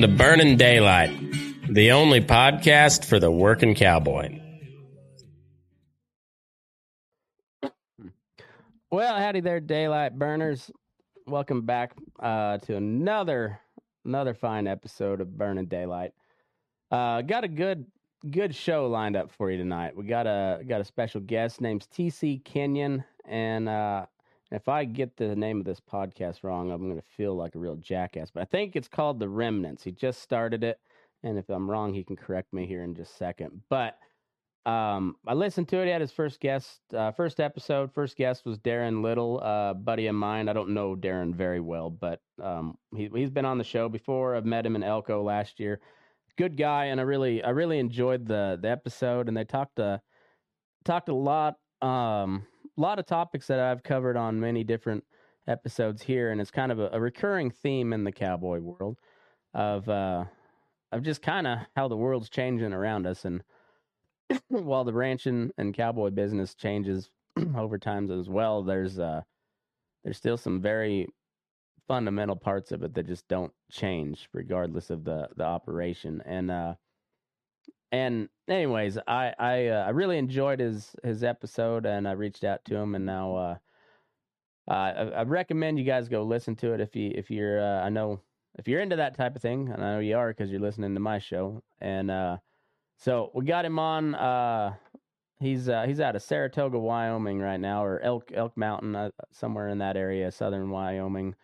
To Burning Daylight, the only podcast for the working cowboy. Well, howdy there, daylight burners. Welcome back uh, to another another fine episode of Burning Daylight. Uh, got a good good show lined up for you tonight. We got a got a special guest named TC Kenyon, and uh, if I get the name of this podcast wrong, I'm going to feel like a real jackass. But I think it's called The Remnants. He just started it, and if I'm wrong, he can correct me here in just a second. But um, I listened to it. He had his first guest, uh, first episode. First guest was Daron Little, uh, buddy of mine. I don't know Daron very well, but um, he, he's been on the show before. I've met him in Elko last year. Good guy, and I really, I really enjoyed the the episode. And they talked a talked a lot, um, lot of topics that I've covered on many different episodes here, and it's kind of a, a recurring theme in the cowboy world of uh, of just kind of how the world's changing around us and while the ranching and cowboy business changes over times as well, there's uh there's still some very fundamental parts of it that just don't change regardless of the the operation. And uh and anyways, I I uh, I really enjoyed his his episode and I reached out to him and now uh I, I recommend you guys go listen to it if you if you're uh, I know if you're into that type of thing and I know you are because you're listening to my show and uh so we got him on. Uh, he's uh, he's out of Saratoga, Wyoming right now, or Elk Elk Mountain, uh, somewhere in that area, southern Wyoming.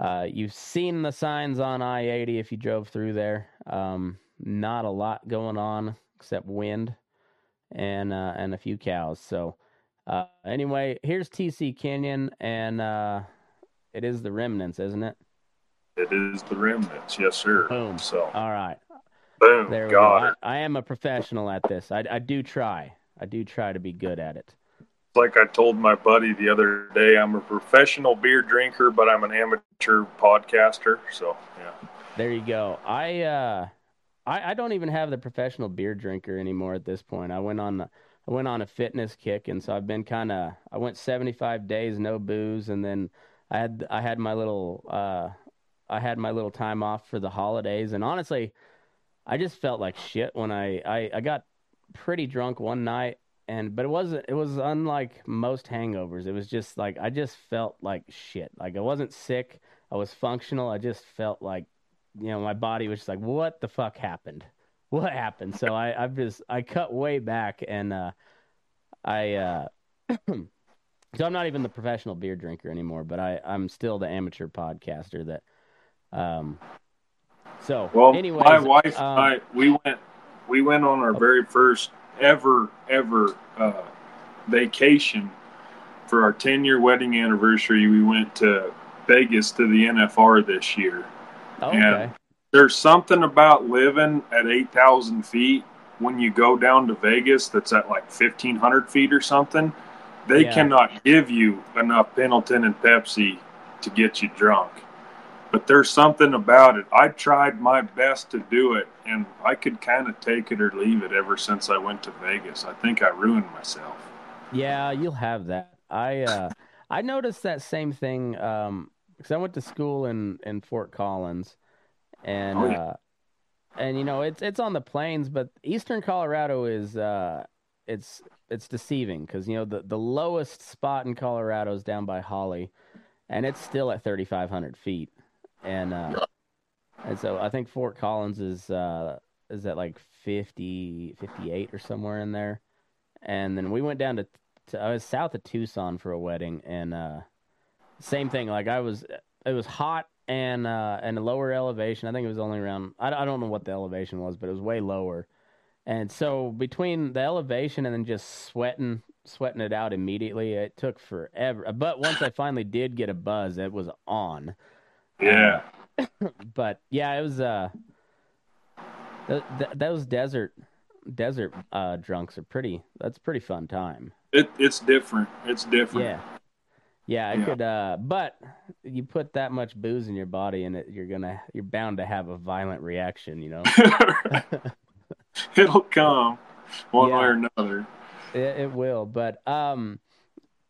Uh, you've seen the signs on I eighty if you drove through there. Um, not a lot going on except wind and uh, and a few cows. So uh, anyway, here's TC Kenyon, and uh, it is the remnants, isn't it? It is the remnants, yes, sir. Boom. So, All right. boom, There we got go. it. I, I am a professional at this. I, I do try. I do try to be good at it. Like I told my buddy the other day, I'm a professional beer drinker, but I'm an amateur podcaster. So, yeah. There you go. I uh I, I don't even have the professional beer drinker anymore at this point. I went on I went on a fitness kick and so I've been kind of I went 75 days no booze and then I had I had my little uh I had my little time off for the holidays and honestly I just felt like shit when I I, I got pretty drunk one night and but it wasn't it was unlike most hangovers. It was just like I just felt like shit. Like I wasn't sick. I was functional. I just felt like you know, my body was just like, what the fuck happened? What happened? So I, I've just, I cut way back and, uh, I, uh, so I'm not even the professional beer drinker anymore, but I, I'm still the amateur podcaster that, um, so Well, anyways, my wife um, and I, we went, we went on our very first ever, ever uh, vacation for our 10 year wedding anniversary. We went to Vegas to the NFR this year. Oh, okay. there's something about living at 8,000 feet when you go down to Vegas that's at like 1,500 feet or something. They Yeah. cannot give you enough Pendleton and Pepsi to get you drunk. But there's something about it. I tried my best to do it, and I could kind of take it or leave it ever since I went to Vegas. I think I ruined myself. Yeah, you'll have that. I uh I noticed that same thing um because I went to school in in Fort Collins and Oh, yeah. uh and you know it's it's on the plains but eastern Colorado is uh it's it's deceiving because you know the the lowest spot in Colorado is down by Holly and it's still at 3500 feet and uh and so I think Fort Collins is uh is at like 50 58 or somewhere in there and then we went down to, to I was south of Tucson for a wedding, and uh, same thing. Like I was, it was hot and uh, and a lower elevation. I think it was only around. I, I don't know what the elevation was, but it was way lower. And so between the elevation and then just sweating sweating it out immediately. It took forever, but once I finally did get a buzz, it was on. Yeah. Uh, but yeah, it was uh, th- th- those desert desert uh drunks are pretty. That's a pretty fun time. It it's different. It's different. Yeah. Yeah, I Yeah. could uh but you put that much booze in your body and it you're gonna you're bound to have a violent reaction, you know. It'll come one Yeah. way or another. It, it will, but um,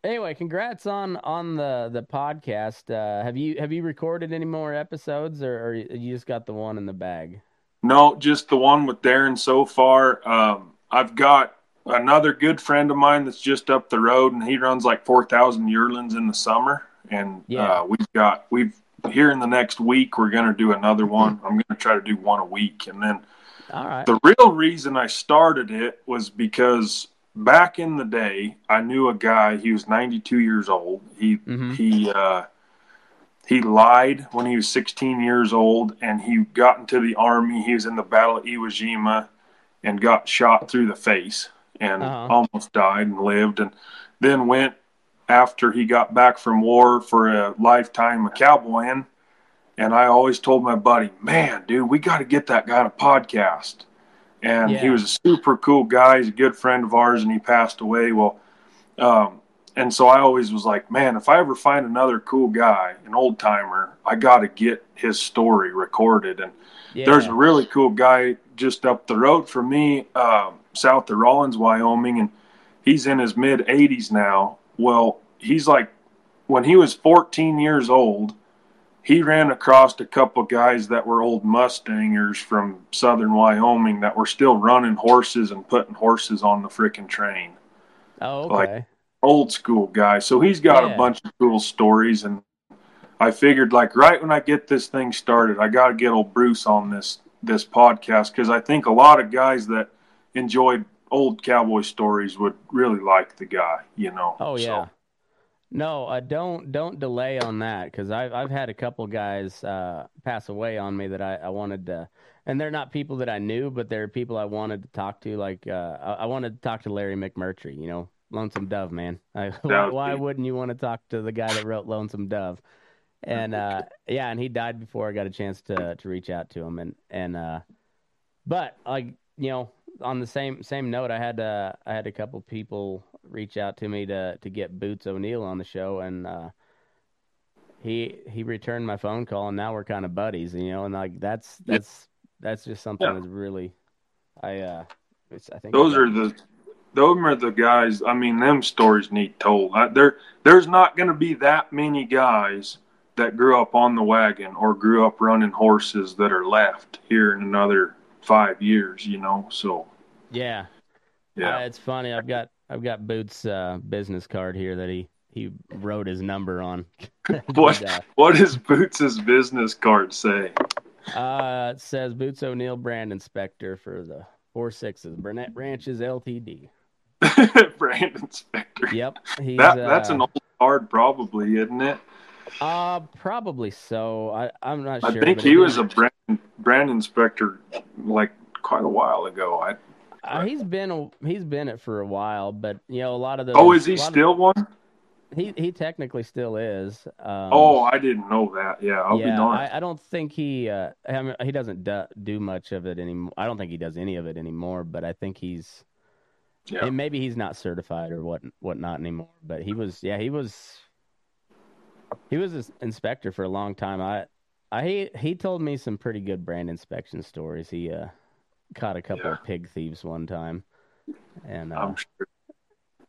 anyway, congrats on on the the podcast. Uh, have you have you recorded any more episodes, or, or you just got the one in the bag? No, just the one with Daron so far. Um, I've got another good friend of mine that's just up the road, and he runs like four thousand yearlings in the summer. And Yeah. uh, we've got we've here in the next week we're going to do another one. I'm going to try to do one a week, and then All right. the real reason I started it was because back in the day, I knew a guy. He was 92 years old. He Mhm. he uh, he lied when he was 16 years old, and he got into the army. He was in the Battle of Iwo Jima, and got shot through the face, and Uh-huh. almost died and lived, and then went after he got back from war for a lifetime of cowboying. And I always told my buddy, man, dude, we got to get that guy on a podcast. And he was a super cool guy. He's a good friend of ours, and he passed away. Well, um, and so I always was like, man, if I ever find another cool guy, an old timer, I got to get his story recorded. And yeah. there's a really cool guy just up the road from me, um, south of Rawlins, Wyoming, and he's in his mid 80s now. Well, he's like, when he was 14 years old, he ran across a couple guys that were old Mustangers from southern Wyoming that were still running horses and putting horses on the frickin' train. oh, like- Old school guy. So he's got Yeah. a bunch of cool stories. And I figured, like, right when I get this thing started, I got to get old Bruce on this this podcast because I think a lot of guys that enjoyed old cowboy stories would really like the guy, you know. Oh So, yeah. No, uh, don't don't delay on that because I've I've had a couple guys uh, pass away on me that I, I wanted to, and they're not people that I knew, but they're people I wanted to talk to. Like uh, I, wanted to talk to Larry McMurtry, you know, Lonesome Dove, man. I, why, why wouldn't you want to talk to the guy that wrote Lonesome Dove? And uh, yeah, and he died before I got a chance to to reach out to him, and and uh, but like you know, on the same same note, I had uh, I had a couple people reach out to me to to get Boots O'Neill on the show, and uh, he he returned my phone call, and now we're kind of buddies, you know, and like that's that's that's just something Yeah. that's really I uh it's, I think those are the those are the guys. I mean, them stories need told. I, there there's not going to be that many guys that grew up on the wagon or grew up running horses that are left here in another five years. You know, so yeah yeah. Uh, it's funny. I've got I've got Boots' uh, business card here that he he wrote his number on. What And, uh, what does Boots's business card say? Uh, it says Boots O'Neill brand inspector for the four sixes Burnett Ranches Ltd. Brand inspector. Yep, he's That that's uh, an old card, probably, isn't it? Uh, probably so. I I'm not I sure. think he was a brand brand inspector like quite a while ago. I, Uh, he's been he's been it for a while, but you know a lot of the. oh, is he still one? he he technically still is. Um, Oh, I didn't know that. Yeah, I'll be yeah. I, I don't think he. Uh, I mean, he doesn't do, do much of it anymore. I don't think he does any of it anymore. But I think he's. yeah. And maybe he's not certified or what whatnot anymore. But he was. Yeah, he was. He was an inspector for a long time. I. I he he told me some pretty good brand inspection stories. He uh caught a couple Yeah. of pig thieves one time, and uh, I'm sure.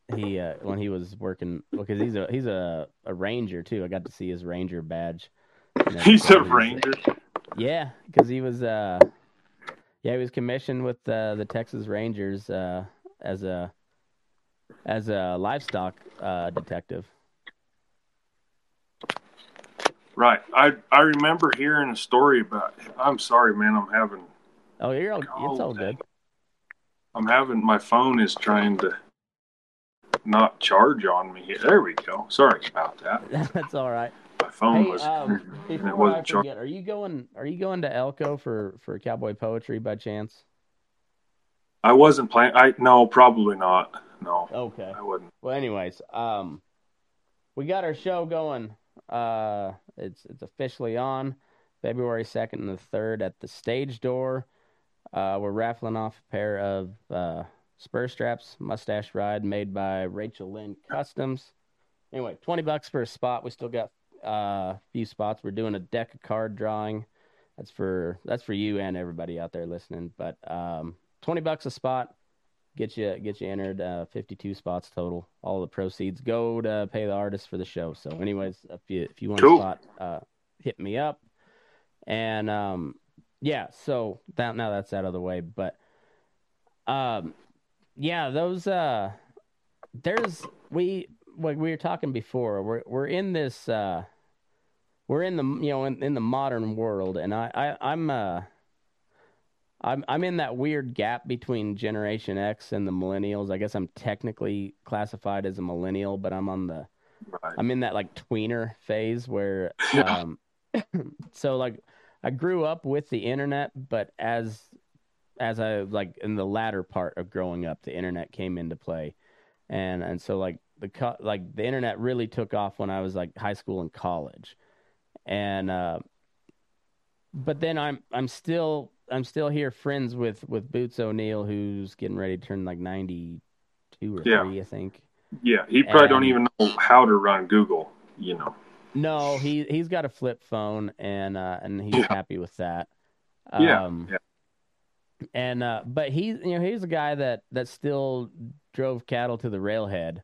he uh, when he was working because he's a he's a, a ranger too. I got to see his ranger badge. He's a ranger. Yeah, because he was uh yeah he was commissioned with uh, the Texas Rangers uh, as a as a livestock uh, detective. Right. I I remember hearing a story about. I'm sorry, man. I'm having Oh, you're all, it's all good. I'm having my phone is trying to not charge on me. There we go. Sorry about that. That's all right. My phone Hey, was um, and it wasn't charged. are you going? Are you going to Elko for for cowboy poetry by chance? I wasn't planning. I no, probably not. No, Okay. I wouldn't. Well, anyways, um, we got our show going. Uh, it's it's officially on February second and the third at the Stage Door. Uh, we're raffling off a pair of uh, spur straps, mustache ride, made by Rachel Lynn Customs. Anyway, twenty bucks for a spot. We still got uh, a few spots. We're doing a deck of card drawing. That's for that's for you and everybody out there listening. But um, twenty bucks a spot get you get you entered. Uh, Fifty two spots total. All the proceeds go to pay the artist for the show. So, anyways, if you if you want Cool. a spot, uh, hit me up. And um, yeah, so that now that's out of the way, but um, yeah, those uh, there's we like we were talking before. We're we're in this uh, we're in the you know in, in the modern world, and I, I I'm uh. I'm I'm in that weird gap between Generation X and the millennials. I guess I'm technically classified as a millennial, but I'm on the Right. I'm in that like tweener phase where um so like I grew up with the internet, but as as I like in the latter part of growing up, the internet came into play. And and so like the co- like the internet really took off when I was like high school and college. And uh but then I'm I'm still I'm still here friends with with Boots O'Neill who's getting ready to turn like 92 or Yeah. 3 I think. Yeah, he probably don't even know how to run Google. You know. No, he he's got a flip phone and uh and he's Yeah. happy with that. Yeah, Um, yeah. And uh but he you know he's a guy that that still drove cattle to the railhead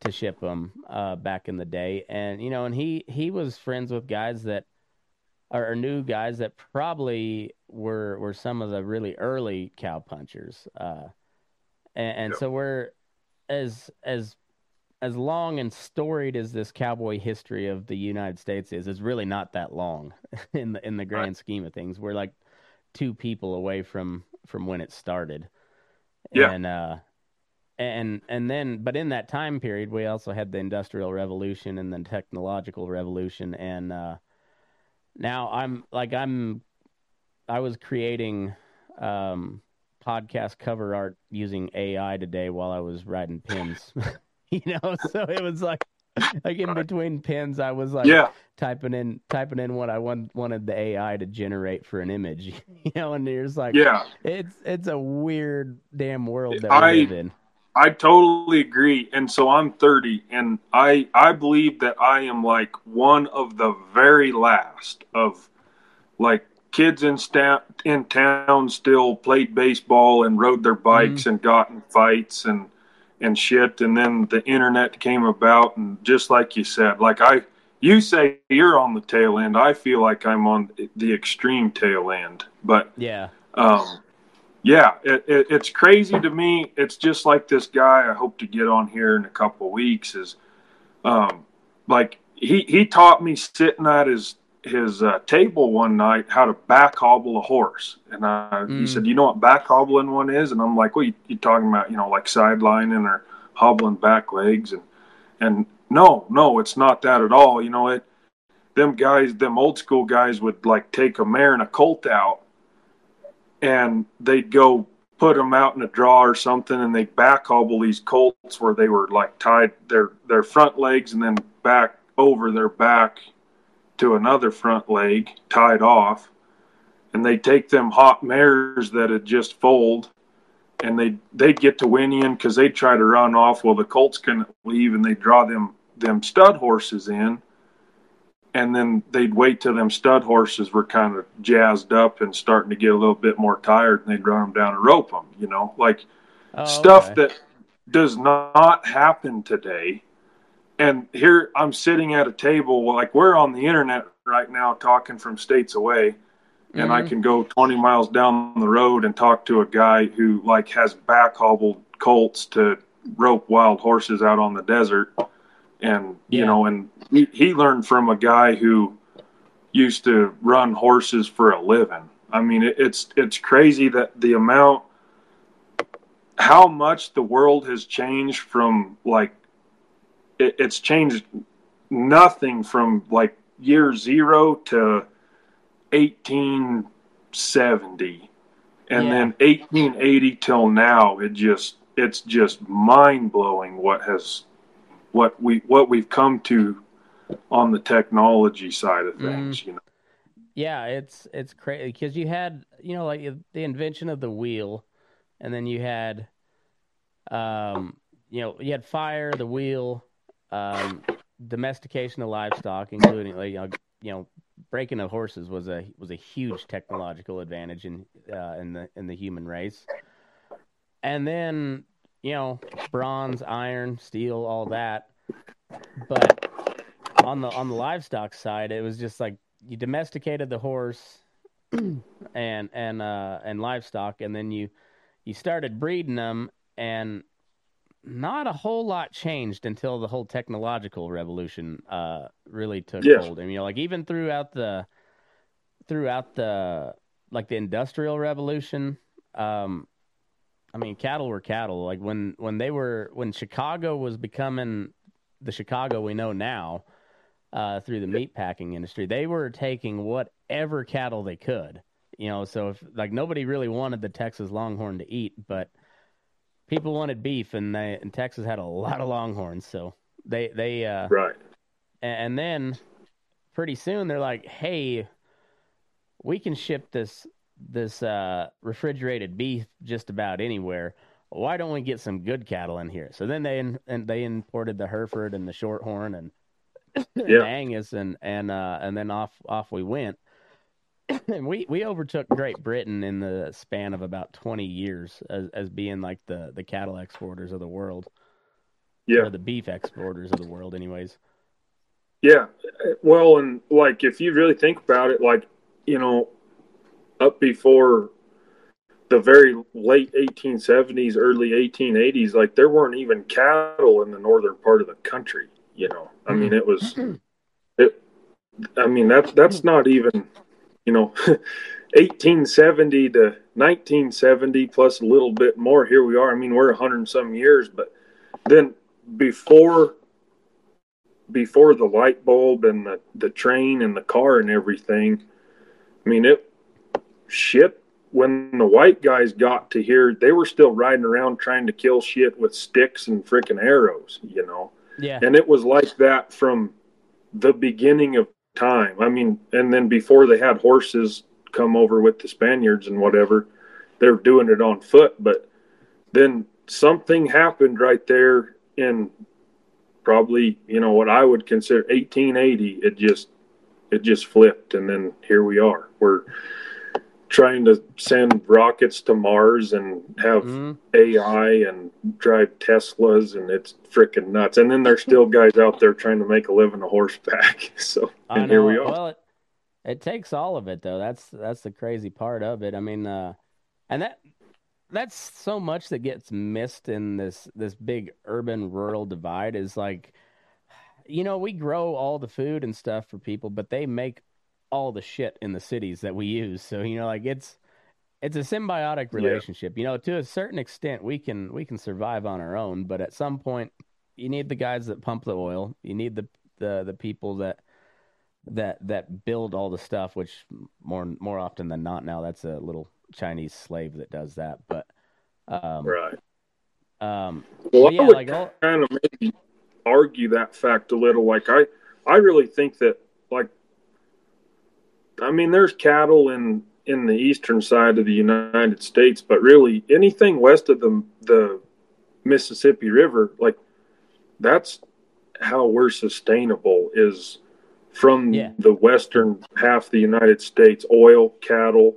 to ship them uh back in the day and you know and he he was friends with guys that or knew guys that probably were were some of the really early cow punchers uh and, and Yep. so we're as as as long and storied as this cowboy history of the United States is, is really not that long in the in the grand scheme of things. We're like two people away from from when it started. Yeah. And uh and and then but in that time period we also had the industrial revolution and the technological revolution and uh now I'm like I'm I was creating um podcast cover art using AI today while I was writing pins. you know, so it was like like in between pins I was like yeah, typing in typing in what I want, wanted the AI to generate for an image. You know, and you're just like yeah. it's it's a weird damn world that I- we live in. I totally agree. And so I'm 30, and I I believe that I am like one of the very last of like kids in sta- in town still played baseball and rode their bikes and got in fights and and shit. And then the internet came about, and just like you said, like I you say you're on the tail end. I feel like I'm on the extreme tail end, but Yeah. um, yeah, it, it, it's crazy to me. It's just like this guy I hope to get on here in a couple of weeks is, um, like he he taught me sitting at his his uh, table one night how to back hobble a horse, and he Mm. said, "You know what back hobbling one is?" And I'm like, "What you, you talking about? You know, like sidelining or hobbling back legs?" And and no, no, it's not that at all. You know it. Them guys, them old school guys would like take a mare and a colt out and they'd go put them out in a draw or something and they'd back hobble these colts where they were like tied their their front legs and then back over their back to another front leg tied off. And they'd take them hot mares that had just foaled and they'd they'd get to whinnying because they'd try to run off. While the colts couldn't leave and they'd draw them them stud horses in and then they'd wait till them stud horses were kind of jazzed up and starting to get a little bit more tired and they'd run them down and rope them you know like Oh, stuff okay. that does not happen today and here i'm sitting at a table like we're on the internet right now talking from states away and i Mhm. can go 20 miles down the road and talk to a guy who like has back hobbled colts to rope wild horses out on the desert and you know and he, he learned from a guy who used to run horses for a living. I mean it, it's it's crazy that the amount how much the world has changed from like it, it's changed nothing from like year zero to 1870 and Yeah. then 1880 till now, it just it's just mind blowing what has what we what we've come to on the technology side of things. You know, Yeah, it's it's crazy because you had you know like the invention of the wheel, and then you had, um, you know, you had fire, the wheel, um, domestication of livestock, including like you know, you know, breaking of horses was a was a huge technological advantage in uh, in the in the human race, and then you know, bronze, iron, steel, all that, but on the on the livestock side, it was just like you domesticated the horse and and uh and livestock and then you you started breeding them and not a whole lot changed until the whole technological revolution uh really took Yes. hold. I mean, you know, like even throughout the throughout the like the industrial revolution, um I mean, cattle were cattle. Like when when they were when Chicago was becoming the Chicago we know now, uh, through the meat packing industry. They were taking whatever cattle they could, you know. So if like nobody really wanted the Texas Longhorn to eat, but people wanted beef, and they and Texas had a lot of Longhorns, so they they uh, right? and then pretty soon they're like, hey, we can ship this this uh, refrigerated beef just about anywhere. Why don't we get some good cattle in here? So then they in, and they imported the Hereford and the Shorthorn and and Angus and and uh, and then off off we went. and we we overtook Great Britain in the span of about twenty years as as being like the the cattle exporters of the world, Yeah, or the beef exporters of the world, anyways. yeah. Well, and like if you really think about it, like you know, up before the very late 1870s, early 1880s, like there weren't even cattle in the northern part of the country. You know, I mean, it was mm-hmm. it. I mean, that's that's not even, you know, 1870 to 1970 plus a little bit more. Here we are. I mean, we're a hundred and some years, but then before before the light bulb and the, the train and the car and everything, I mean, it shit. When the white guys got to here, they were still riding around trying to kill shit with sticks and freaking arrows, you know. Yeah, And it was like that from the beginning of time. I mean, and then before they had horses come over with the Spaniards and whatever, they're doing it on foot. But then something happened right there in probably, you know, what I would consider 1880. It just, it just flipped. And then here we are. We're trying to send rockets to Mars and have Mhm. AI and drive Teslas, and it's freaking nuts. And then there's still guys out there trying to make a living a horseback. So I and here we are. Well, it, it takes all of it though. That's that's the crazy part of it. I mean, uh, and that that's so much that gets missed in this this big urban rural divide is like, you know, we grow all the food and stuff for people, but they make all the shit in the cities that we use. So you know, like it's it's a symbiotic Yeah. relationship. You know, to a certain extent, we can we can survive on our own, but at some point, you need the guys that pump the oil. You need the the the people that that that build all the stuff. Which more more often than not now, that's a little Chinese slave that does that. But um, right. um, Well, yeah, I would like kind of maybe argue that fact a little. Like I, I really think that I mean, there's cattle in in the eastern side of the United States, but really anything west of the the Mississippi River, like that's how we're sustainable is from Yeah. the western half of the United States, oil, cattle,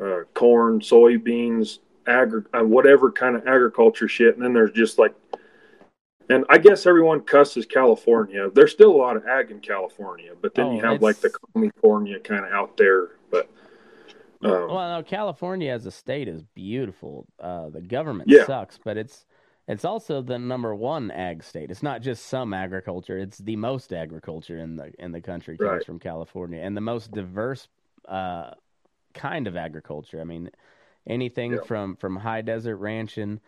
uh, corn, soybeans, agri- uh, whatever kind of agriculture shit. And then there's just like, and I guess everyone cusses California. There's still a lot of ag in California, but then Oh, you have like the California kind of out there. But um, well, no, California as a state is beautiful. Uh, the government Yeah. sucks, but it's it's also the number one ag state. It's not just some agriculture; it's the most agriculture in the in the country comes Right. from California, and the most diverse uh, kind of agriculture. I mean, anything Yeah. from from high desert ranching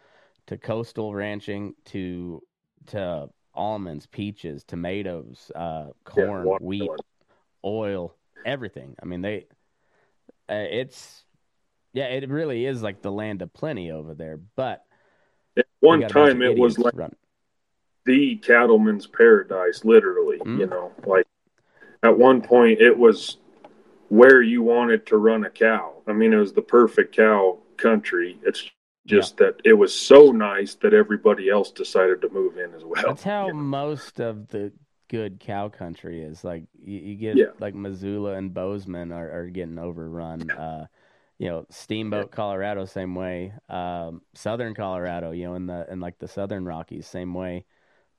to coastal ranching to to almonds, peaches, tomatoes, uh, yeah, corn, wheat, watermelon. oil, everything. I mean, they, uh, it's, yeah, it really is like the land of plenty over there. But At one got a bunch time, it was like the cattleman's paradise, literally. Mm. You know, like at one point, it was where you wanted to run a cow. I mean, it was the perfect cow country. It's just that it was so nice that everybody else decided to move in as well. That's how you know? most of the good cow country is. Like you, you get Yeah. like Missoula and Bozeman are, are getting overrun. Uh, you know, Steamboat, Colorado, same way. Um, Southern Colorado, you know, in the in like the Southern Rockies, same way.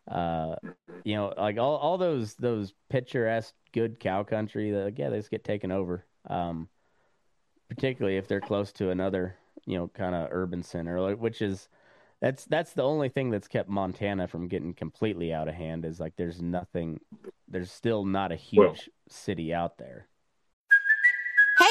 Uh, you know, like all, all those those picturesque good cow country that yeah, they just get taken over. Um, particularly if they're close to another, you know, kind of urban center, like, which is that's that's the only thing that's kept Montana from getting completely out of hand is like there's nothing there's still not a huge Well- city out there.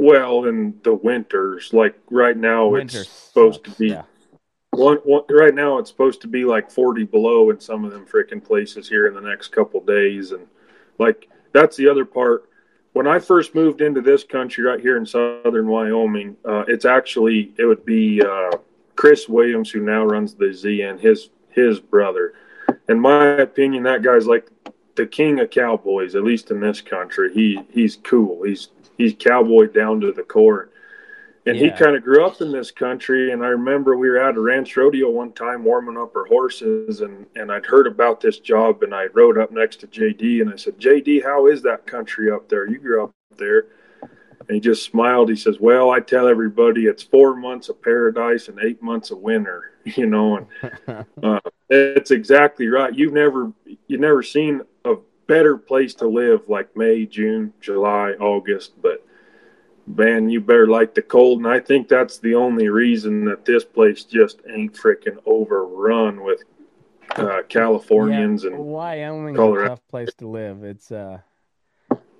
Well, in the winters, like right now, Winter it's supposed sucks, to be yeah. one, one. Right now, it's supposed to be like forty below in some of them freaking places here in the next couple days, and like that's the other part. When I first moved into this country, right here in southern Wyoming, uh, it's actually it would be uh, Chris Williams who now runs the ZN, his his brother. In my opinion, that guy's like the king of cowboys, at least in this country. He he's cool. He's he's cowboy down to the core. And he kind of grew up in this country. And I remember we were at a ranch rodeo one time warming up our horses, and, and I'd heard about this job. And I rode up next to JD and I said, JD, how is that country up there? You grew up there. And he just smiled. He says, Well, I tell everybody it's four months of paradise and eight months of winter, you know. And uh, it's exactly right. You've never you've never seen a better place to live like May, June, July, August, but man, you better like the cold. And I think that's the only reason that this place just ain't freaking overrun with uh, Californians yeah, and Wyoming's Colorado. a tough place to live. It's uh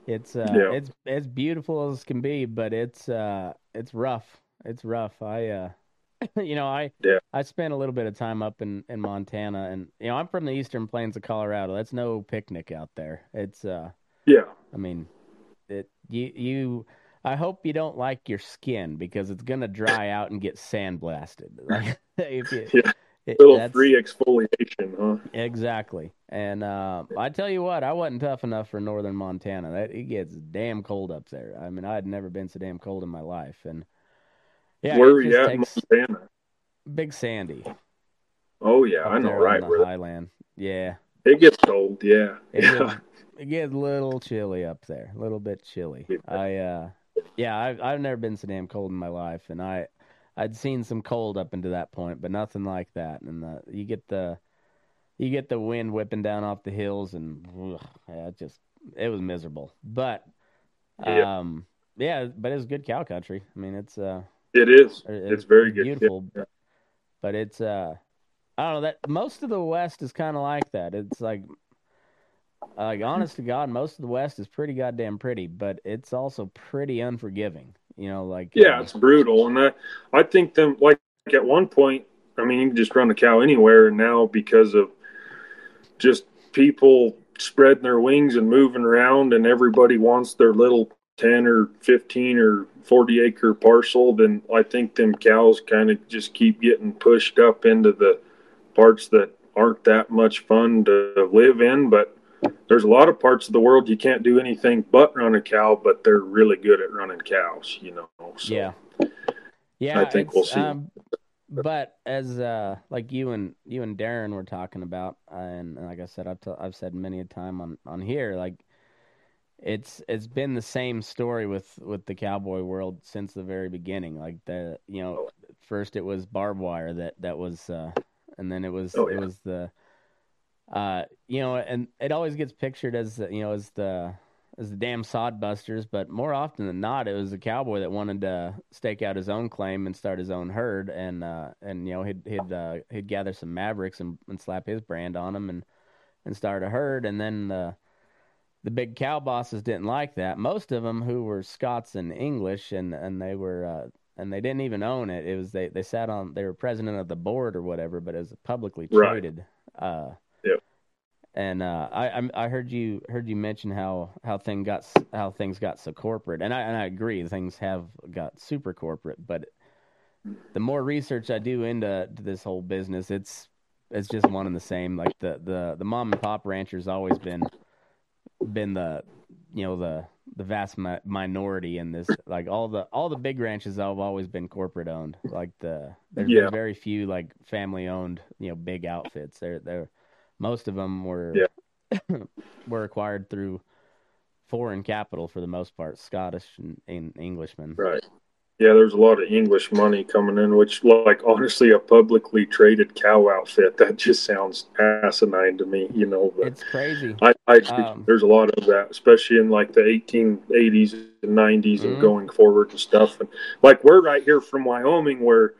it's uh Yeah. it's as beautiful as can be, but it's uh it's rough. It's rough. I uh you know, I Yeah. I spent a little bit of time up in in Montana and you know, I'm from the eastern plains of Colorado. That's no picnic out there. It's uh yeah, I mean, it you you. I hope you don't like your skin because it's gonna dry out and get sandblasted. Like if you, Yeah. it- little free exfoliation, huh? Exactly, and uh, I tell you what, I wasn't tough enough for northern Montana. That it gets damn cold up there. I mean, I had never been so damn cold in my life, and yeah, Where were you at Montana? Big Sandy. Oh yeah, I know right the Hi-Line. Yeah, it gets cold. Yeah, It yeah. gets, it gets a little chilly up there, a little bit chilly. Yeah. I uh, yeah, I've I've never been so damn cold in my life, and I I'd seen some cold up into that point, but nothing like that. And the, you get the you get the wind whipping down off the hills, and ugh, yeah, it just it was miserable. But Yeah. um, yeah, but it's good cow country. I mean, it's uh, It is. it- It's very good. beautiful. Yeah. But it's uh, I don't know that most of the West is kind of like that. It's like, like honest to God, most of the West is pretty goddamn pretty, but it's also pretty unforgiving. You know, like Yeah, uh, it's brutal, and I, I think them like at one point, I mean, you can just run a cow anywhere, and now because of just people spreading their wings and moving around, and everybody wants their little ten or fifteen or forty acre parcel, then I think them cows kind of just keep getting pushed up into the parts that aren't that much fun to live in, but. There's a lot of parts of the world you can't do anything but run a cow, but they're really good at running cows, you know. So. yeah, yeah. I think we'll see. Um, but as uh, like you and you and Daron were talking about, and like I said, I've t- I've said many a time on on here, like it's it's been the same story with with the cowboy world since the very beginning. Like the you know, first it was barbed wire that that was, uh, and then it was Oh, it was the, uh, you know, and it always gets pictured as the, you know as the was the damn sodbusters, but more often than not, it was the cowboy that wanted to stake out his own claim and start his own herd, and uh, and you know he'd he'd uh, he'd gather some mavericks and, and slap his brand on them and and start a herd, and then the the big cow bosses didn't like that. Most of them who were Scots and English, and and they were. Uh, and they didn't even own it. It was they, they sat on they were president of the board or whatever, but it was publicly traded. Right. Uh, yep. And uh, I I heard you heard you mention how how thing got how things got so corporate, and I and I agree things have got super corporate. But the more research I do into this whole business, it's it's just one and the same. Like the the the mom and pop rancher's always been been the you know the the vast mi- minority in this. Like all the all the big ranches have always been corporate owned. Like the there's Yeah. been very few like family owned you know big outfits. They're they're most of them were were acquired through foreign capital for the most part, Scottish and, and Englishmen. Right. Yeah, there's a lot of English money coming in, which, like, honestly, a publicly traded cow outfit, that just sounds asinine to me, you know. But It's crazy. I, I Um, there's a lot of that, especially in like the 1880s and 90s Mhm. and going forward and stuff. And like we're right here from Wyoming, where,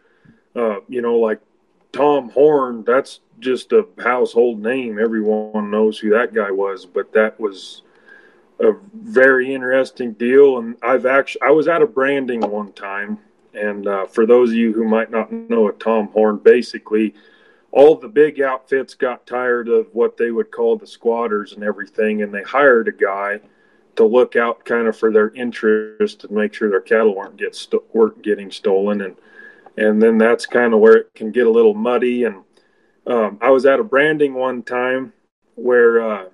uh, you know, like Tom Horn, that's just a household name. Everyone knows who that guy was. But that was a very interesting deal. And I've actually I was at a branding one time, and uh, for those of you who might not know a Tom Horn, basically all the big outfits got tired of what they would call the squatters and everything, and they hired a guy to look out kind of for their interest and make sure their cattle weren't get sto- weren't getting stolen, and and then that's kind of where it can get a little muddy. And um, I was at a branding one time where uh,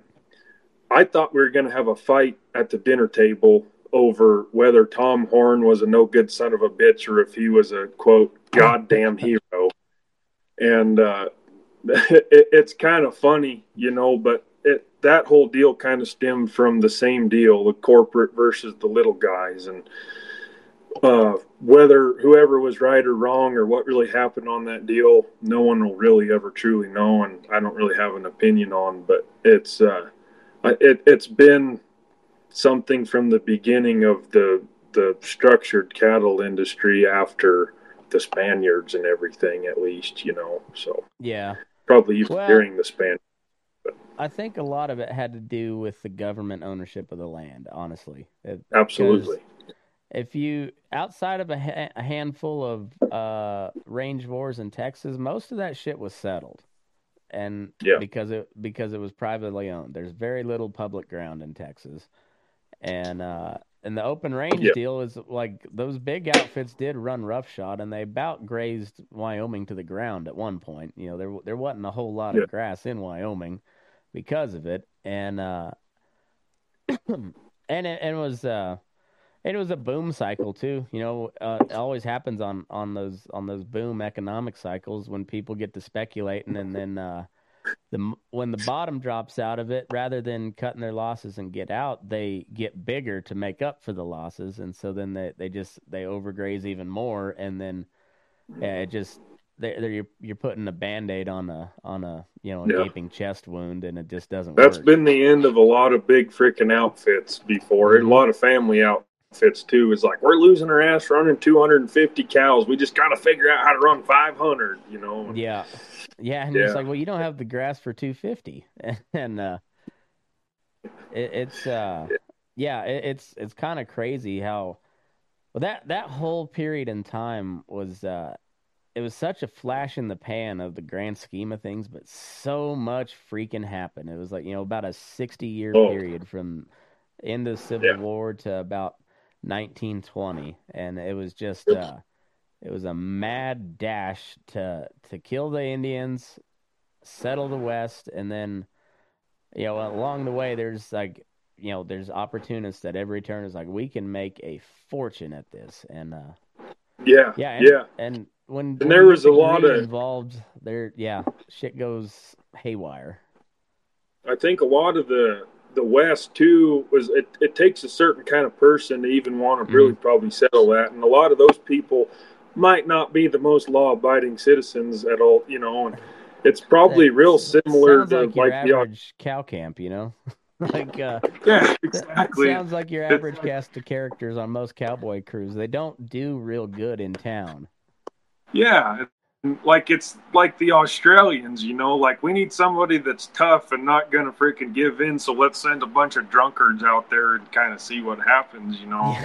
I thought we were going to have a fight at the dinner table over whether Tom Horn was a no good son of a bitch or if he was a quote goddamn hero and uh, it, it's kind of funny, you know. But it, that whole deal kind of stemmed from the same deal: the corporate versus the little guys, and uh, whether whoever was right or wrong or what really happened on that deal, no one will really ever truly know, and I don't really have an opinion on. But it's uh, it, it's been something from the beginning of the the structured cattle industry after the Spaniards and everything, at least, you know. So Yeah. probably even Well- during the Span. I think a lot of it had to do with the government ownership of the land, honestly. It- Absolutely. if you outside of a, ha- a handful of uh, range wars in Texas, most of that shit was settled, and Yeah. because it because it was privately owned. There's very little public ground in Texas, and uh, and the open range Yeah. deal is like those big outfits did run roughshod, and they about grazed Wyoming to the ground at one point. You know, there there wasn't a whole lot Yeah. of grass in Wyoming because of it, and uh, and it, and it was. Uh, it was a boom cycle too. You know, uh, it always happens on on those on those boom economic cycles when people get to speculating, and then uh, the when the bottom drops out of it, rather than cutting their losses and get out, they get bigger to make up for the losses, and so then they they just they overgraze even more, and then yeah, it just they they're, you're you're putting a band aid on a on a you know a Yeah. gaping chest wound, and it just doesn't That's work. been the end of a lot of big freaking outfits before. And a lot of family outfits too. Is like we're losing our ass running 250 cows. We just got to figure out how to run 500. You know. Yeah, yeah, and it's Yeah. like, well, you don't have the grass for two fifty, and uh, it, it's uh, yeah, it, it's it's kind of crazy how well that that whole period in time was uh, it was such a flash in the pan of the grand scheme of things, but so much freaking happened. It was like you know about a sixty year Oh. period from end of the Civil Yeah. War to about nineteen twenty, and it was just uh, it was a mad dash to to kill the Indians, settle the West, and then you know along the way there's like you know there's opportunists at every turn is like we can make a fortune at this, and uh, Yeah. yeah, and, yeah. and when And there was a lot of- involved there. Yeah, shit goes haywire. I think a lot of the the West too was it, it takes a certain kind of person to even want to really Mm-hmm. probably settle that, and a lot of those people might not be the most law abiding citizens at all, you know. And it's probably That real similar to like like the average cow camp, you know. like uh, Yeah, exactly. sounds like your average cast of characters on most cowboy crews. They don't do real good in town. Yeah, like it's like the Australians, you know, like we need somebody that's tough and not gonna freaking give in. So let's send a bunch of drunkards out there and kind of see what happens, you know.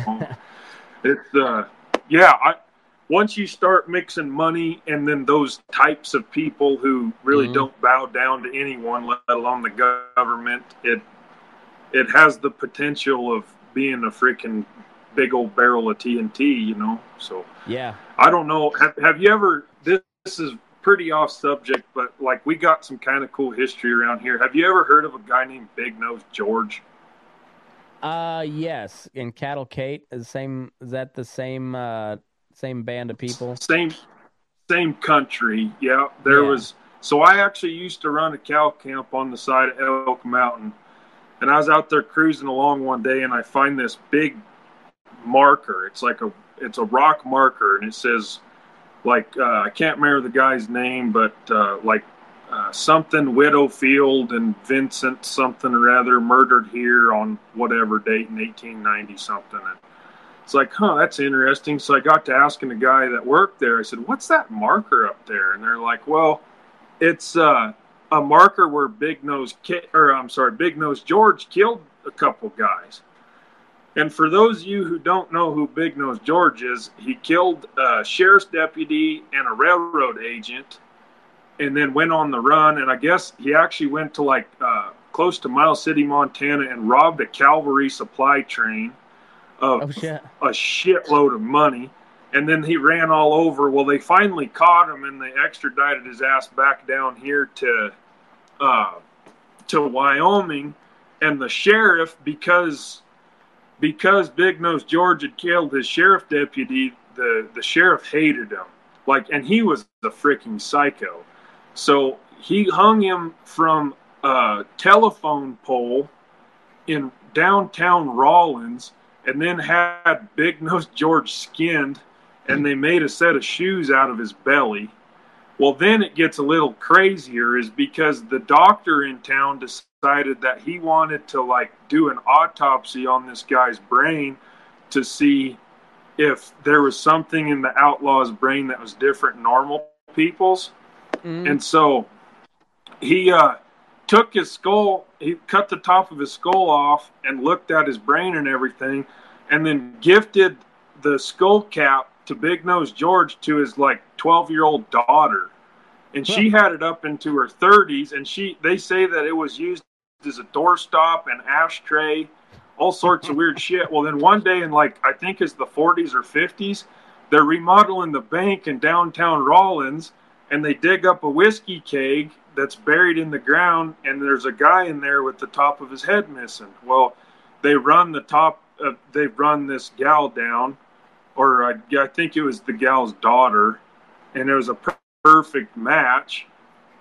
it's uh, yeah. I once you start mixing money and then those types of people who really Mhm. don't bow down to anyone, let alone the government, it it has the potential of being a freaking big old barrel of TNT, you know. So. Yeah. I don't know. Have, have you ever? This, is pretty off subject, but like we got some kind of cool history around here. Have you ever heard of a guy named Big Nose George? Uh yes. And Cattle Kate is same is that the same uh same band of people? Same, same country. Yeah, there Yeah. was. So I actually used to run a cow camp on the side of Elk Mountain, and I was out there cruising along one day, and I find this big marker. It's like a it's a rock marker, and it says like uh, I can't remember the guy's name, but uh, like uh, something Widdowfield and Vincent something or other murdered here on whatever date in 1890 something. And it's like, huh, that's interesting. So I got to asking the guy that worked there. I said, "What's that marker up there?" And they're like, "Well, it's uh, a marker where Big Nose or I'm sorry, Big Nose George killed a couple guys." And for those of you who don't know who Big Nose George is, he killed a sheriff's deputy and a railroad agent, and then went on the run. And I guess he actually went to like uh, close to Miles City, Montana, and robbed a cavalry supply train of Oh shit. a shitload of money. And then he ran all over. Well, they finally caught him and they extradited his ass back down here to uh, to Wyoming. And the sheriff, because because Big Nose George had killed his sheriff deputy, the the sheriff hated him. Like, and he was a freaking psycho. So he hung him from a telephone pole in downtown Rawlins and then had Big Nose George skinned, and they made a set of shoes out of his belly. Well, then it gets a little crazier, is because the doctor in town decided that he wanted to like do an autopsy on this guy's brain to see if there was something in the outlaw's brain that was different normal people's. Mm. And so he uh, took his skull, he cut the top of his skull off and looked at his brain and everything, and then gifted the skull cap to Big Nose George to his like 12 year old daughter. And she had it up into her 30s, and she they say that it was used as a doorstop and ashtray, all sorts of weird shit. Well, then one day in like I think it's the 40s or 50s, they're remodeling the bank in downtown Rawlins, and they dig up a whiskey keg that's buried in the ground, and there's a guy in there with the top of his head missing. Well, they run the top, uh, they run this gal down, or I, I think it was the gal's daughter, and it was a per- perfect match.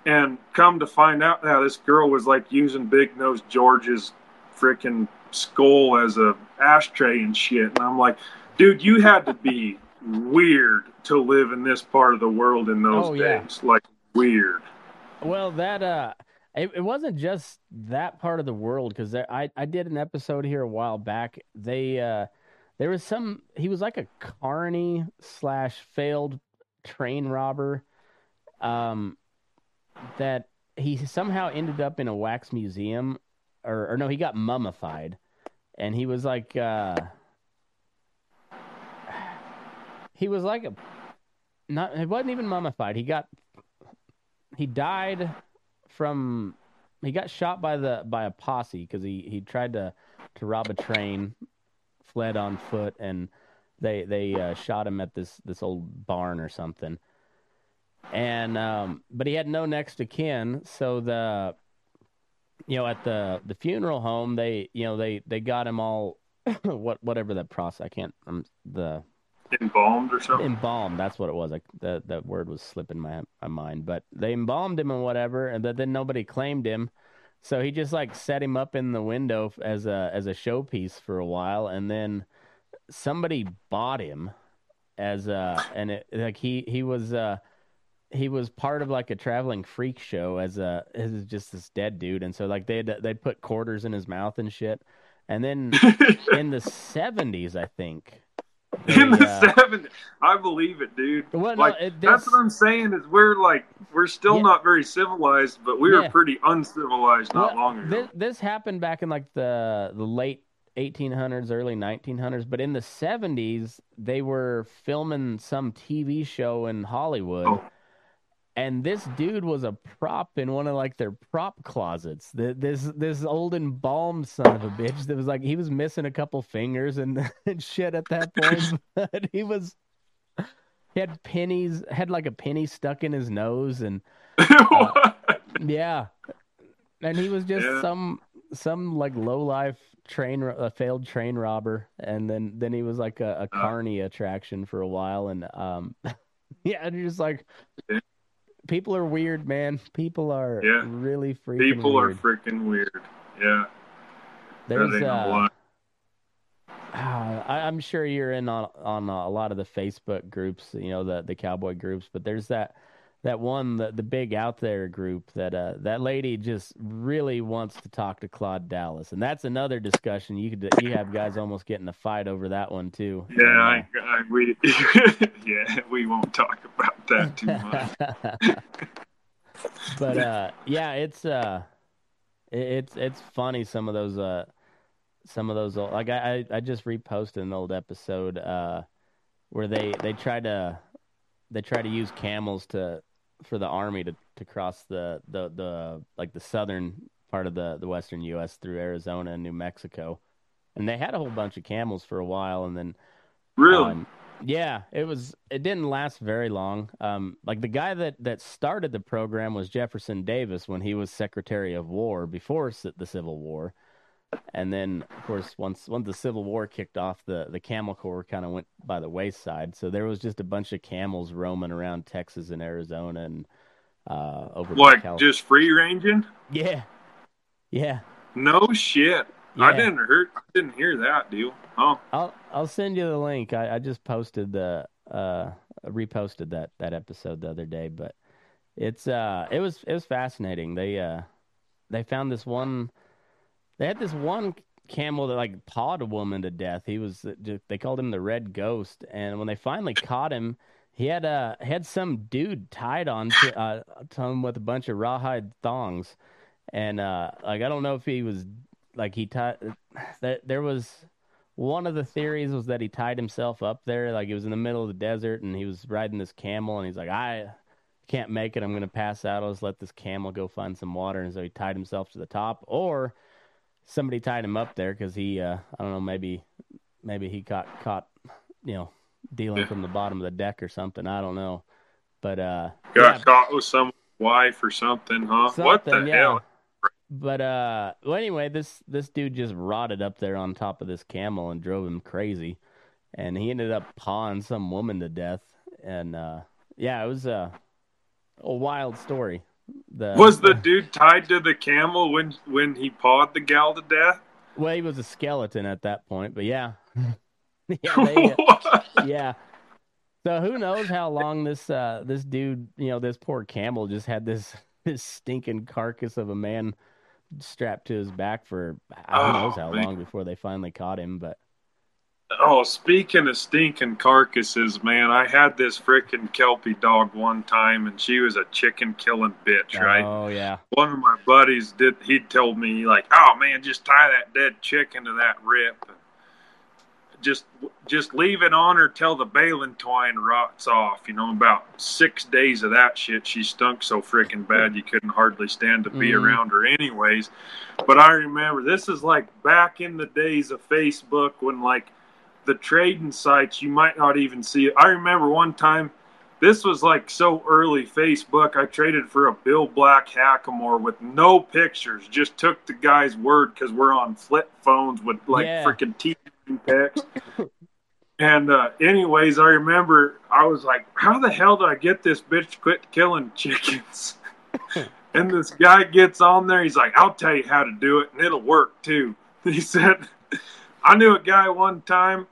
And come to find out now, this girl was like using Big Nose George's freaking skull as a ashtray and shit. And I'm like, dude, you had to be weird to live in this part of the world in those Oh, yeah. days. Like weird. Well, that uh, it, it wasn't just that part of the world because I I did an episode here a while back. They uh, there was some. He was like a carny slash failed train robber. Um, that he somehow ended up in a wax museum, or or no, he got mummified, and he was like uh, he was like a not. He wasn't even mummified. He got he died from he got shot by the by a posse because he he tried to to rob a train fled on foot and they they uh, shot him at this this old barn or something. And um but he had no next of kin. So the you know at the the funeral home they you know they they got him all what whatever that process i can't um, the Embalmed or something. embalmed that's what it was. Like that that word was slipping my my mind. But they embalmed him and whatever and but then nobody claimed him so he just like set him up in the window as a as a showpiece for a while and then somebody bought him as a and it like he he was uh he was part of like a traveling freak show as a as just this dead dude, and so like they they put quarters in his mouth and shit. And then in the seventies, I think. in they, the uh, seventies. I believe it, dude. Well, no, like it- that's what I'm saying is we're like we're still Yeah. not very civilized, but we were pretty uncivilized not Well, long ago. This, this happened back in like the the late 1800s, early 1900s, but in the 70s they were filming some TV show in Hollywood. Oh. And this dude was a prop in one of like their prop closets. Th- This this old embalmed son of a bitch that was like he was missing a couple fingers and, and shit at that point. But he was he had pennies had like a penny stuck in his nose and yeah, and he was just Yeah. some some like low life train a failed train robber, and then then he was like a, a Uh. carny attraction for a while, and um, yeah, and you're just like. People are weird, man. People are Yeah. really freaking People weird. are freaking weird. Yeah, There's that ain't no uh. Ah, I, I'm sure you're in on on uh, a lot of the Facebook groups, you know, the the cowboy groups. But there's that that one, the the big out there group that uh that lady just really wants to talk to Claude Dallas, and that's another discussion. You could you have guys almost getting a fight over that one too. Yeah, uh, I, I, we yeah we won't talk about that too much. but uh yeah it's uh it- it's it's funny some of those uh some of those old, like I, I I just reposted an old episode uh where they they try to they try to use camels to for the army to to cross the the the like the southern part of the the western US through Arizona and New Mexico and they had a whole bunch of camels for a while and then Really? um, yeah, it was. It didn't last very long. Um, like the guy that that started the program was Jefferson Davis when he was Secretary of War before the Civil War, and then of course once once the Civil War kicked off, the the Camel Corps kind of went by the wayside. So there was just a bunch of camels roaming around Texas and Arizona and uh, over like just free ranging? yeah, yeah. No shit. I didn't hear. I didn't hear that deal. Oh, I'll I'll send you the link. I, I just posted the uh reposted that that episode the other day, but it's uh it was it was fascinating. They uh they found this one they had this one camel that like pawed a woman to death. He was they called him the red ghost. And when they finally caught him he had uh had some dude tied on to, uh, to him with a bunch of rawhide thongs. And uh like I don't know if he was like he tied that there was one of the theories was that he tied himself up there like he was in the middle of the desert and he was riding this camel and he's like I can't make it. I'm to pass out. I'll just let this camel go find some water. And so he tied himself to the top. Or somebody tied him up there cuz he uh I don't know maybe maybe he got caught you know dealing from the bottom of the deck or something I don't know but uh got yeah, caught with some wife or something, huh? what the yeah. hell? But uh, well, anyway, this this dude just rotted up there on top of this camel and drove him crazy, and he ended up pawing some woman to death. And uh, yeah, it was a a wild story. The Was the dude tied to the camel when when he pawed the gal to death? well, he was a skeleton at that point, but yeah, yeah, they, uh, yeah. So who knows how long this uh this dude, you know, this poor camel just had this this stinking carcass of a man strapped to his back for I don't Oh, how man. long before they finally caught him. But Oh, speaking of stinking carcasses, man, I had this frickin' Kelpie dog one time, and she was a chicken killing bitch, right? oh yeah, One of my buddies did. He told me like, "Oh man, just tie that dead chicken to that rip, and just just leave it on her till the baling twine rots off." You know, about six days of that shit, she stunk so frickin' bad you couldn't hardly stand to be Mhm. around her, anyways. But I remember this is like back in the days of Facebook when like the trading sites you might not even see it. I remember one time this was like so early Facebook. I traded for a Bill Black Hackamore with no pictures. Just took the guy's word because we're on flip phones with like Yeah. freaking T text. and uh, anyways, I remember I was like, "How the hell did I get this bitch to quit killing chickens?" and this guy gets on there. He's like, "I'll tell you how to do it, and it'll work too." He said, "I knew a guy one time."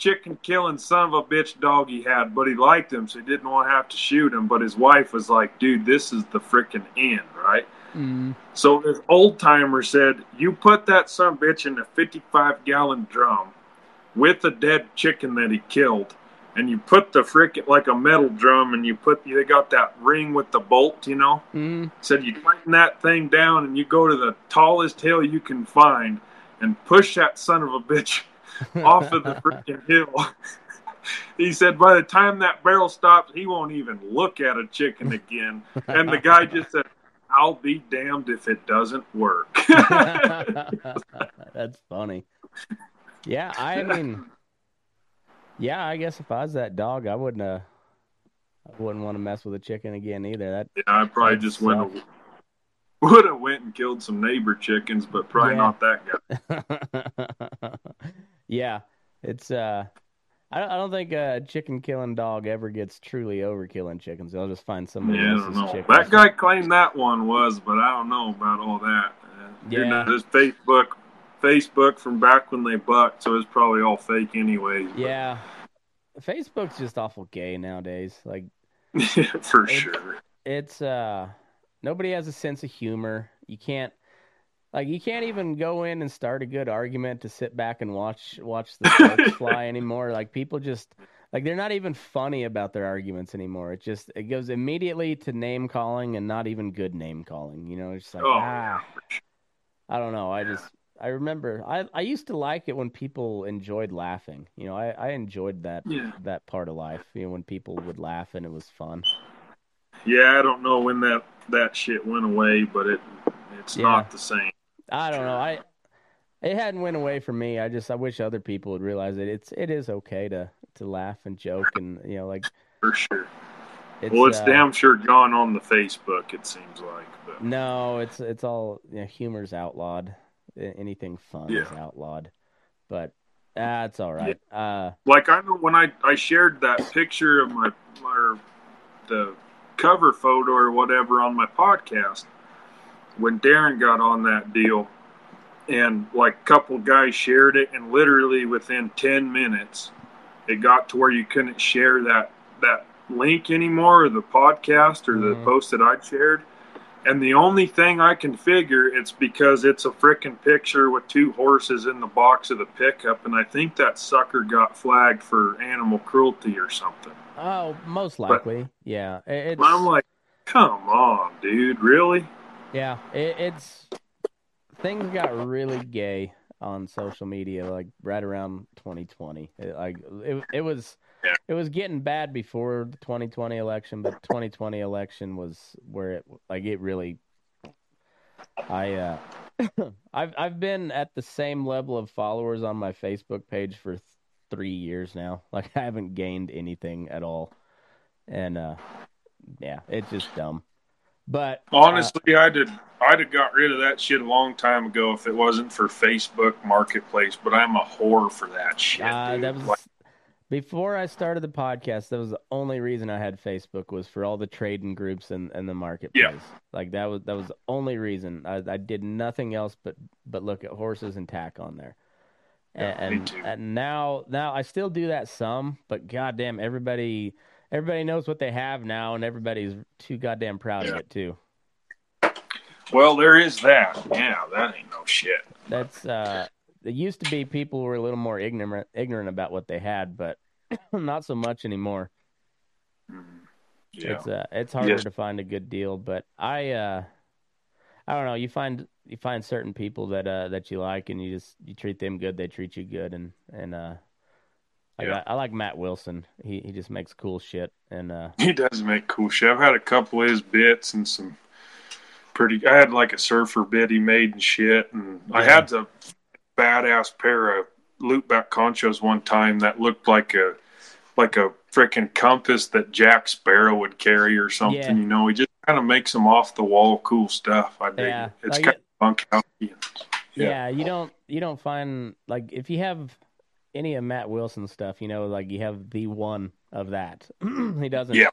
chicken killing son of a bitch dog he had, but he liked him, so he didn't want to have to shoot him. But his wife was like, dude, this is the freaking end, right? Mm. So this old timer said, You put that son of a bitch in a 55 gallon drum with a dead chicken that he killed, and you put the frickin' like a metal drum, and you put, they got that ring with the bolt, you know? Mm. Said you tighten that thing down, and you go to the tallest hill you can find and push that son of a bitch off of the freaking hill. he said by the time that barrel stops, he won't even look at a chicken again. And the guy just said, I'll be damned if it doesn't work. That's funny. Yeah, I mean, yeah, I guess if I was that dog, I wouldn't. Uh, I wouldn't want to mess with a chicken again either. That yeah, I probably just went would have went and killed some neighbor chickens, but probably Yeah. not that guy. yeah, it's. uh I don't, I don't think a chicken killing dog ever gets truly over killing chickens. They'll just find somebody Yeah, else's don't chickens. That guy claimed that one was, but I don't know about all that. Uh, you know, Yeah. this Facebook, Facebook from back when they bucked, so it's probably all fake anyway. Yeah, Facebook's just awful gay nowadays. Like for sure. it's uh nobody has a sense of humor. You can't like you can't even go in and start a good argument to sit back and watch watch the sparks fly anymore. Like people just like they're not even funny about their arguments anymore. It just it goes immediately to name calling and not even good name calling. You know, it's just like Oh, ah I don't know. I just I remember I I used to like it when people enjoyed laughing. You know, I I enjoyed that Yeah. that part of life. You know, when people would laugh and it was fun. Yeah, I don't know when that that shit went away, but it it's Yeah. not the same. I don't know. I it hadn't went away for me. I just I wish other people would realize that it's it is okay to to laugh and joke and you know like For sure. it's well, it's uh, damn sure gone on the Facebook. It seems like, but no, it's it's all you know, humor's outlawed. Anything fun is outlawed. But that's it's all right. Uh like I know when I I shared that picture of my or the cover photo or whatever on my podcast when Daron got on that deal and like a couple guys shared it and literally within 10 minutes it got to where you couldn't share that that link anymore or the podcast or the Mhm. post that I'd shared and the only thing I can figure it's because it's a frickin' picture with two horses in the box of the pickup, and I think that sucker got flagged for animal cruelty or something. oh, most likely. Yeah. It's I'm like, come on, dude, really? Yeah, it, it's things got really gay on social media like right around 2020. It, like it, it was Yeah. it was getting bad before the 2020 election, but 2020 election was where it like it really I uh I've I've been at the same level of followers on my Facebook page for th- 3 years now. Like I haven't gained anything at all. And uh yeah, it's just dumb. But uh, Honestly, I'd have, I'd have got rid of that shit a long time ago if it wasn't for Facebook Marketplace. But I'm a whore for that shit. Uh, that was Like, before I started the podcast. That was the only reason I had Facebook was for all the trading groups and, and the marketplace. Yeah. Like that was that was the only reason. I, I did nothing else but but look at horses and tack on there. Yeah, and, me and, too. and now now I still do that some, but goddamn everybody everybody knows what they have now, and everybody's too goddamn proud of it too. well, there is that. Yeah, that ain't no shit. That's uh it used to be people were a little more ignorant ignorant about what they had, but not so much anymore. Yeah. It's uh it's harder Yes. to find a good deal, but I uh I don't know, you find you find certain people that uh that you like and you just you treat them good, they treat you good and and uh I Yeah. got I like Matt Wilson. He he just makes cool shit and uh He does make cool shit. I've had a couple of his bits and some pretty. I had like a surfer bit he made and shit, and I had the badass pair of loopback conchos one time that looked like a like a freaking compass that Jack Sparrow would carry or something. Yeah. You know, he just kind of makes some off the wall cool stuff. I dig Yeah. it. It's Like kind of bunkhousey. yeah. Yeah. you don't you don't find like if you have any of Matt Wilson stuff, you know, like you have the one of that. he doesn't Yeah.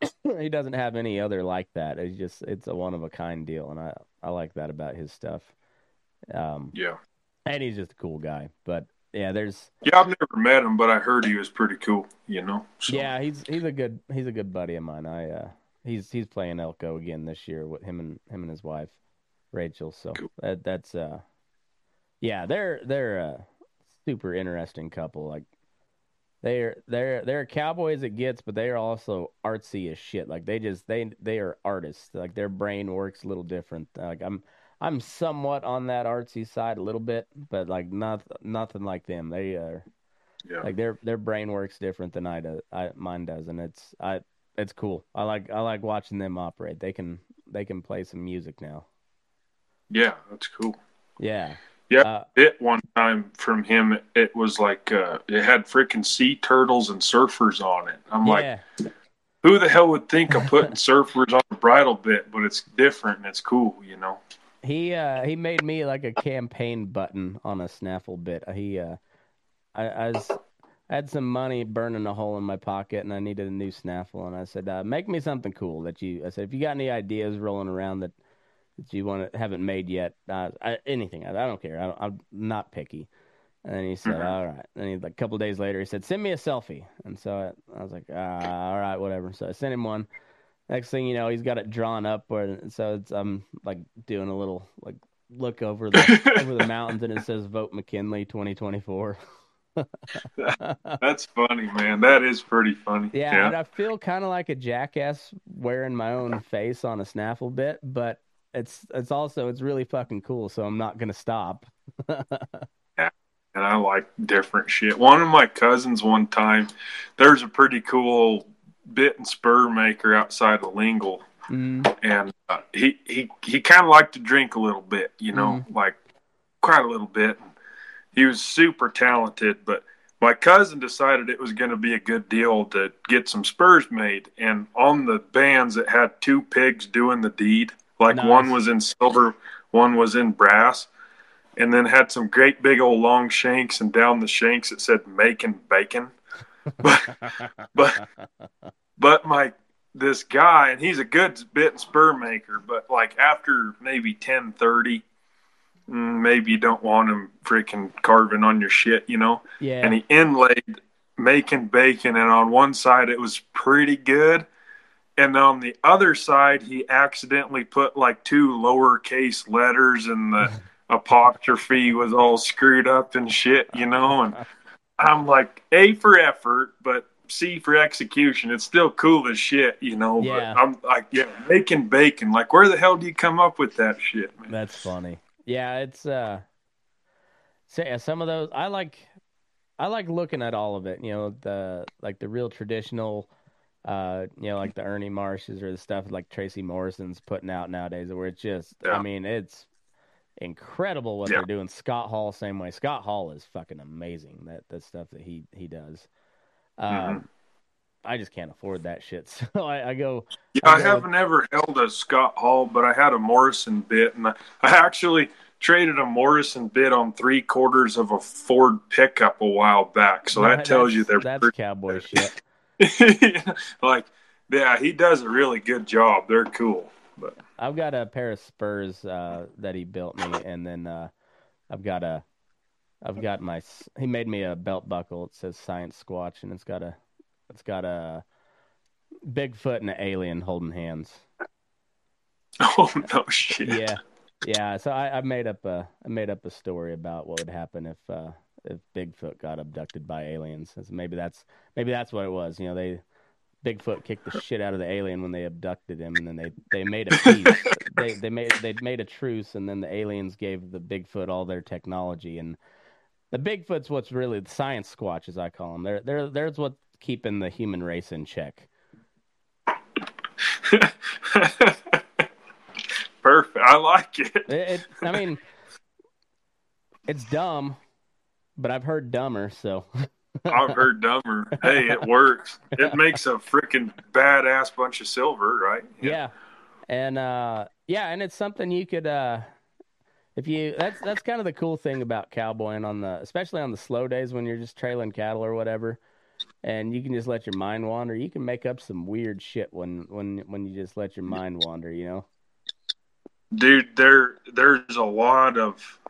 he doesn't have any other like that. It's just it's a one of a kind deal and I I like that about his stuff. Um Yeah. And he's just a cool guy. But yeah, there's Yeah, I've never met him, but I heard he was pretty cool. You know. So, yeah, he's he's a good he's a good buddy of mine. I uh he's he's playing Elko again this year with him and him and his wife Rachel. So Cool. that that's uh yeah, they're they're a super interesting couple. Like they're they're they're cowboys it gets, but they are also artsy as shit. Like they just they they are artists. Like their brain works a little different. Like I'm I'm somewhat on that artsy side a little bit, but like not nothing like them. They are yeah. like their their brain works different than I do. I mine does, and it's I it's cool. I like I like watching them operate. They can they can play some music now. yeah, that's cool. Yeah. Yeah, Uh, it one time from him. It, was like uh, it had freaking sea turtles and surfers on it. I'm like, who the hell would think of putting surfers on a bridle bit? But it's different and it's cool, you know. He uh he made me like a campaign button on a snaffle bit. He uh I, I was I had some money burning a hole in my pocket and I needed a new snaffle and I said, uh, make me something cool that you I said if you got any ideas rolling around that that you want to haven't made yet, uh, I, anything. I, I don't care. I, i'm not picky. And then he said, Mhm. "All right." And he, like a couple days later, he said, "Send me a selfie." And so I, I was like, ah, "All right, whatever." So I sent him one. Next thing you know, he's got it drawn up where so it's I'm like doing a little like look over the over the mountains and it says "Vote McKinley 2024." That's funny, man. That is pretty funny. Yeah, and I feel kind of like a jackass wearing my own face on a snaffle bit, but it's it's also it's really fucking cool, so I'm not gonna stop. Yeah, and I like different shit. One of my cousins, one time, there's a pretty cool bit and spur maker outside of Lingle, Mm, and uh, he he he kind of liked to drink a little bit, you know, like quite a little bit. He was super talented, but my cousin decided it was going to be a good deal to get some spurs made, and on the bands it had two pigs doing the deed. Like Nice. one was in silver, one was in brass, and then had some great big old long shanks, and down the shanks it said "making bacon." But but but my this guy and he's a good bit and spur maker but like after maybe 10 30 mm, maybe you don't want him freaking carving on your shit you know? Yeah, and he inlaid making bacon and on one side it was pretty good and on the other side he accidentally put like two lowercase letters and the apostrophe was all screwed up and shit you know? And i'm like a for effort but c for execution it's still cool as shit you know Yeah. but i'm like yeah making bacon like where the hell do you come up with that shit man That's funny. Yeah, it's uh so yeah, some of those I like I like looking at all of it, you know, the like the real traditional uh you know, like the Ernie Marshes or the stuff like Tracy Morrison's putting out nowadays where it's just I mean, it's incredible what Yeah. they're doing. Scott Hall same way. Scott Hall is fucking amazing that that stuff that he he does. Um Mhm. I just can't afford that shit. So I, I go Yeah, I I go- haven't ever held a Scott Hall, but I had a Morrison bit, and I, I actually traded a Morrison bit on three quarters of a Ford pickup a while back. So that tells you they're that's cowboy shit. like, yeah, he does a really good job. They're cool, but I've got a pair of Spurs uh, that he built me, and then uh, I've got a, I've got my. He made me a belt buckle. It says Science Squatch, and it's got a, it's got a Bigfoot and an alien holding hands. oh no shit. Yeah, yeah. So I, I made up a, I made up a story about what would happen if, uh, if Bigfoot got abducted by aliens. So maybe that's, maybe that's what it was. You know, they. Bigfoot kicked the shit out of the alien when they abducted him, and then they, they made a peace. they they made they made a truce, and then the aliens gave the Bigfoot all their technology, and the Bigfoot's what's really the science squatch, as I call them. They're they're there's what's keeping the human race in check. Perfect. I like it. It, it, I mean, it's dumb, but I've heard dumber. So I've heard dumber. Hey, it works. It makes a freaking badass bunch of silver, right? yeah, and uh, yeah, and it's something you could uh, if you that's that's kind of the cool thing about cowboying on the especially on the slow days when you're just trailing cattle or whatever. And you can just let your mind wander. You can make up some weird shit when when when you just let your mind wander. You know. dude there there's a lot of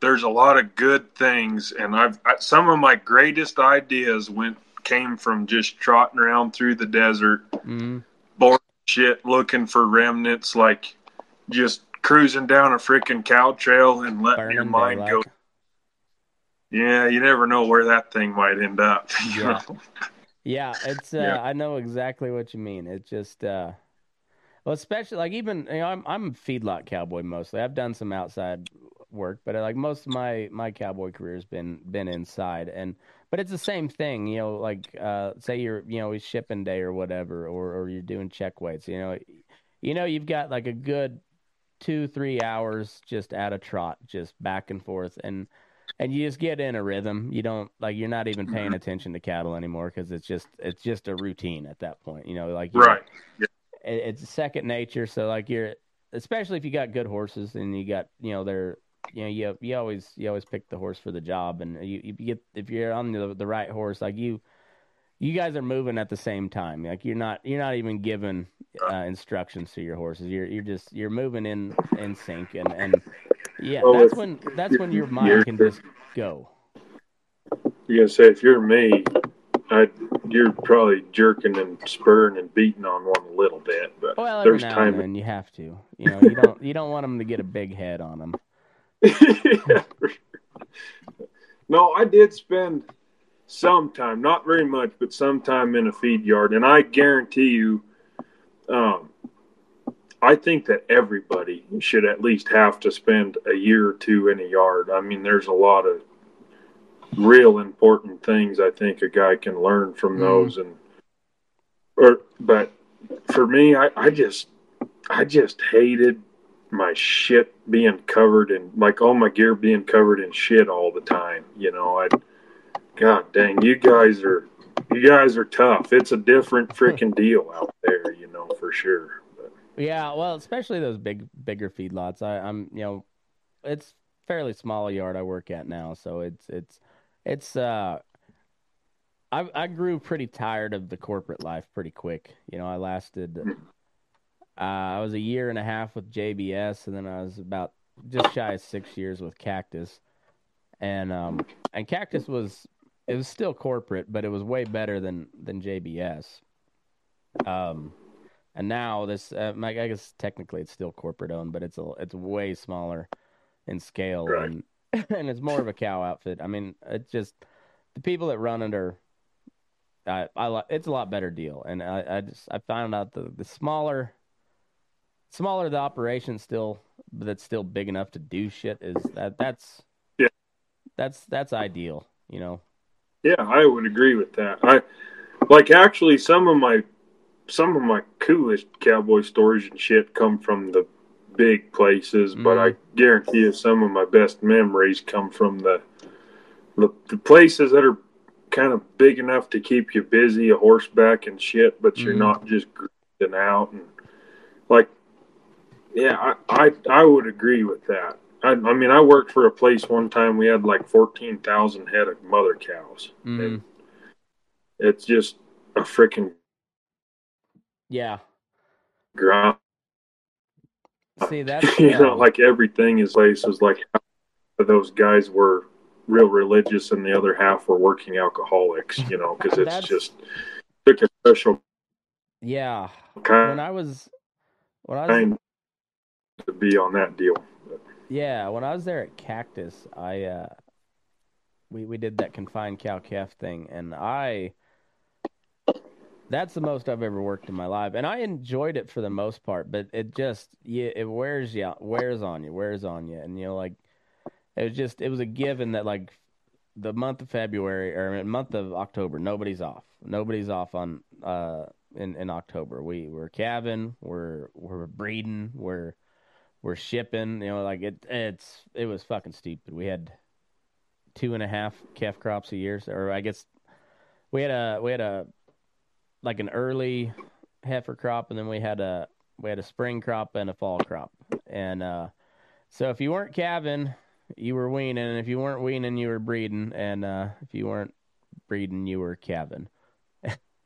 there's a lot of good things, and I've I, some of my greatest ideas went came from just trotting around through the desert, hmm bored shit, looking for remnants, like just cruising down a freaking cow trail and letting your mind go. Yeah, you never know where that thing might end up. Yeah. know? Yeah, it's uh Yeah. I know exactly what you mean. It's just uh well especially like even you know I'm I'm a feedlot cowboy mostly. I've done some outside work, but uh, like most of my my cowboy career has been been inside and but it's the same thing, you know, like uh say you're you know, it's shipping day or whatever or or you're doing check weights, you know. You know you've got like a good 2 3 hours just at a trot, just back and forth and and you just get in a rhythm. You don't like you're not even paying attention to cattle anymore because it's just it's just a routine at that point. You know, like Right. it- it's second nature. So like you're especially if you got good horses and you got you know they're you know you you always you always pick the horse for the job. And you, you get if you're on the the right horse like you you guys are moving at the same time. Like you're not you're not even giving uh, instructions to your horses. You're you're just you're moving in in sync. And and yeah Well, that's if- when that's when your you're- mind can just go. You gotta say if you're me, I you're probably jerking and spurring and beating on one a little bit, but well there's time. and you have to. You know you don't you don't want them to get a big head on them Yeah. No, I did spend some time, not very much, but some time in a feed yard, and I guarantee you, um, I think that everybody should at least have to spend a year or two in a yard. I mean, there's a lot of real important things I think a guy can learn from Mhm. those, and or but for me, I, I just I just hated my shit being covered in like all my gear being covered in shit all the time. You know, I God dang, you guys are you guys are tough. It's a different freaking deal out there, you know, for sure. But, Yeah, well, especially those big, bigger feedlots. I, I'm, you know, it's fairly small yard I work at now, so it's it's it's. uh I I grew pretty tired of the corporate life pretty quick. You know, I lasted. Uh, I was a year and a half with JBS, and then I was about just shy of six years with Cactus, and um and Cactus was it was still corporate, but it was way better than than JBS. Um, and now this, uh, I guess technically it's still corporate owned, but it's a it's way smaller in scale Right. and and it's more of a cow outfit. I mean, it's just the people that run it are. I, I it's a lot better deal, and I, I just I found out the the smaller, smaller the operation still, but that's still big enough to do shit is that that's Yeah. that's that's ideal, you know. yeah, I would agree with that. I like actually some of my some of my coolest cowboy stories and shit come from the big places, but I guarantee you some of my best memories come from the the, the places that are kind of big enough to keep you busy, a horseback and shit, but you're Mhm. not just grinding out and like yeah, I, I I would agree with that. I, I mean, I worked for a place one time. We had like fourteen thousand head of mother cows. And it's just a freaking Yeah. grind. See that you know, uh, like everything is places like those guys were real religious and the other half were working alcoholics. You know, because it's just took a special yeah. kind When I was when I was to be on that deal. Yeah, when I was there at Cactus, I uh we we did that confined cow calf thing and I that's the most I've ever worked in my life. And I enjoyed it for the most part, but it just yeah, it wears you wears on you, wears on you. And you know, like it was just it was a given that like the month of February or month of October, nobody's off. Nobody's off on uh in, in October. We we're calving, we're we're breeding, we're we're shipping. You know, like it. It's it was fucking stupid. We had two and a half calf crops a year, or I guess we had a we had a like an early heifer crop, and then we had a we had a spring crop and a fall crop. And uh, so if you weren't calving, you were weaning, and if you weren't weaning, you were breeding, and uh, if you weren't breeding, you were calving.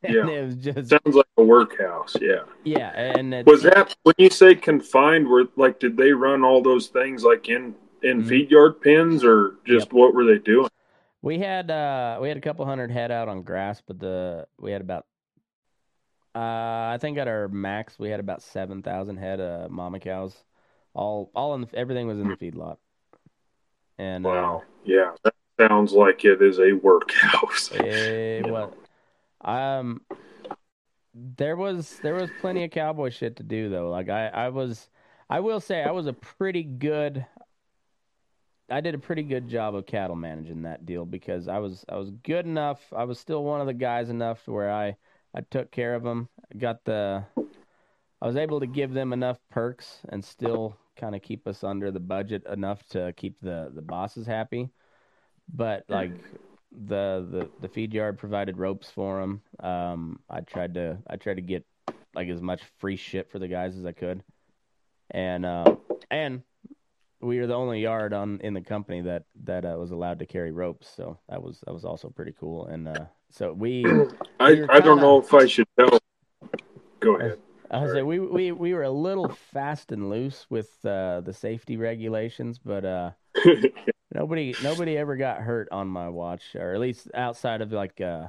Yeah. it was just Sounds like a workhouse. Yeah. yeah, and it's, Was that when you say confined? Were like did they run all those things like in in Mhm. feed yard pens or just Yep. what were they doing? We had uh we had a couple hundred head out on grass, but the we had about uh I think at our max we had about seven thousand head of mama cows, all all in the, everything was in the feedlot. And uh, Wow. Yeah, that sounds like it is a workhouse. It was. Um, there was there was plenty of cowboy shit to do though. Like I I was, I will say I was a pretty good. I did a pretty good job of cattle managing that deal because I was I was good enough. I was still one of the guys enough to where I I took care of them. Got the. I was able to give them enough perks and still kind of keep us under the budget enough to keep the the bosses happy. But like the the the feed yard provided ropes for them. Um, I tried to I tried to get like as much free shit for the guys as I could, and uh, and we were the only yard on in the company that that uh, was allowed to carry ropes. So that was that was also pretty cool. And uh, so we I, You're I don't know if I should tell. Go ahead. I was say we, we we were a little fast and loose with uh, the safety regulations, but uh, nobody nobody ever got hurt on my watch, or at least outside of like uh,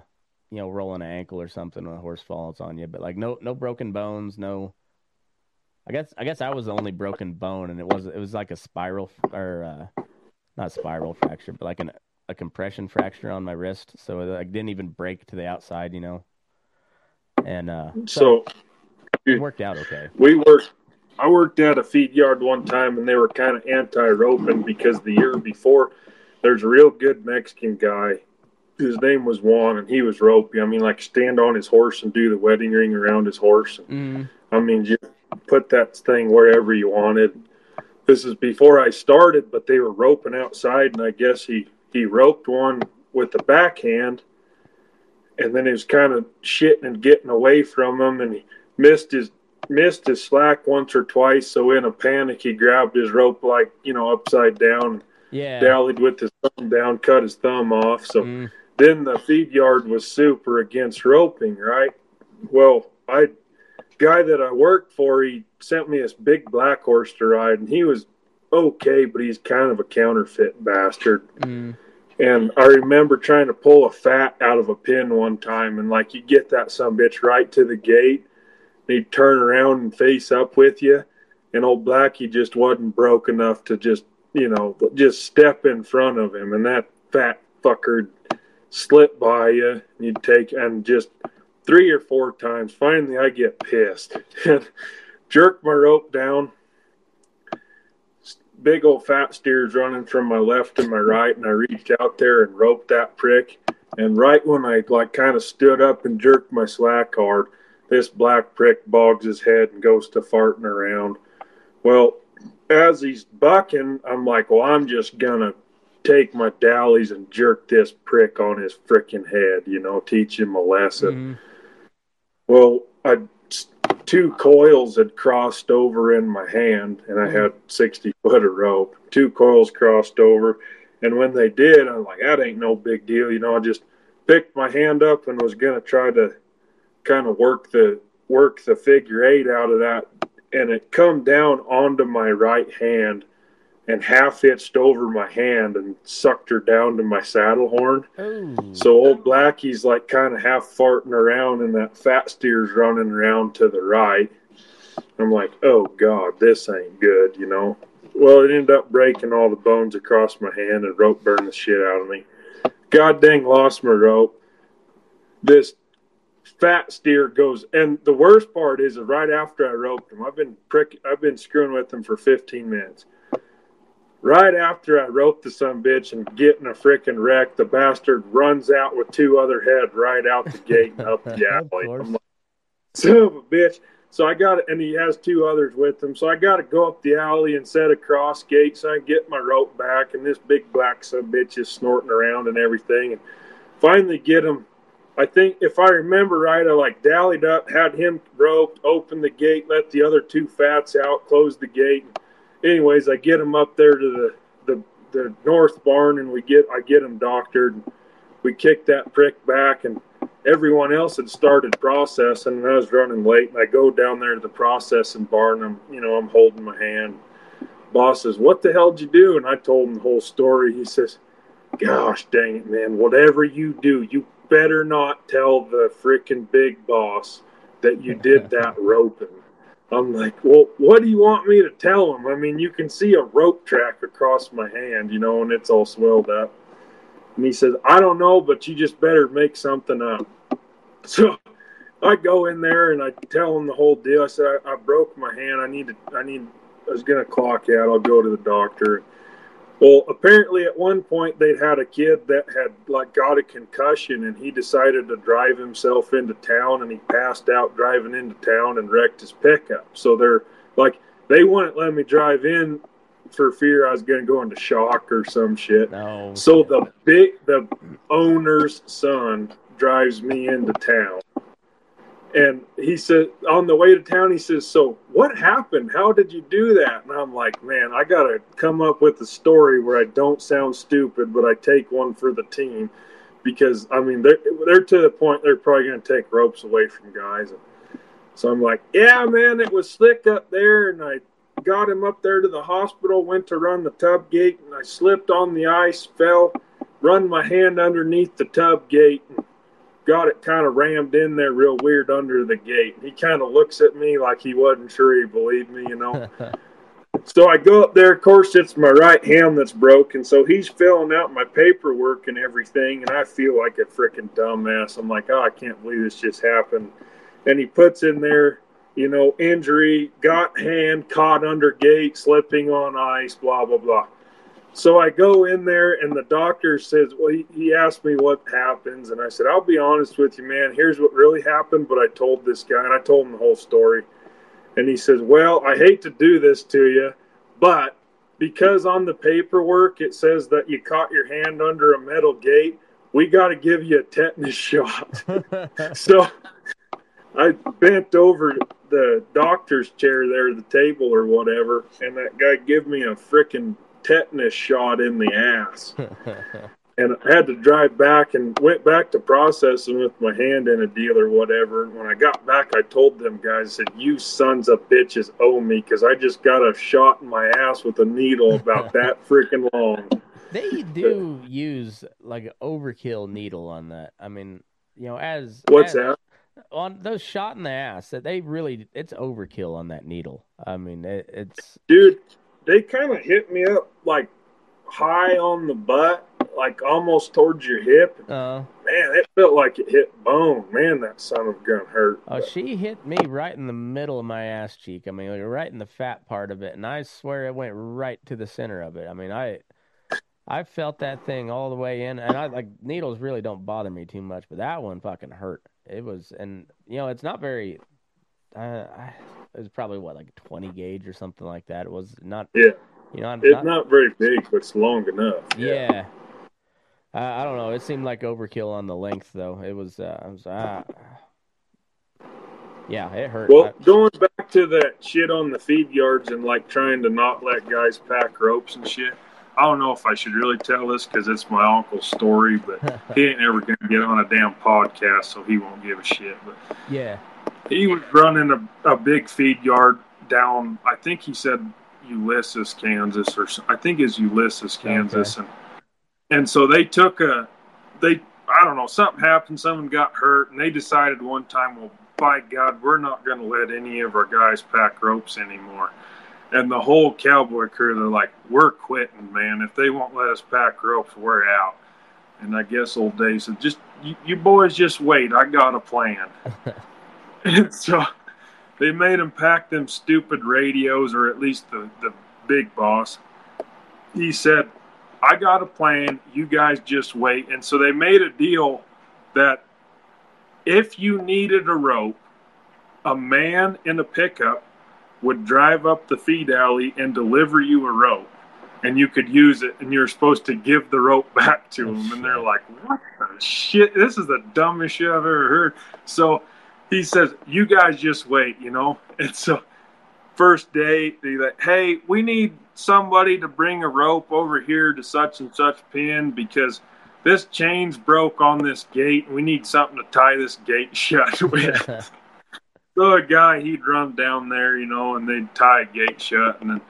you know rolling an ankle or something when a horse falls on you. But like no no broken bones, no. I guess I guess I was the only broken bone, and it was it was like a spiral or uh, not spiral fracture, but like an a compression fracture on my wrist, so it like didn't even break to the outside, you know. And uh, so it worked out okay. we worked. I worked at a feed yard one time, and they were kind of anti-roping because the year before, there's a real good Mexican guy. His name was Juan, and he was ropey. I mean, like stand on his horse and do the wedding ring around his horse. Mm, I mean, just put that thing wherever you wanted. This is before I started, but they were roping outside, and I guess he he roped one with the backhand, and then he was kind of shitting and getting away from him, and he missed his missed his slack once or twice. So in a panic, he grabbed his rope like you know upside down, yeah. dallied with his thumb down, cut his thumb off. So Mm, then the feed yard was super against roping, right? Well, I guy that I worked for, he sent me this big black horse to ride, and he was okay, but he's kind of a counterfeit bastard. mm, And I remember trying to pull a fat out of a pin one time, and like you get that some bitch right to the gate, he'd turn around and face up with you, and old Blackie just wasn't broke enough to just you know just step in front of him, and that fat fucker slip by you, and you'd take and just three or four times. Finally, I get pissed and jerk my rope down. Big old fat steers running from my left and my right, and I reached out there and roped that prick. And right when I like kind of stood up and jerked my slack hard, this black prick bogs his head and goes to farting around. Well, as he's bucking, I'm like, well, I'm just gonna take my dallies and jerk this prick on his frickin' head, you know, teach him a lesson. mm. Well, I two coils had crossed over in my hand, and I had sixty foot of rope. Two coils crossed over, and when they did, I'm like, that ain't no big deal, you know. I just picked my hand up and was gonna try to kind of work the work the figure eight out of that, and it come down onto my right hand, and half hitched over my hand and sucked her down to my saddle horn. Oh. So old Blackie's like kind of half farting around, and that fat steer's running around to the right. I'm like, oh god, this ain't good, you know. Well, it ended up breaking all the bones across my hand, and rope burned the shit out of me. God dang, lost my rope. This fat steer goes, and the worst part is, right after I roped him, I've been prick, I've been screwing with him for 15 minutes. Right after I roped the son bitch and getting a freaking wreck, the bastard runs out with two other head right out the gate and up the alley. I'm like, son of a bitch. So I got it, and he has two others with him. So I got to go up the alley and set a cross gate so I can get my rope back. And this big black son bitch is snorting around and everything. And finally get him. I think if I remember right, I like dallied up, had him roped, opened the gate, let the other two fats out, closed the gate. Anyways, I get him up there to the, the the north barn, and we get I get him doctored. We kick that prick back, and everyone else had started processing, and I was running late. And I go down there to the processing barn. I'm you know I'm holding my hand. boss says, "What the hell did you do?" And I told him the whole story. He says, "Gosh dang it, man! Whatever you do, you better not tell the freaking big boss that you did that roping." I'm like, well, what do you want me to tell him? I mean, you can see a rope track across my hand, you know, and it's all swelled up. And he says, I don't know, but you just better make something up. So I go in there and I tell him the whole deal. I said, I, I broke my hand. I need to, I need, I was going to clock out. I'll go to the doctor. Well, apparently at one point they'd had a kid that had like got a concussion and he decided to drive himself into town and he passed out driving into town and wrecked his pickup. So they're like they wouldn't let me drive in for fear I was going to go into shock or some shit. No. So the big the owner's son drives me into town and he said, on the way to town, he says, So what happened? How did you do that? And I'm like, Man, I got to come up with a story where I don't sound stupid, but I take one for the team. Because, I mean, they're, they're to the point they're probably going to take ropes away from guys. So I'm like, Yeah, man, it was slick up there. And I got him up there to the hospital, went to run the tub gate, and I slipped on the ice, fell, run my hand underneath the tub gate, and got it kind of rammed in there real weird under the gate. He kind of looks at me like he wasn't sure he believed me, you know. so I go up there. Of course, it's my right hand that's broken. So he's filling out my paperwork and everything, and I feel like a freaking dumbass. I'm like, oh, I can't believe this just happened. And he puts in there, you know, injury, got hand caught under gate, slipping on ice, blah blah blah. So I go in there, and the doctor says, Well, he, he, asked me what happens. And I said, I'll be honest with you, man. Here's what really happened. But I told this guy, and I told him the whole story. And he says, Well, I hate to do this to you, but because on the paperwork it says that you caught your hand under a metal gate, we got to give you a tetanus shot. so I bent over the doctor's chair there, the table or whatever, and that guy gave me a freaking tetanus shot in the ass. and I had to drive back and went back to processing with my hand in a deal or whatever. When I got back, I told them guys, I said, "You sons of bitches owe me because I just got a shot in my ass with a needle about that freaking long." They do use like an overkill needle on that. I mean, you know, as what's as, that? On those shot in the ass, that they really it's overkill on that needle. I mean, it, it's dude they kind of hit me up like high on the butt, like almost towards your hip. Uh, Man, it felt like it hit bone. Man, that son of a gun hurt. Oh, she hit me right in the middle of my ass cheek. I mean, like right in the fat part of it, and I swear it went right to the center of it. I mean, I. I felt that thing all the way in, and I like needles really don't bother me too much, but that one fucking hurt. It was, and you know, it's not very. Uh, it was probably what like 20 gauge or something like that. It was not. Yeah. You know, it's not, not very big, but it's long enough. Yeah. yeah. Uh, I don't know. It seemed like overkill on the length, though. It was. Uh, I was. Uh, yeah, it hurt. Well, going back to that shit on the feed yards and like trying to not let guys pack ropes and shit. I don't know if I should really tell this because it's my uncle's story, but he ain't ever gonna get on a damn podcast, so he won't give a shit. But yeah, he was running a, a big feed yard down. I think he said Ulysses, Kansas, or I think is Ulysses, Kansas, okay. and and so they took a they I don't know something happened, someone got hurt, and they decided one time, well, by God, we're not going to let any of our guys pack ropes anymore. And the whole cowboy crew, they're like, we're quitting, man. If they won't let us pack ropes, we're out. And I guess old Dave said, just you, you boys just wait. I got a plan. And so they made him pack them stupid radios, or at least the, the big boss. He said, I got a plan. You guys just wait. And so they made a deal that if you needed a rope, a man in a pickup would drive up the feed alley and deliver you a rope. And you could use it, and you're supposed to give the rope back to oh, them. And they're like, What the shit? This is the dumbest shit I've ever heard. So he says, "You guys just wait," you know. And so, first day, they like, "Hey, we need somebody to bring a rope over here to such and such pin because this chain's broke on this gate. We need something to tie this gate shut with." so a guy he'd run down there, you know, and they'd tie a gate shut, and then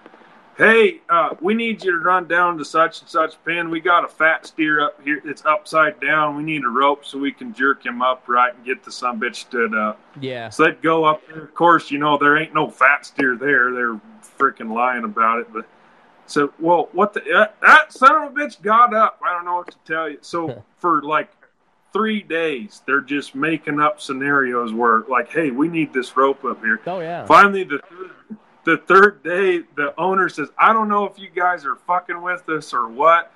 hey, uh, we need you to run down to such and such pen. We got a fat steer up here It's upside down. We need a rope so we can jerk him up right and get the son bitch stood up. Yeah. So they'd go up there. Of course, you know, there ain't no fat steer there. They're freaking lying about it. But so, well, what the, uh, that son of a bitch got up. I don't know what to tell you. So for like three days, they're just making up scenarios where, like, hey, we need this rope up here. Oh yeah. Finally, the third, the third day, the owner says, I don't know if you guys are fucking with us or what,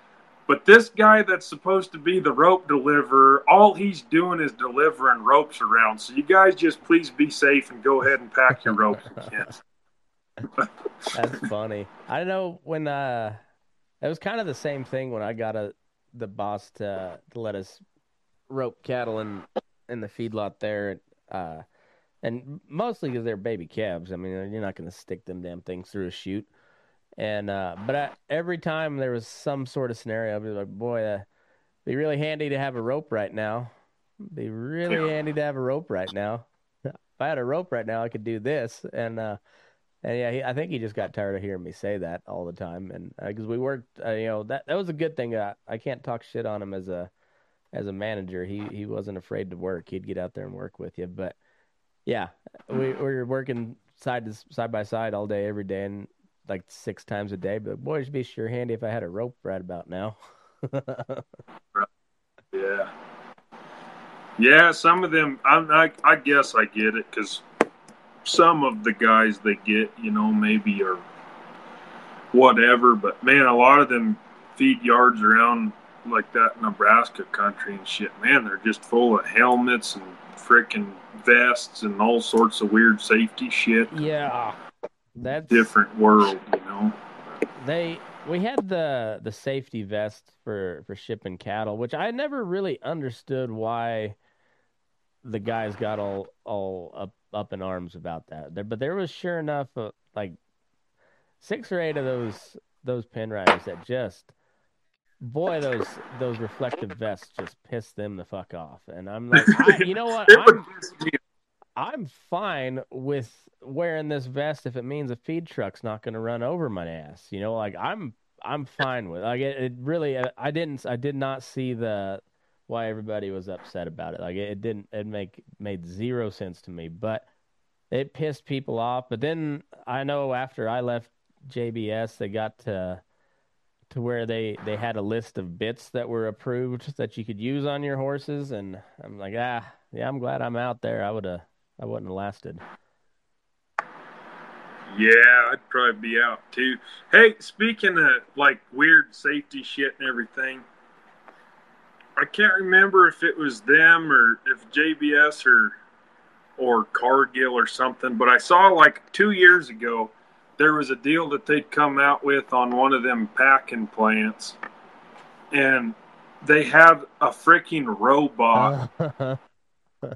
but this guy that's supposed to be the rope deliverer, all he's doing is delivering ropes around. So you guys just please be safe and go ahead and pack your ropes again. That's funny. I don't know when uh it was kind of the same thing when I got a the boss to, to let us rope cattle in in the feedlot there uh and mostly because they're baby calves. I mean, you're not going to stick them damn things through a chute. And uh but I, every time there was some sort of scenario, I'd be like, boy, uh, be really handy to have a rope right now. Be really handy to have a rope right now. If I had a rope right now, I could do this. And uh and yeah, he, I think he just got tired of hearing me say that all the time, and because we worked, uh, you know, that that was a good thing. Uh, I can't talk shit on him as a as a manager. He he wasn't afraid to work. He'd get out there and work with you. But yeah, we we were working side to side by side all day, every day, and like six times a day. But boy, it'd be sure handy if I had a rope right about now. Yeah. Yeah, some of them, I'm, I, I guess I get it because some of the guys they get, you know, maybe are whatever, but man, a lot of them feed yards around like that Nebraska country and shit, man, they're just full of helmets and freaking vests and all sorts of weird safety shit. yeah, that's Different world, you know. They we had the the safety vest for for shipping cattle, which I never really understood why the guys got all all up up in arms about that. There, but there was sure enough uh, like six or eight of those those pen riders that just boy those those reflective vests just pissed them the fuck off. And I'm like, I, you know what? I'm I'm fine with wearing this vest if it means a feed truck's not going to run over my ass. You know, like I'm I'm fine with like it, it really uh, I didn't I did not see the why everybody was upset about it. Like it, it didn't it make made zero sense to me, but it pissed people off. But then I know after I left JBS, they got to to where they they had a list of bits that were approved that you could use on your horses, and I'm like, ah, yeah, I'm glad I'm out there. I would have I wouldn't have lasted. Yeah, I'd probably be out too. Hey, speaking of like weird safety shit and everything, I can't remember if it was them or if JBS or or Cargill or something, but I saw like two years ago there was a deal that they'd come out with on one of them packing plants, and they had a freaking robot.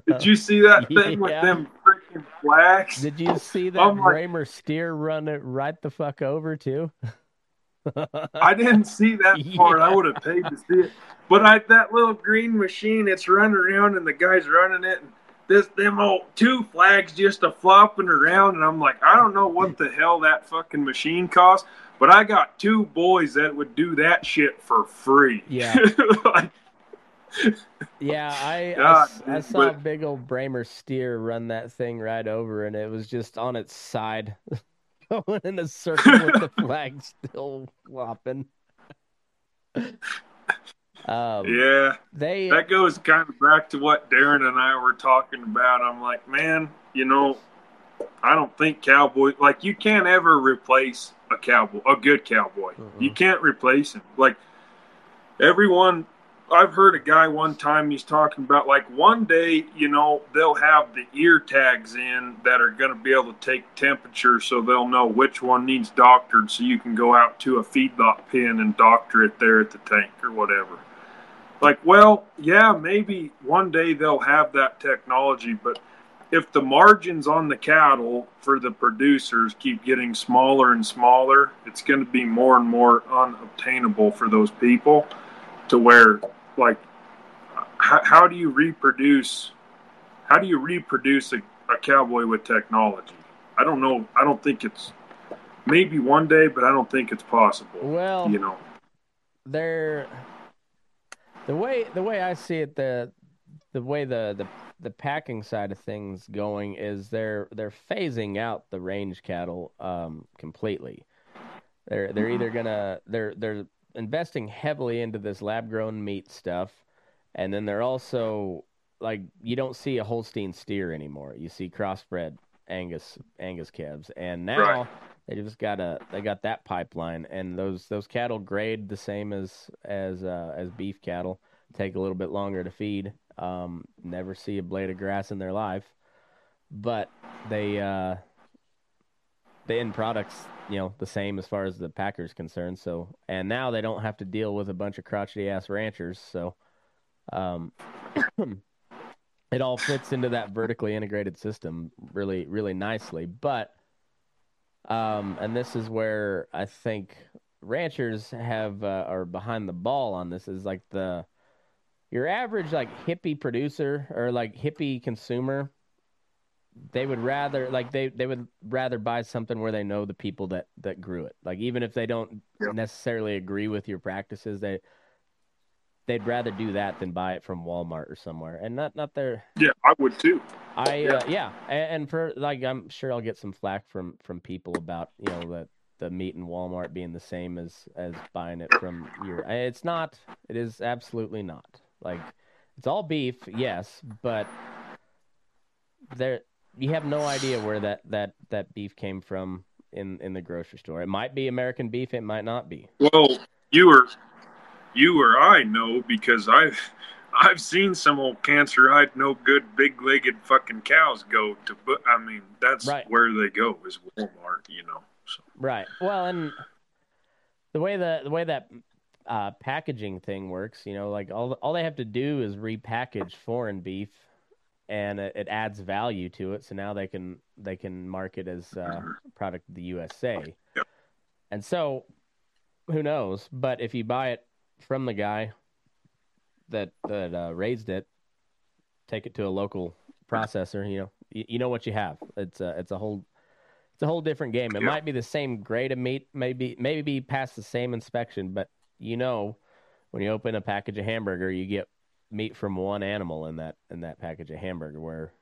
Did you see that thing with them freaking flags? Did you see that I'm like- Brahma steer run it right the fuck over too? I didn't see that part. I would have paid to see it. But I that little green machine, it's running around and the guy's running it and this them old two flags just a flopping around and I'm like, I don't know what the hell that fucking machine costs, but I got two boys that would do that shit for free. Yeah. Like, Yeah, I I God, I, dude, saw a but- big old Brahma steer run that thing right over, and it was just on its side, going in a circle with the flag still flopping. Um, yeah. they that goes kind of back to what Daron and I were talking about. I'm like, man, you know, I don't think cowboy like you can't ever replace a cowboy, a good cowboy. You can't replace him. Like everyone, I've heard a guy one time he's talking about like one day, you know, they'll have the ear tags in that are going to be able to take temperature, so they'll know which one needs doctored, so you can go out to a feedlot pen and doctor it there at the tank or whatever. Like, well, yeah, maybe one day they'll have that technology, but if the margins on the cattle for the producers keep getting smaller and smaller, it's going to be more and more unobtainable for those people to where, like, how, how do you reproduce? How do you reproduce a, a cowboy with technology? I don't know. I don't think it's maybe one day, but I don't think it's possible. Well, you know, they're the way the way I see it the the way the the the packing side of things going is they're they're phasing out the range cattle um, completely. They're they're either gonna they're they're investing heavily into this lab grown meat stuff, and then they're also like you don't see a Holstein steer anymore. You see crossbred Angus Angus calves, and now Right. They just got a they got that pipeline, and those those cattle grade the same as as uh, as beef cattle. Take a little bit longer to feed. Um, never see a blade of grass in their life, but they uh, the end products you know the same as far as the Packers concerned. So and now they don't have to deal with a bunch of crotchety ass ranchers. So um, it all fits into that vertically integrated system really really nicely. But um, and this is where I think ranchers have uh, are behind the ball on this. Is like the your average like hippie producer or like hippie consumer they would rather like they they would rather buy something where they know the people that that grew it like even if they don't Yep. necessarily agree with your practices they they'd rather do that than buy it from Walmart or somewhere and not not their yeah, I would too. I Yeah. uh, yeah, and, and for like I'm sure I'll get some flack from from people about you know the the meat in Walmart being the same as as buying it from your. It's not. It is absolutely not. Like it's all beef, yes, but there you have no idea where that that that beef came from in in the grocery store. It might be American beef, it might not be. Well, you or you or I know because I've I've seen some old cancer-eyed, no good, big-legged fucking cows go to. But I mean, that's Right. where they go is Walmart. You know. So Right. Well, and the way the the way that uh, packaging thing works, you know, like all all they have to do is repackage foreign beef, and it, it adds value to it. So now they can they can market as uh, product of the USA. Yep. And so, who knows? But if you buy it from the guy that that uh, raised it, take it to a local processor. You know, you, you know what you have. It's a it's a whole it's a whole different game. It Yeah. might be the same grade of meat, maybe maybe be past the same inspection, but you know, when you open a package of hamburger, you get meat from one animal in that in that package of hamburger. Where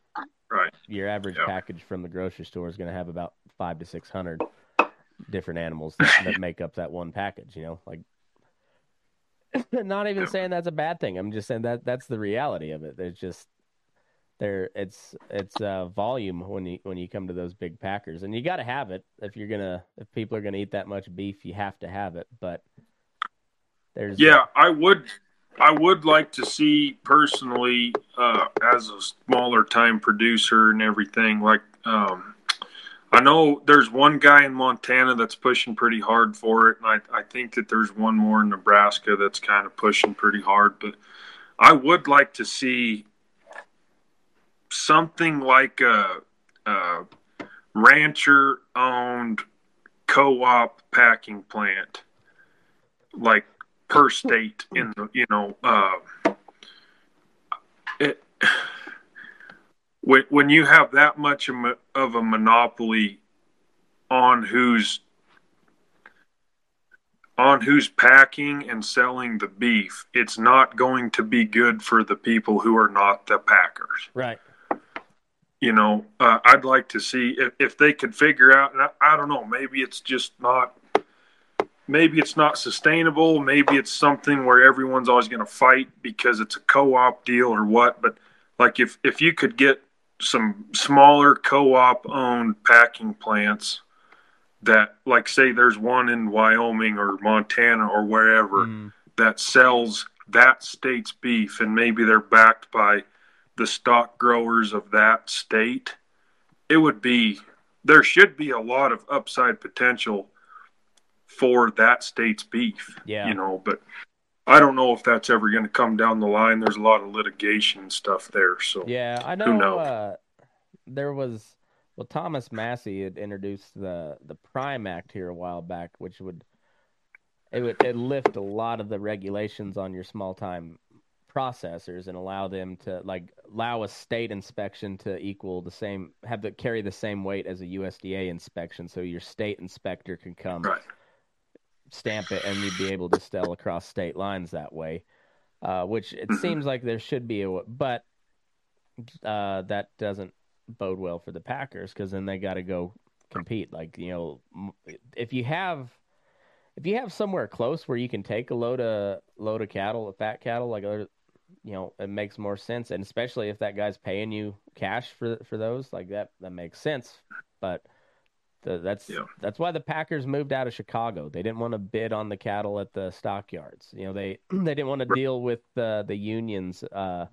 right. your average Yeah. package from the grocery store is going to have about five to six hundred different animals that, that make up that one package. You know, like not even saying that's a bad thing. I'm just saying that that's the reality of it. There's just there it's it's uh, volume when you when you come to those big packers, and you got to have it if you're gonna if people are gonna eat that much beef, you have to have it. But there's Yeah, I would. I would like to see personally, uh, as a smaller time producer and everything. Like, um, I know there's one guy in Montana that's pushing pretty hard for it, and I, I think that there's one more in Nebraska that's kind of pushing pretty hard. But I would like to see something like a, a rancher-owned co-op packing plant, like per state in the you know uh, it when when you have that much of a- monopoly on who's on who's packing and selling the beef it's not going to be good for the people who are not the packers right. you know, uh, I'd like to see if, if they could figure out, and I, I don't know, maybe it's just not, maybe it's not sustainable. Maybe it's something where everyone's always going to fight because it's a co-op deal or what. But like if, if you could get some smaller co-op owned packing plants that like say there's one in Wyoming or Montana or wherever Mm. that sells that state's beef and maybe they're backed by the stock growers of that state, it would be there should be a lot of upside potential for that state's beef. Yeah. You know, but I don't know if that's ever going to come down the line. There's a lot of litigation stuff there. So Yeah, I Who know. knows? Uh, there was well, Thomas Massie had introduced the the Prime Act here a while back, which would it would it lift a lot of the regulations on your small time processors and allow them to like allow a state inspection to equal the same have to carry the same weight as a USDA inspection so your state inspector can come Right. Stamp it and you'd be able to sell across state lines that way uh, which it Mhm. seems like there should be a but uh, that doesn't bode well for the Packers because then they got to go compete like you know if you have if you have somewhere close where you can take a load of load of cattle, a fat cattle, like other, you know, it makes more sense, and especially if that guy's paying you cash for for those, like that, that makes sense. But the, that's Yeah. that's why the Packers moved out of Chicago. They didn't want to bid on the cattle at the stockyards. You know, they they didn't want to deal with the the unions uh,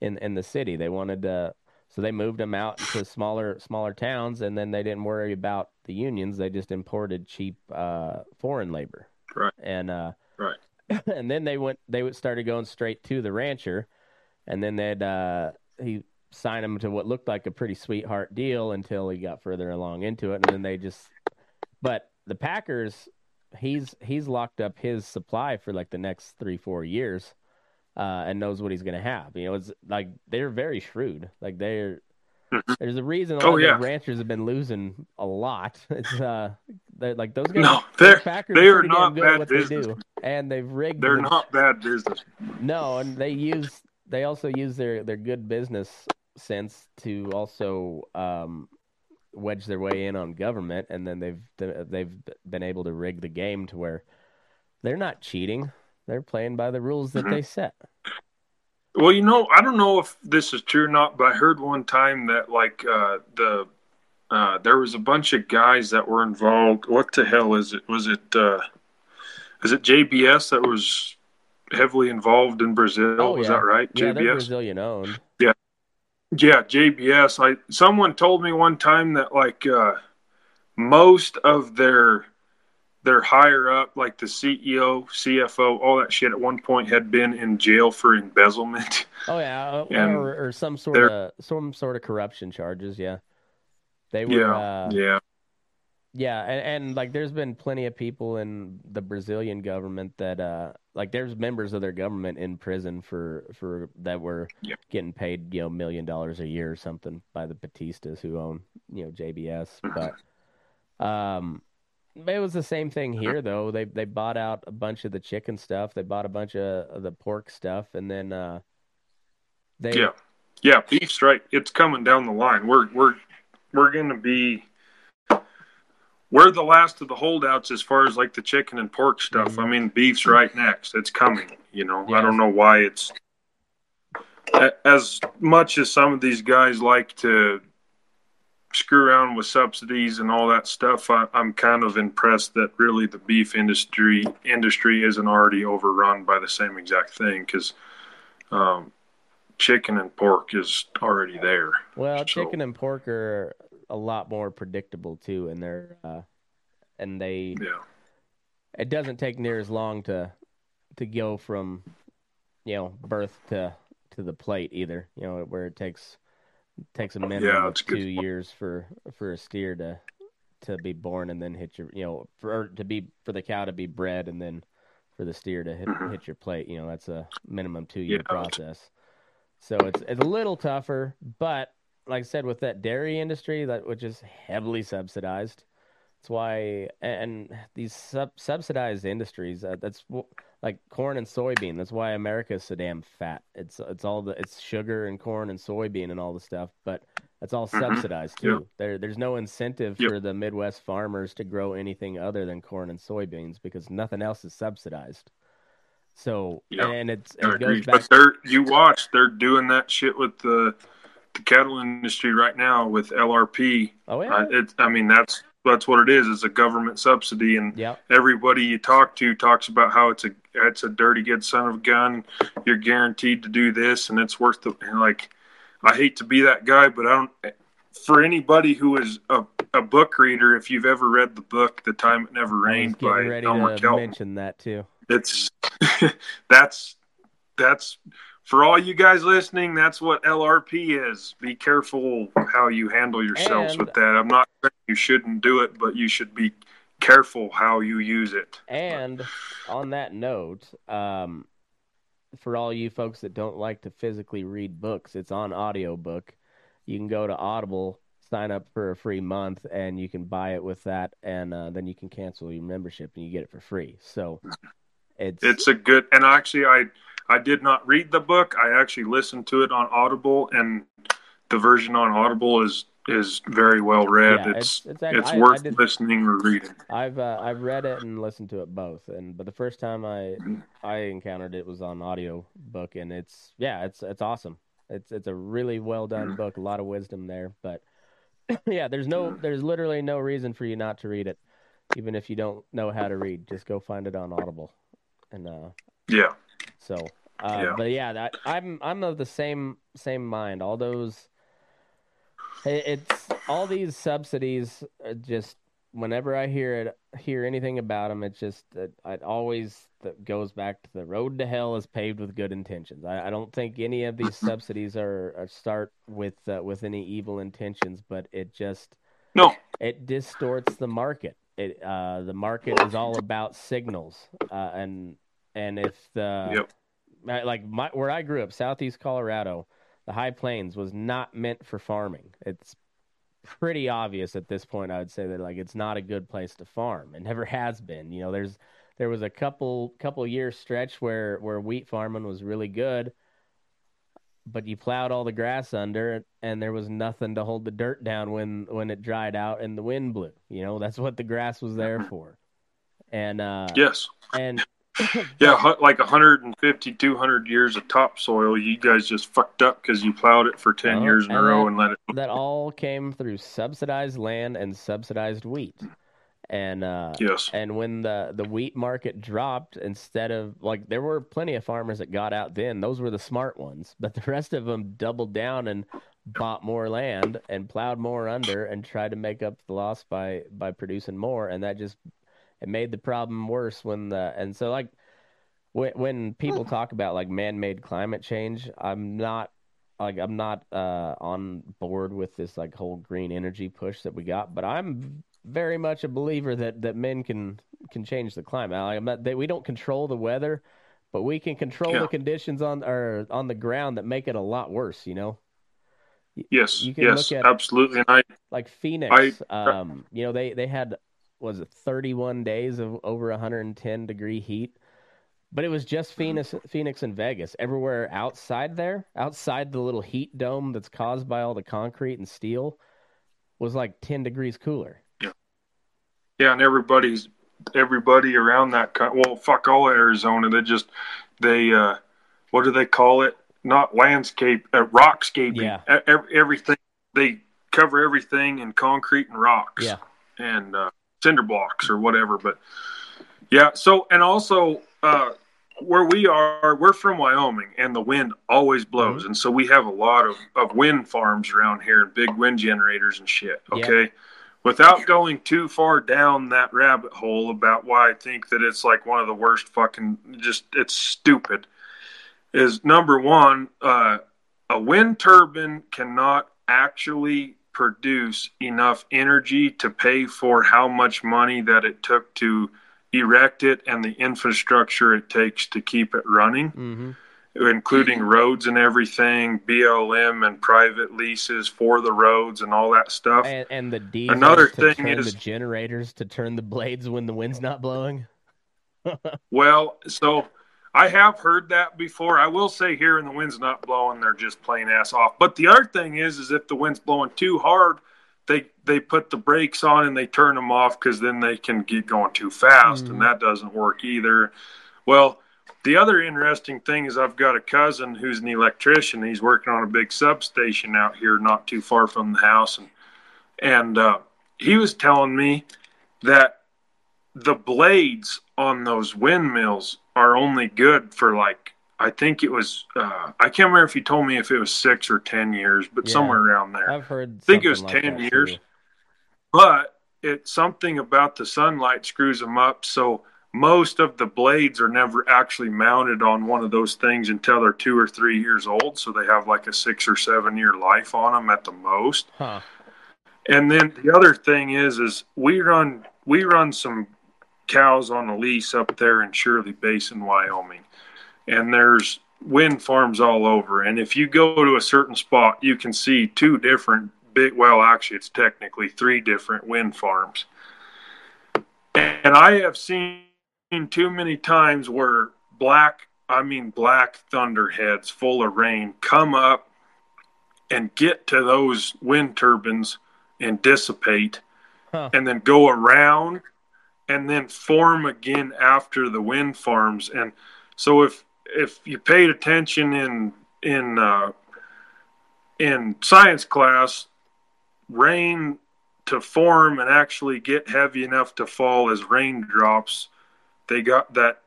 in in the city. They wanted to. So they moved them out to smaller smaller towns, and then they didn't worry about the unions. They just imported cheap uh, foreign labor. Right. And uh, Right. and then they went. They would- started going straight to the rancher, and then they'd uh, he signed him to what looked like a pretty sweetheart deal until he got further along into it, and then they just. But the Packers, he's he's locked up his supply for like the next three four years uh, and knows what he's going to have. You know, it's like they're very shrewd. Like they're Mhm. there's a reason a lot Oh, yeah. the ranchers have been losing a lot. It's uh, they're like those guys. No, they're- Packers they are not good at bad what business. they do, and they've rigged. They're the- not bad business. No, and they use they also use their their good business sense to also um, wedge their way in on government, and then they've they've been able to rig the game to where they're not cheating. They're playing by the rules that Mhm. they set. Well, you know, I don't know if this is true or not, but I heard one time that like uh, the uh, there was a bunch of guys that were involved. What the hell is it? Was it uh, is it JBS that was heavily involved in Brazil? Oh, was yeah. that right? Yeah, JBS. Brazilian owned. Yeah, JBS. I someone told me one time that like uh, most of their their higher up, like the CEO, CFO, all that shit, at one point had been in jail for embezzlement. Oh yeah, uh, And or, or some sort of some sort of corruption charges. Yeah, they were. yeah, uh, yeah, Yeah, and, and like there's been plenty of people in the Brazilian government that uh like there's members of their government in prison for for that were Yeah. getting paid, you know, million dollars a year or something by the Batistas who own, you know, JBS. Mhm. But um it was the same thing here though. They they bought out a bunch of the chicken stuff, they bought a bunch of, of the pork stuff and then uh they yeah, yeah. Beef's right. It's coming down the line. We're we're we're gonna be. We're the last of the holdouts as far as like the chicken and pork stuff. Mhm. I mean, beef's right next. It's coming. You know, I don't know why it's as much as some of these guys like to screw around with subsidies and all that stuff. I, I'm kind of impressed that really the beef industry industry isn't already overrun by the same exact thing because um, chicken and pork is already there. Well, So- chicken and pork are a lot more predictable too, and they're uh, and they Yeah, it doesn't take near as long to to go from you know birth to to the plate either. You know where it takes takes a minimum Yeah, of two good. years for for a steer to to be born and then hit your you know for to be for the cow to be bred and then for the steer to hit, Mhm. hit your plate. You know that's a minimum two year Yeah. process. So it's it's a little tougher, but like I said, with that dairy industry that which is heavily subsidized, that's why and these sub, subsidized industries uh, that's like corn and soybean. That's why America is so damn fat. It's it's all the it's sugar and corn and soybean and all the stuff, but that's all Mhm. subsidized too. Yep. There there's no incentive Yep. for the Midwest farmers to grow anything other than corn and soybeans because nothing else is subsidized. So Yep. and it's it goes back But they're you watch they're doing that shit with the the cattle industry right now with LRP. Oh yeah. Uh, it, I mean that's that's what it is. It's a government subsidy, and Yep. everybody you talk to talks about how it's a it's a dirty good son of a gun. You're guaranteed to do this, and it's worth the like. I hate to be that guy, but I don't. For anybody who is a, a book reader, if you've ever read the book "The Time It Never Rained" by ready Elmer to Kelton, mention that too. it's that's that's for all you guys listening. That's what LRP is. Be careful how you handle yourselves And- with that. I'm not saying you shouldn't do it, but you should be careful how you use it. And on that note, um, for all you folks that don't like to physically read books, it's on audiobook. You can go to Audible, sign up for a free month, and you can buy it with that, and uh, then you can cancel your membership and you get it for free. So it's It's a good, and actually, I I did not read the book. I actually listened to it on Audible, and the version on Audible is is very well read. Yeah, it's it's- it's, it's I- I worth did- listening or reading. I've uh, I've read it and listened to it both, and but the first time I I encountered it was on audio book, and it's yeah, it's it's awesome. It's it's a really well done book, a lot of wisdom there. But yeah, there's no there's literally no reason for you not to read it, even if you don't know how to read. Just go find it on Audible, and uh, Yeah, so, uh, Yeah. but yeah, that, I'm I'm of the same same mind. All those, it's all these subsidies. Are just whenever I hear it, hear anything about them, it just it, it always goes back to the road to hell is paved with good intentions. I, I don't think any of these subsidies are, are start with uh, with any evil intentions, but it just no, it distorts the market. It uh, the market is all about signals, uh, and and if the Yep. Like my where I grew up, southeast Colorado, the High Plains was not meant for farming. It's pretty obvious at this point. I would say that like it's not a good place to farm. It never has been. You know, there's there was a couple couple year stretch where where wheat farming was really good, but you plowed all the grass under and there was nothing to hold the dirt down when when it dried out and the wind blew. You know, that's what the grass was there for. And uh yes, and yeah, like 150, 200 years of topsoil. You guys just fucked up because you plowed it for 10 Well, years in a row that- and let it. that all came through subsidized land and subsidized wheat. And uh Yes, and when the the wheat market dropped instead of like there were plenty of farmers that got out then those were the smart ones but the rest of them doubled down and bought more land and plowed more under and tried to make up the loss by by producing more and that just it made the problem worse when the and so like when when people talk about like man-made climate change I'm not like I'm not uh on board with this like whole green energy push that we got but I'm very much a believer that that men can can change the climate. Like, I'm not, that we don't control the weather, but we can control Yeah. the conditions on or on the ground that make it a lot worse. You know, yes, you can yes, absolutely. And I, like Phoenix. I- um, you know they they had was it 31 days of over 110 degree heat. But it was just Phoenix, Phoenix and Vegas. Everywhere outside there, outside the little heat dome that's caused by all the concrete and steel, was like 10 degrees cooler. yeah, yeah, and everybody's everybody around that. Well, fuck all Arizona. They just they uh, what do they call it? Not landscape, uh, rockscaping. Yeah. Everything they cover everything in concrete and rocks. Yeah. and uh, cinder blocks or whatever. But yeah, so and also uh, where we are, we're from Wyoming, and the wind always blows, and so we have a lot of, of wind farms around here and big wind generators and shit. Yeah. Okay. Without going too far down that rabbit hole about why I think that it's like one of the worst fucking, just it's stupid. Is number one, uh, a wind turbine cannot actually produce enough energy to pay for how much money that it took to erect it and the infrastructure it takes to keep it running, Mm-hmm. including roads and everything, BLM and private leases for the roads and all that stuff. And, and the diesels Another to thing turn is- the generators to turn the blades when the wind's not blowing. Well, so I have heard that before. I will say here, and the wind's not blowing, they're just playing ass off. But the other thing is, is if the wind's blowing too hard, they they put the brakes on and they turn them off because then they can get going too fast, Mhm. and that doesn't work either. Well, the other interesting thing is I've got a cousin who's an electrician. He's working on a big substation out here, not too far from the house, and and uh, he was telling me that the blades on those windmills are only good for like I think it was uh, I can't remember if you told me if it was six or ten years, but Yeah. somewhere around there. I've heard. I think it was like 10 years. too. But it's something about the sunlight screws them up, so most of the blades are never actually mounted on one of those things until they're two or three years old. So they have like a six or seven year life on them at the most. Huh. And then the other thing is, is we run we run some cows on a lease up there in Shirley Basin, Wyoming, and there's wind farms all over. And if you go to a certain spot, you can see two different big, well, actually, it's technically three different wind farms. And I have seen too many times where black, I mean, black thunderheads full of rain come up and get to those wind turbines and dissipate Huh. and then go around and then form again after the wind farms and so if if you paid attention in in uh, in science class rain to form and actually get heavy enough to fall as raindrops they got that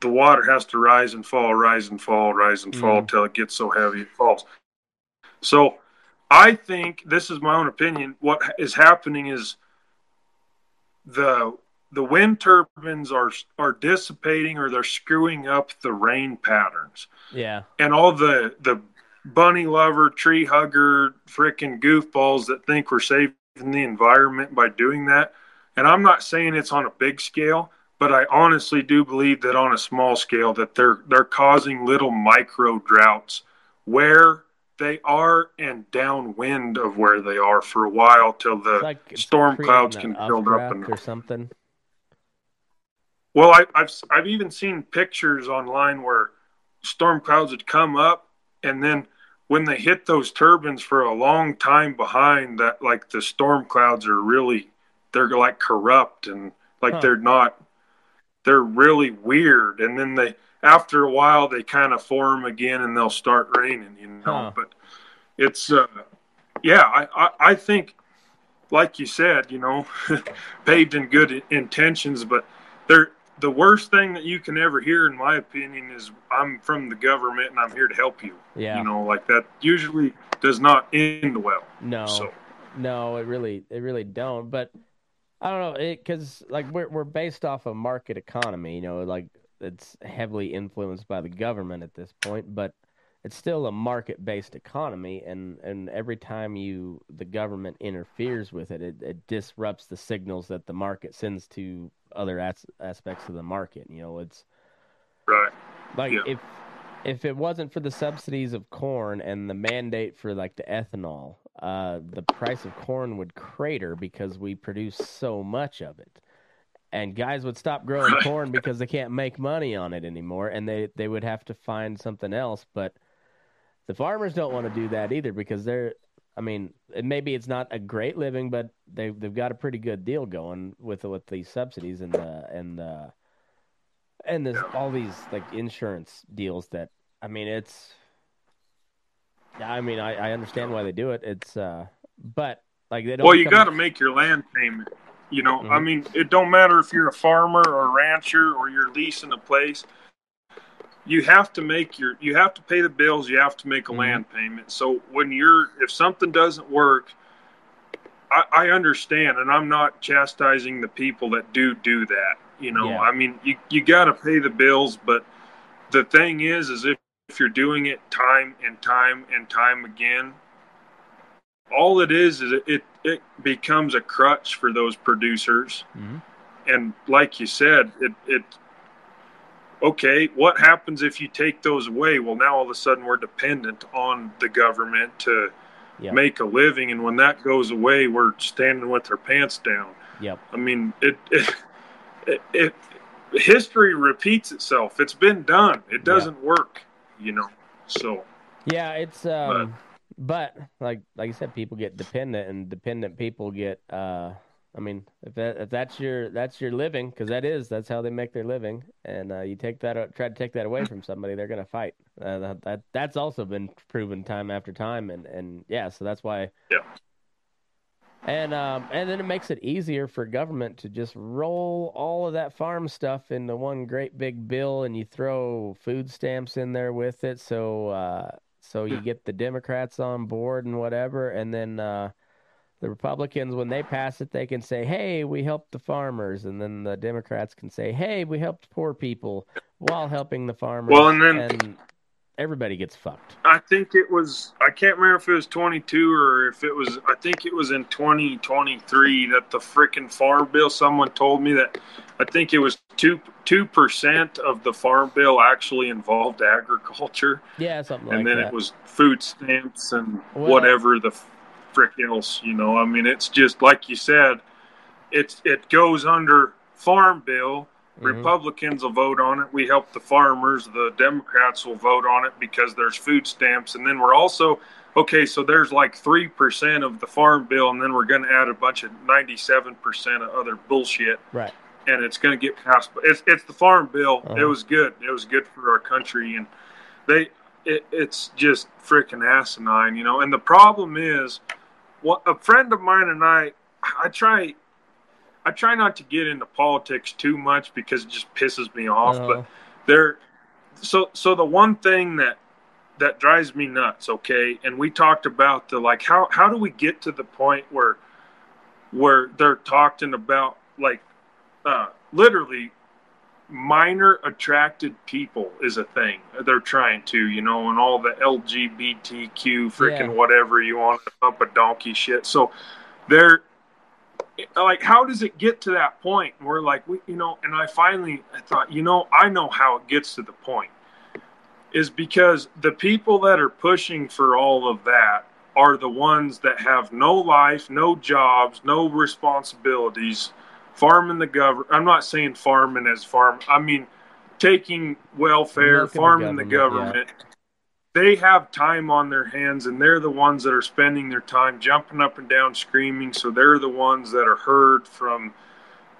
the water has to rise and fall rise and fall rise and fall Mm. till it gets so heavy it falls so i think this is my own opinion what is happening is the the wind turbines are are dissipating or they're screwing up the rain patterns Yeah. and all the the bunny lover tree hugger freaking goofballs that think we're saving the environment by doing that and i'm not saying it's on a big scale but i honestly do believe that on a small scale that they're they're causing little micro droughts where they are and downwind of where they are for a while till the like storm clouds can build up and or something. Well, I, I've I've even seen pictures online where storm clouds would come up, and then when they hit those turbines for a long time behind, that like the storm clouds are really they're like corrupt and like Huh. they're not they're really weird, and then they after a while they kind of form again and they'll start raining, you know. Huh. But it's uh, yeah, I, I I think like you said, you know, paved in good intentions, but there the worst thing that you can ever hear in my opinion is i'm from the government and i'm here to help you Yeah. you know like that usually does not end well No. so No, it really, it really don't. But I don't know, it because like we're we're based off a market economy. You know, like it's heavily influenced by the government at this point, but it's still a market-based economy, and and every time you the government interferes with it, it, it disrupts the signals that the market sends to other as- aspects of the market. You know, it's right like Yeah. if if it wasn't for the subsidies of corn and the mandate for like the ethanol, uh, the price of corn would crater because we produce so much of it. And guys would stop growing corn because they can't make money on it anymore, and they they would have to find something else. But the farmers don't want to do that either because they're, I mean, maybe it's not a great living, but they've they've got a pretty good deal going with with these subsidies and the and the and there's all these like insurance deals that I mean it's yeah, I mean I, I understand why they do it. It's uh but like they don't well you come- got to make your land payment you know i Mhm. mean it don't matter if you're a farmer or a rancher or you're leasing a place you have to make your you have to pay the bills you have to make a Mhm. land payment so when you're if something doesn't work I, I understand and i'm not chastising the people that do do that you know Yeah. i mean you, you got to pay the bills but the thing is is if, if you're doing it time and time and time again all it is is it, it, it becomes a crutch for those producers Mhm. and like you said it it okay what happens if you take those away? Well now all of a sudden we're dependent on the government to Yep. make a living and when that goes away we're standing with our pants down. Yep. i mean it it, it, it history repeats itself. It's been done. It doesn't work you know so. Yeah, it's um but like like you said people get dependent and dependent people get uh I mean, if that if that's your that's your living, because that is that's how they make their living, and uh, you take that try to take that away from somebody, they're gonna fight. Uh, that, that that's also been proven time after time, and and yeah, so that's why. Yeah. And um and then it makes it easier for government to just roll all of that farm stuff into one great big bill, and you throw food stamps in there with it, so uh so you get the Democrats on board and whatever, and then. uh the Republicans, when they pass it, they can say, "Hey, we helped the farmers," and then the Democrats can say, "Hey, we helped poor people," while helping the farmers. Well, and then- and everybody gets fucked. I think it was. I can't remember if it was 22 or if it was. I think it was in 2023 that the frickin' farm bill. Someone told me that. I think it was two two percent of the farm bill actually involved agriculture, Yeah, something like that. and then that. it was food stamps and Well- whatever the frick else. You know, I mean, it's just like you said, it's it goes under farm bill. Mhm. Republicans will vote on it. We help the farmers. The Democrats will vote on it because there's food stamps, and then we're also okay. So there's like three percent of the farm bill, and then we're going to add a bunch of ninety-seven percent of other bullshit right. and it's going to get passed. But it's it's the farm bill. Uh-huh. It was good. It was good for our country, and they it, it's just freaking asinine, you know. And the problem is, what a friend of mine and I, I try. I try not to get into politics too much because it just pisses me off. Uh-huh. But there, so so the one thing that that drives me nuts, okay, and we talked about the like how how do we get to the point where where they're talking about like uh, literally minor attracted people is a thing they're trying to you know and all the lgbtq freaking Yeah. whatever you want to pump a donkey shit so they're like how does it get to that point we're like we you know and i finally i thought you know i know how it gets to the point is because the people that are pushing for all of that are the ones that have no life, no jobs, no responsibilities, farming the government. I'm not saying farming as farm. I mean taking welfare, Milking the farming the government, government. They have time on their hands, and they're the ones that are spending their time jumping up and down, screaming. So they're the ones that are heard from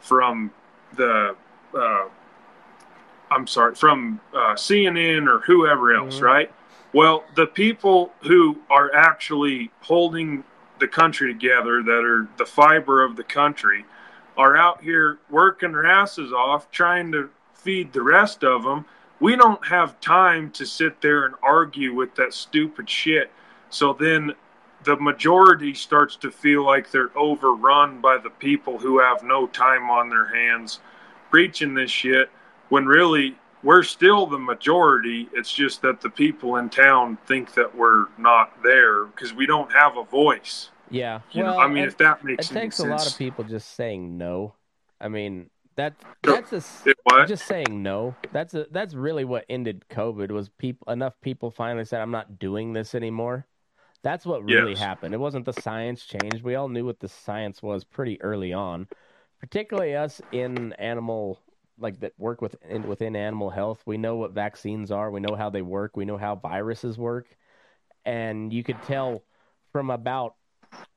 from the uh, I'm sorry, from uh, CNN or whoever else, Mhm. right? Well, the people who are actually holding the country together, that are the fiber of the country, are out here working their asses off trying to feed the rest of them. We don't have time to sit there and argue with that stupid shit. So then the majority starts to feel like they're overrun by the people who have no time on their hands preaching this shit when really we're still the majority. It's just that the people in town think that we're not there because we don't have a voice. Yeah. You well, know, I mean, and if that it makes any takes a lot of people just saying no. I mean, that that's a It just saying no. That's a, that's really what ended COVID was people enough people finally said I'm not doing this anymore. That's what really Yes. happened. It wasn't the science changed. We all knew what the science was pretty early on, particularly us in animal like that work with in, within animal health. We know what vaccines are. We know how they work. We know how viruses work, and you could tell from about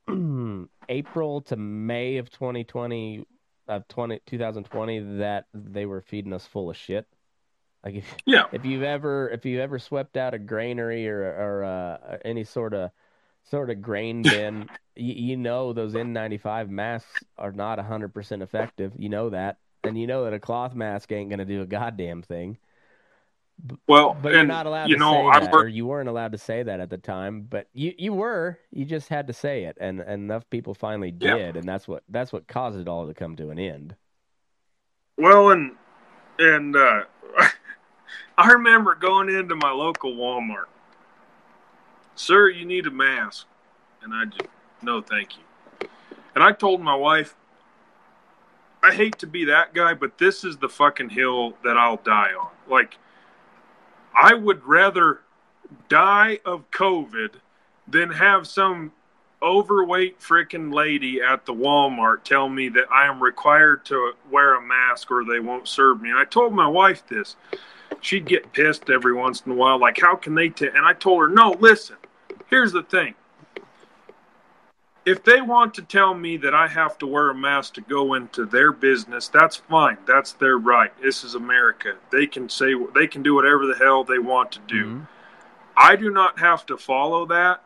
April to May of 2020 of 20, 2020 that they were feeding us full of shit. Like if, Yeah. if you've ever if you ever swept out a granary or or uh, any sort of sort of grain bin, you, you know those N95 masks are not 100% effective. You know that. And you know that a cloth mask ain't going to do a goddamn thing. Well, But you're not allowed you to know, say that, work- or you weren't allowed to say that at the time. But you you were. You just had to say it, and, and enough people finally Yeah. did, and that's what that's what caused it all to come to an end. Well, and and uh, I remember going into my local Walmart. Sir, you need a mask, and I just no, thank you. And I told my wife, I hate to be that guy, but this is the fucking hill that I'll die on. Like, I would rather die of COVID than have some overweight freaking lady at the Walmart tell me that I am required to wear a mask or they won't serve me. And I told my wife this. She'd get pissed every once in a while, like, how can they? T-? And I told her, no, listen, here's the thing. If they want to tell me that I have to wear a mask to go into their business, that's fine. That's their right. This is America. They can say they can do whatever the hell they want to do. Mhm. I do not have to follow that.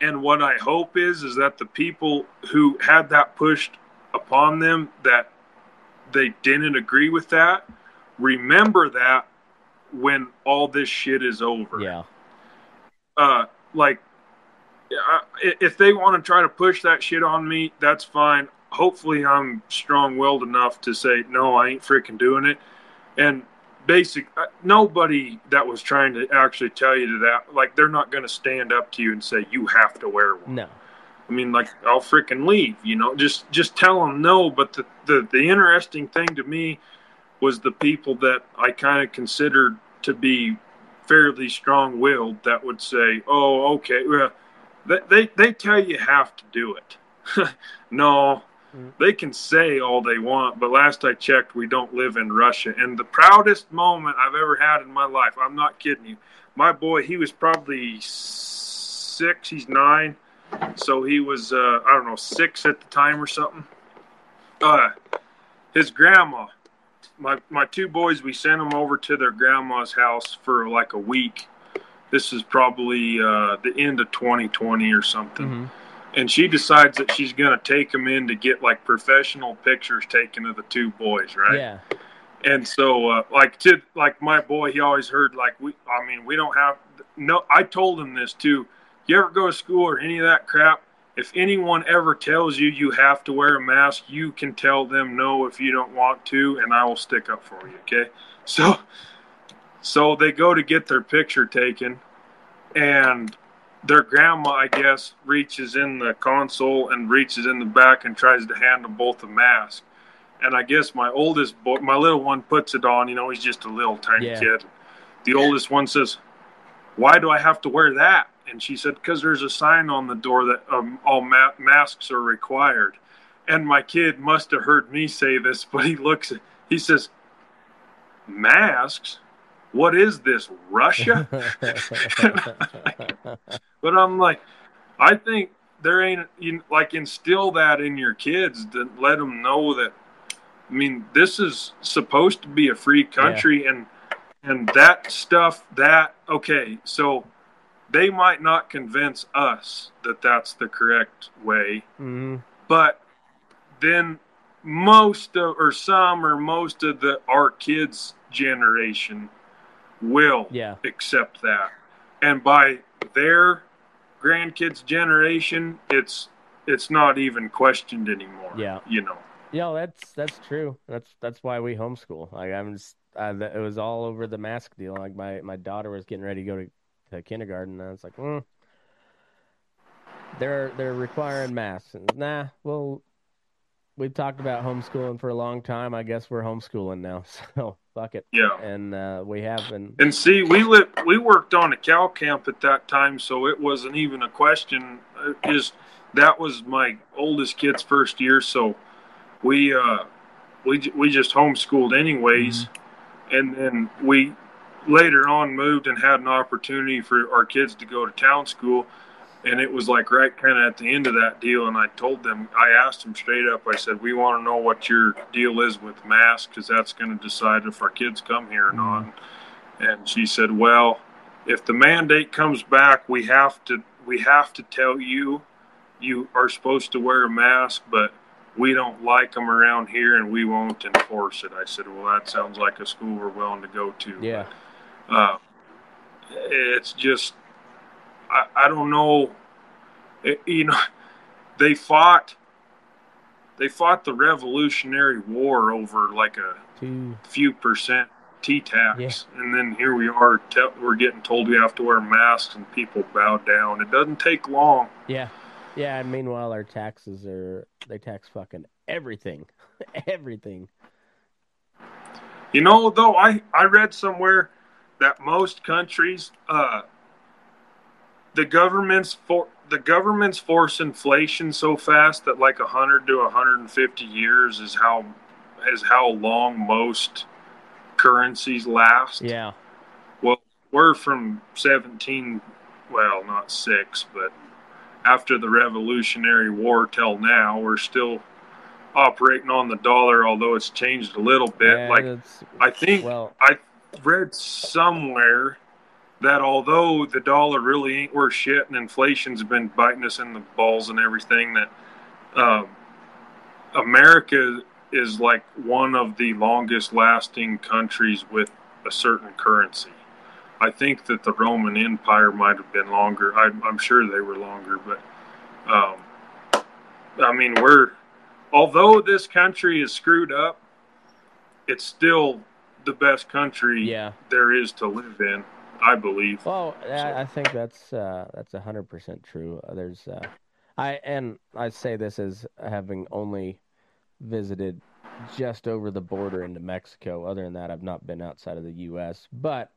And what I hope is is that the people who had that pushed upon them that they didn't agree with that remember that when all this shit is over. Yeah. Uh like if they want to try to push that shit on me, that's fine. Hopefully I'm strong-willed enough to say no, I ain't freaking doing it. And basic uh, nobody that was trying to actually tell you to that like they're not going to stand up to you and say you have to wear one No. i mean like i'll freaking leave you know just just tell them no but the, the the interesting thing to me was the people that I kind of considered to be fairly strong-willed that would say, "Oh, okay, well, they they, they tell you have to do it." no, they can say all they want, but last I checked, we don't live in Russia. And the proudest moment I've ever had in my life, I'm not kidding you. My boy, he was probably six, he's nine, so he was, uh, I don't know, six at the time or something. Uh, his grandma, my, my two boys, we sent them over to their grandma's house for like a week. This is probably uh, the end of 2020 or something Mhm. and she decides that she's going to take him in to get like professional pictures taken of the two boys, right? Yeah. And so, uh, like to like my boy, he always heard like we. I mean, we don't have no. I told him this too. You ever go to school or any of that crap? If anyone ever tells you you have to wear a mask, you can tell them no if you don't want to, and I will stick up for you. Okay? So, so they go to get their picture taken, and their grandma, I guess, reaches in the console and reaches in the back and tries to hand them both a mask. And I guess my oldest boy, my little one, puts it on. You know, he's just a little tiny Yeah. kid. The oldest one says, "Why do I have to wear that?" And she said, "Because there's a sign on the door that um, all ma- masks are required." And my kid must have heard me say this, but he looks, he says, "Masks? What is this, Russia?" But I'm like, I think there ain't you like instill that in your kids to let them know that. I mean, this is supposed to be a free country, and and that stuff that okay, so they might not convince us that that's the correct way, hmm but then most of or some or most of the our kids generation will Yeah. accept that and by their grandkids generation it's it's not even questioned anymore Yeah. you know Yeah, that's that's true. That's that's why we homeschool. Like I'm just, th- it was all over the mask deal. Like my my daughter was getting ready to go to, to kindergarten, and I was like, mm, they're they're requiring masks. And, nah, well, we've talked about homeschooling for a long time. I guess we're homeschooling now, so fuck it. yeah And uh, we have been. and see we lived we worked on a cow camp at that time so it wasn't even a question Uh, is that was my oldest kid's first year so we uh we we just homeschooled anyways and then we later on moved and had an opportunity for our kids to go to town school and it was like right kind of at the end of that deal and i told them i asked them straight up i said we want to know what your deal is with masks because that's going to decide if our kids come here or not. And she said well if the mandate comes back we have to we have to tell you you are supposed to wear a mask but we don't like them around here and we won't enforce it. I said well that sounds like a school we're willing to go to. Yeah. uh, it's just I, I don't know It- you know they fought they fought the revolutionary war over like a Two. few percent t-tax Yeah. and then here we are te- we're getting told we have to wear masks and people bow down it doesn't take long Yeah. Yeah. And meanwhile, our taxes are they tax fucking everything, everything. You know, though, I, I read somewhere that most countries, uh, the governments for the governments force inflation so fast that like hundred to hundred and fifty years is how is how long most currencies last. Yeah. Well, we're from seventeen, well, not six, but after the Revolutionary War till now, we're still operating on the dollar, although it's changed a little bit. Yeah, like I think well, I read somewhere that although the dollar really ain't worth shit and inflation's been biting us in the balls and everything, that um, America is like one of the longest lasting countries with a certain currency. I think that the Roman Empire might have been longer. I'm, I'm sure they were longer, but um, I mean, we're although this country is screwed up, it's still the best country Yeah. there is to live in. I believe. Well, I, I think that's uh, that's a hundred percent true. Uh, There's, uh, I and I say this as having only visited just over the border into Mexico. Other than that, I've not been outside of the U.S. But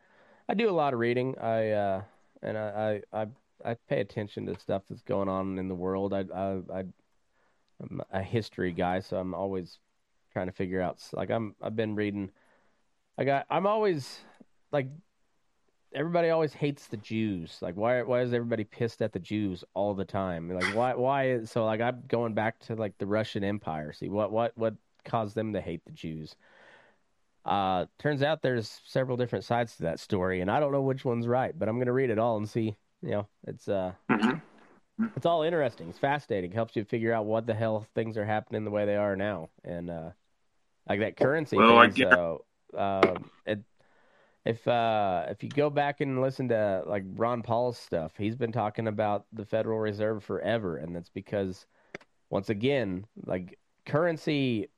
I do a lot of reading. I uh, and I, I I I pay attention to stuff that's going on in the world. I I, I I'm a history guy, so I'm always trying to figure out. Like I'm I've been reading. I got I'm always like everybody always hates the Jews. Like why why is everybody pissed at the Jews all the time? Like why why is so like I'm going back to like the Russian Empire. See what what what caused them to hate the Jews? Uh turns out there's several different sides to that story and I don't know which one's right, but I'm going to read it all and see, you know, it's uh Mhm. it's all interesting. It's fascinating. It helps you figure out what the hell things are happening the way they are now and uh like that currency Well, I thing, get- so um it if uh if you go back and listen to like Ron Paul's stuff, he's been talking about the Federal Reserve forever, and that's because once again, like currency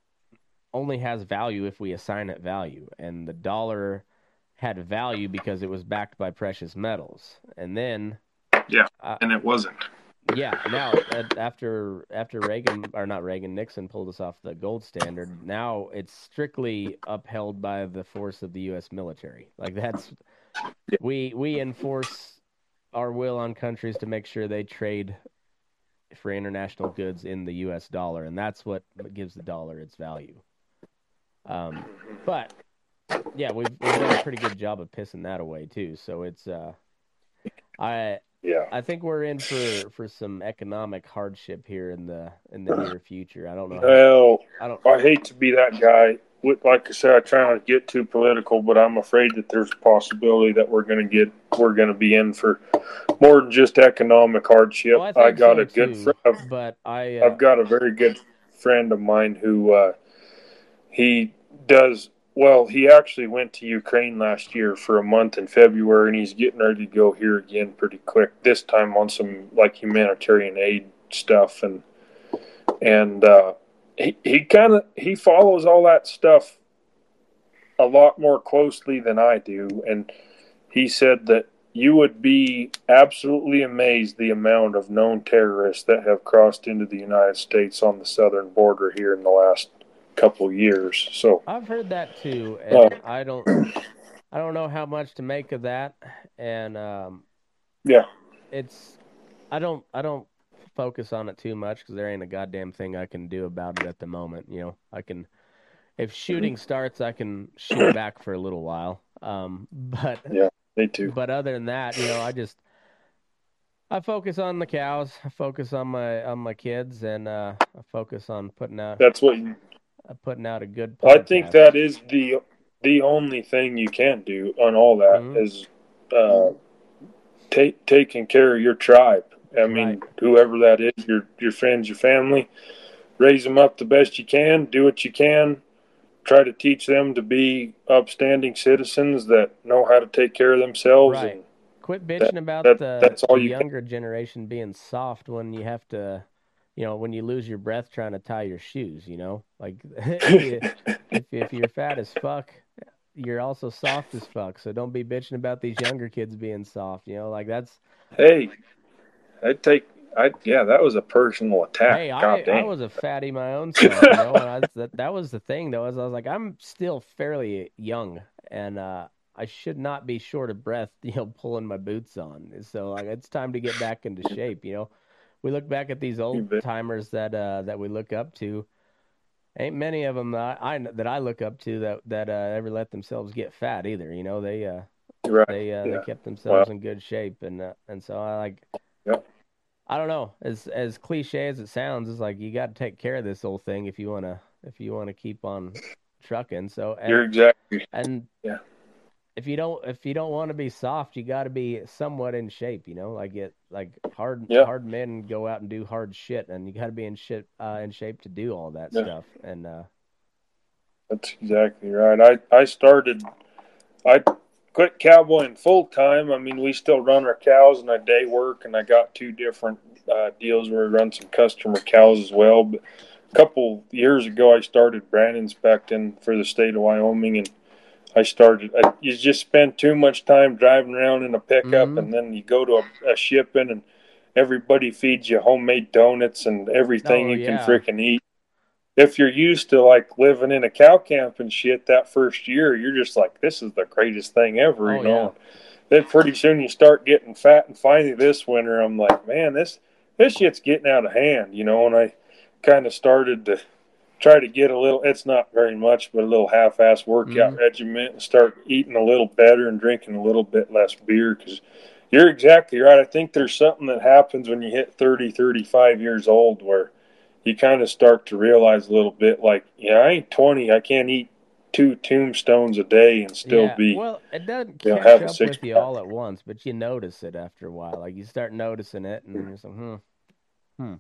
only has value if we assign it value, and the dollar had value because it was backed by precious metals, and then Yeah, uh, and it wasn't. Yeah, now uh, after after Reagan or not Reagan Nixon pulled us off the gold standard, now it's strictly upheld by the force of the U.S. military. Like that's we we enforce our will on countries to make sure they trade for international goods in the U.S. dollar, and that's what gives the dollar its value. Um, but yeah, we've, we've done a pretty good job of pissing that away too. So it's uh, I Yeah. I think we're in for for some economic hardship here in the in the near future. I don't know. How, Well, I don't. I hate to be that guy. Like I said, I try not to get too political, but I'm afraid that there's a possibility that we're going to get we're going to be in for more than just economic hardship. Well, I, I, got so a good too, friend. But I uh, I've got a very good friend of mine who uh, he does well. He actually went to Ukraine last year for a month in February, and he's getting ready to go here again pretty quick. This time on some like humanitarian aid stuff, and and uh, he he kind of he follows all that stuff a lot more closely than I do, and he said that you would be absolutely amazed the amount of known terrorists that have crossed into the United States on the southern border here in the last couple of years. So I've heard that too, and I don't I don't know how much to make of that, and um, yeah, it's I don't I don't focus on it too much because there ain't a goddamn thing I can do about it at the moment. You know, I can if shooting starts, I can shoot back for a little while. Um, but me too. but other than that, you know, I just I focus on the cows. I focus on my on my kids, and uh, I focus on putting out That's what you, uh, putting out a good. I think that is the the only thing you can do on all that Mhm. is uh, take taking care of your tribe. I mean, Right. whoever that is, your your friends, your family, raise them up the best you can. Do what you can. Try to teach them to be upstanding citizens that know how to take care of themselves. Right. And Quit bitching about that- the, that's all the you can- younger generation being soft when you have to, you know, when you lose your breath trying to tie your shoes. You know, like if, you, if if you're fat as fuck, you're also soft as fuck. So don't be bitching about these younger kids being soft. You know, like that's hey, I take. I yeah, that was a personal attack. hey, I, I was a fatty my own self. You know, I, that that was the thing though. Is I was like, I'm still fairly young, and uh, I should not be short of breath. You know, pulling my boots on. So like, it's time to get back into shape. You know, we look back at these old timers that uh, that we look up to. Ain't many of them that I, that I look up to that that uh, ever let themselves get fat either. You know, they uh, right. they uh, yeah. they kept themselves in good shape, and uh, and so I like. Yep. I don't know. As as cliche as it sounds, it's like you got to take care of this whole thing if you wanna if you wanna keep on trucking. So and, You're exactly and Yeah. If you don't if you don't want to be soft, you got to be somewhat in shape. You know, like it like hard Yeah. hard men go out and do hard shit, and you got to be in shit uh, in shape to do all that Yeah. stuff. And uh, That's exactly right. I, I started, I quit cowboying full time. I mean, we still run our cows and I day work, and I got two different uh, deals where we run some customer cows as well. But a couple years ago, I started brand inspecting for the state of Wyoming, and I started. I, you just spend too much time driving around in a pickup, Mhm. and then you go to a, a shipping, and everybody feeds you homemade donuts and everything Oh, you yeah. can freaking eat. if you're used to like living in a cow camp and shit that first year, you're just like, this is the greatest thing ever, you Oh, know. Then pretty soon you start getting fat, and finally this winter, I'm like, man, this this shit's getting out of hand, you know. And I kind of started to try to get a little. It's not very much, but a little half-ass workout Mhm. regimen, and start eating a little better and drinking a little bit less beer because. You're exactly right. I think there's something that happens when you hit 30, 35 years old where you kind of start to realize a little bit like, yeah, I ain't 20. I can't eat two tombstones a day and still yeah. be. Well, it doesn't you know, catch have a up with you all at once, but you notice it after a while. Like you start noticing it, and you're like, hmm, hmm.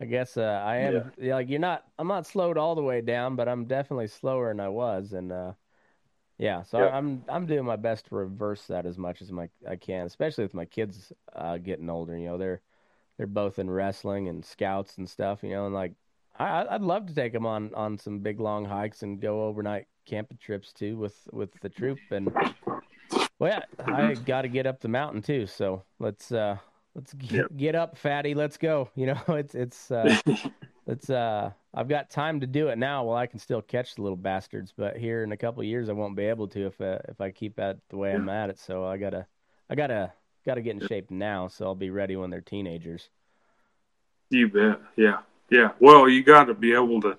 I guess uh, I am yeah, like you're not. I'm not slowed all the way down, but I'm definitely slower than I was, and uh, yeah. So Yeah. I, I'm I'm doing my best to reverse that as much as my I can, especially with my kids uh, getting older. You know, they're they're both in wrestling and scouts and stuff. You know, and like I I'd love to take them on on some big long hikes and go overnight camping trips too with with the troop and well yeah I got to get up the mountain too. So let's uh let's get, Yeah. get up, fatty. Let's go. You know, it's it's uh it's uh I've got time to do it now while I can still catch the little bastards, but here in a couple of years I won't be able to if uh, if I keep at the way I'm at it. So I gotta I gotta gotta get in shape now, so I'll be ready when they're teenagers. You bet. Yeah. Yeah. Well, you got to be able to.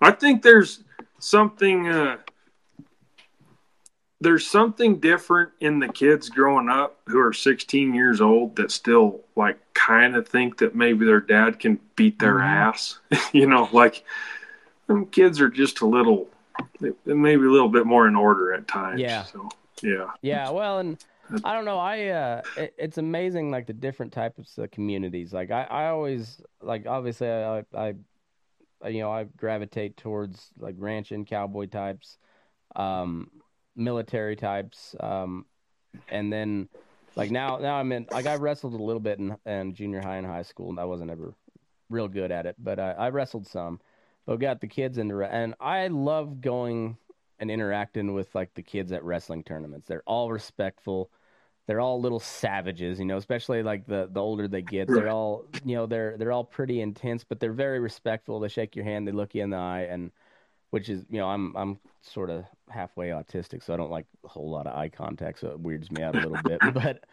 I think there's something. Uh, there's something different in the kids growing up who are 16 years old that still like kind of think that maybe their dad can beat their Mhm. ass. you know, like them kids are just a little, maybe a little bit more in order at times. Yeah. So yeah. Yeah, well, and I don't know. I uh, it, it's amazing like the different types of communities. Like I, I always like obviously I, I, I, you know, I gravitate towards like ranch and cowboy types, um, military types, um, and then like now now I'm in like I wrestled a little bit in, in junior high and high school, and I wasn't ever real good at it, but I, I wrestled some. But got the kids into and I love going and interacting with like the kids at wrestling tournaments. They're all respectful. They're all little savages, you know, especially like the the older they get. They're all, you know, they're they're all pretty intense, but they're very respectful. They shake your hand, they look you in the eye and which is, you know, I'm I'm sort of halfway autistic, so I don't like a whole lot of eye contact, so it weirds me out a little bit. But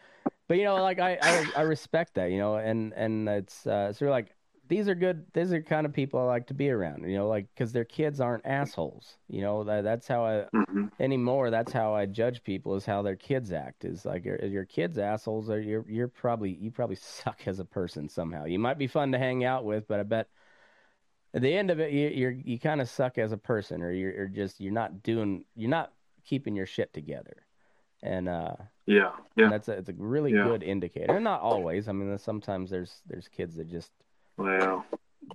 but you know, like I, I I respect that, you know, and and it's uh sort of like these are good. These are kind of people I like to be around. You know, like because their kids aren't assholes. You know, that, that's how I hmm anymore. That's how I judge people is how their kids act. Is like your, your kids assholes or you're you're probably you probably suck as a person somehow. You might be fun to hang out with, but I bet at the end of it, you, you're you kind of suck as a person, or you're, you're just you're not doing you're not keeping your shit together. And uh, Yeah. Yeah. that's a, it's a really Yeah. good indicator. And not always. I mean, sometimes there's there's kids that just Well,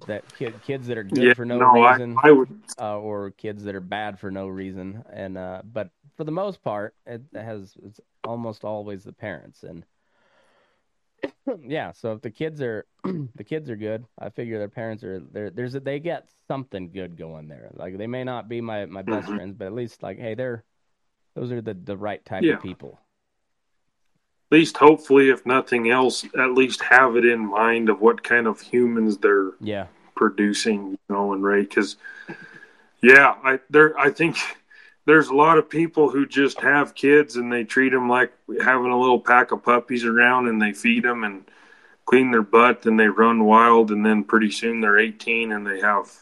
that kid kids that are good yeah. for no, no, reason I, I would. uh, or kids that are bad for no reason and uh, but for the most part it has it's almost always the parents and yeah so if the kids are the kids are good i figure their parents are there there's a, they get something good going there like they may not be my my best Mhm. friends but at least like hey they're those are the the right type Yeah. of people At least, hopefully, if nothing else, at least have it in mind of what kind of humans they're yeah producing, you know, and right because, yeah, I there I think there's a lot of people who just have kids and they treat them like having a little pack of puppies around and they feed them and clean their butt and they run wild. And then pretty soon they're 18 and they have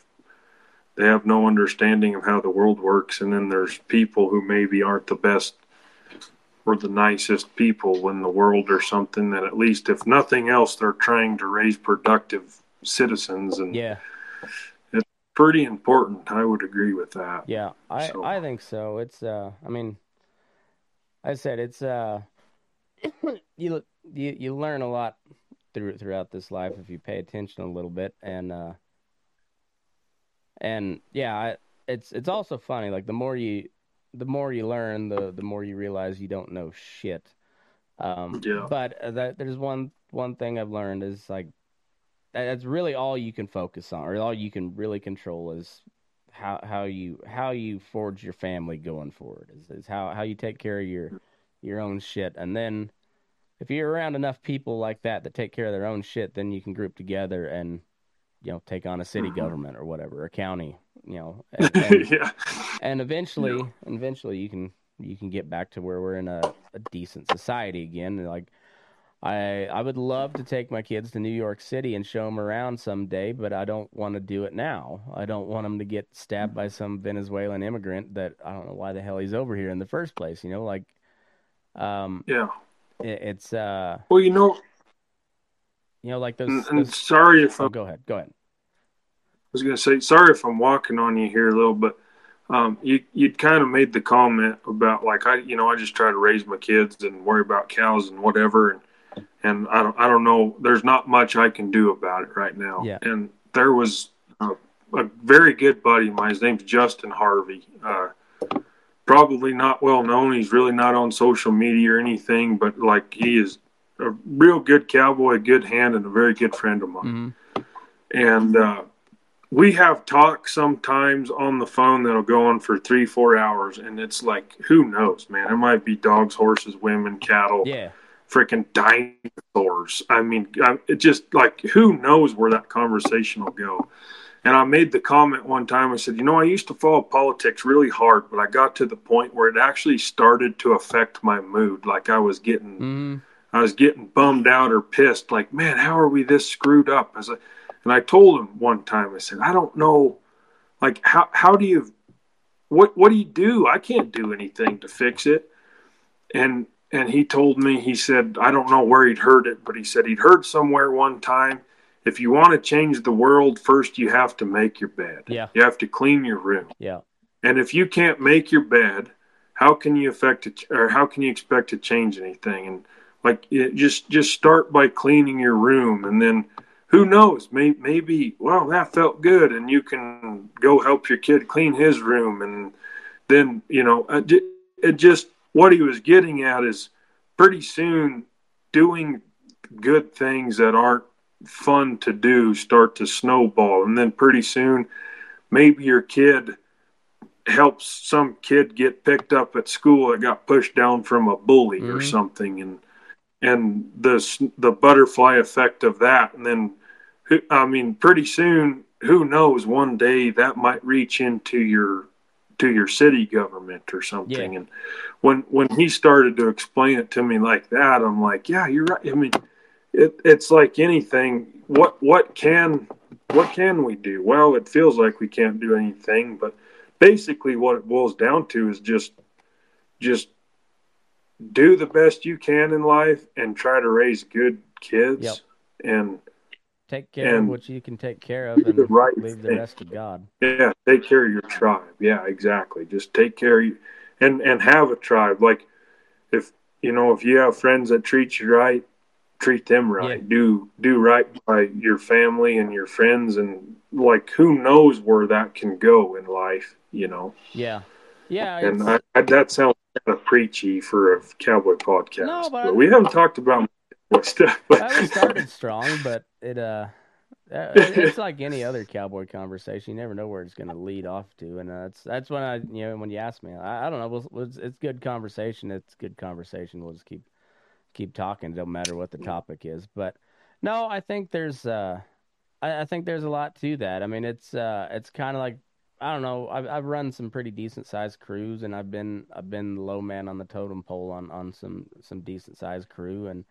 they have no understanding of how the world works. And then there's people who maybe aren't the best or the nicest people in the world or something that at least if nothing else they're trying to raise productive citizens and yeah pretty important i would agree with that Yeah, I So- I think so. It's uh, I mean, I said it's uh, you you you learn a lot through throughout this life if you pay attention a little bit, and uh, and yeah, I, it's it's also funny. Like the more you the more you learn, the the more you realize you don't know shit. Um, Yeah. But uh, that, there's one one thing I've learned is like that's really all you can focus on, or all you can really control is how how you how you forge your family going forward. Is, is how how you take care of your your own shit, and then if you're around enough people like that that take care of their own shit, then you can group together and you know take on a city mm-hmm. government or whatever, a county, you know, and, and, yeah. and eventually, yeah. eventually you can you can get back to where we're in a, a decent society again. Like I I would love to take my kids to New York City and show them around someday, but I don't want to do it now. I don't want them to get stabbed by some Venezuelan immigrant that I don't know why the hell he's over here in the first place. You know, like, um, yeah, it, it's uh, well, you know, you know, like those. And, and those... sorry if oh, go ahead, go ahead. I was gonna say sorry if I'm walking on you here a little, but um, you you'd kind of made the comment about like I you know I just try to raise my kids and worry about cows and whatever and and I don't I don't know. There's not much I can do about it right now. Yeah. And there was a, a very good buddy of mine. His name's Justin Harvey. Uh, probably not well known. He's really not on social media or anything, but like he is a real good cowboy, a good hand, and a very good friend of mine. Mm-hmm. And uh, we have talks sometimes on the phone that'll go on for three, four hours, and it's like, who knows, man? It might be dogs, horses, women, cattle. Yeah freaking dinosaurs. I mean, it just like who knows where that conversation will go. And I made the comment one time. I said, you know, I used to follow politics really hard, but I got to the point where it actually started to affect my mood. Like I was getting, mm-hmm. I was getting bummed out or pissed. Like, man, how are we this screwed up? As and I told him one time, I said, I don't know, like how how do you, what what do you do? I can't do anything to fix it. And and he told me he said i don't know where he'd heard it but he said he'd heard somewhere one time if you want to change the world first you have to make your bed. Yeah. You have to clean your room. Yeah. And if you can't make your bed how can you affect it or how can you expect to change anything? And like it, just just start by cleaning your room and then who knows may, maybe well that felt good and you can go help your kid clean his room and then you know uh, it just what he was getting at is pretty soon doing good things that aren't fun to do start to snowball. And then pretty soon maybe your kid helps some kid get picked up at school that got pushed down from a bully mm-hmm. or something. And and the the butterfly effect of that. And then i mean pretty soon who knows one day that might reach into your to your city government or something. Yeah. And when when he started to explain it to me like that, I'm like, yeah, you're right. I mean, it, it's like anything. What what can what can we do? Well, it feels like we can't do anything, but basically, what it boils down to is just just do the best you can in life and try to raise good kids yep. and Take care of what you can take care of and right leave the rest to God. Yeah, take care of your tribe. Yeah, exactly. Just take care of you and and have a tribe. Like if you know, if you have friends that treat you right, treat them right. Yeah. Do do right by your family and your friends and like who knows where that can go in life, you know. Yeah. Yeah. And I, I, that sounds kind of preachy for a cowboy podcast. No, but, but we haven't talked about stuff. I started strong, but it uh, uh it's like any other cowboy conversation. You never know where it's going to lead off to, and uh, that's that's when I you know when you ask me, I, I don't know. We'll, it's, it's good conversation. It's good conversation. We'll just keep keep talking. It don't matter what the topic is, but no, I think there's uh, I, I think there's a lot to that. I mean, it's uh, it's kind of like I don't know. I've I've run some pretty decent sized crews, and I've been I've been the low man on the totem pole on on some some decent sized crew, and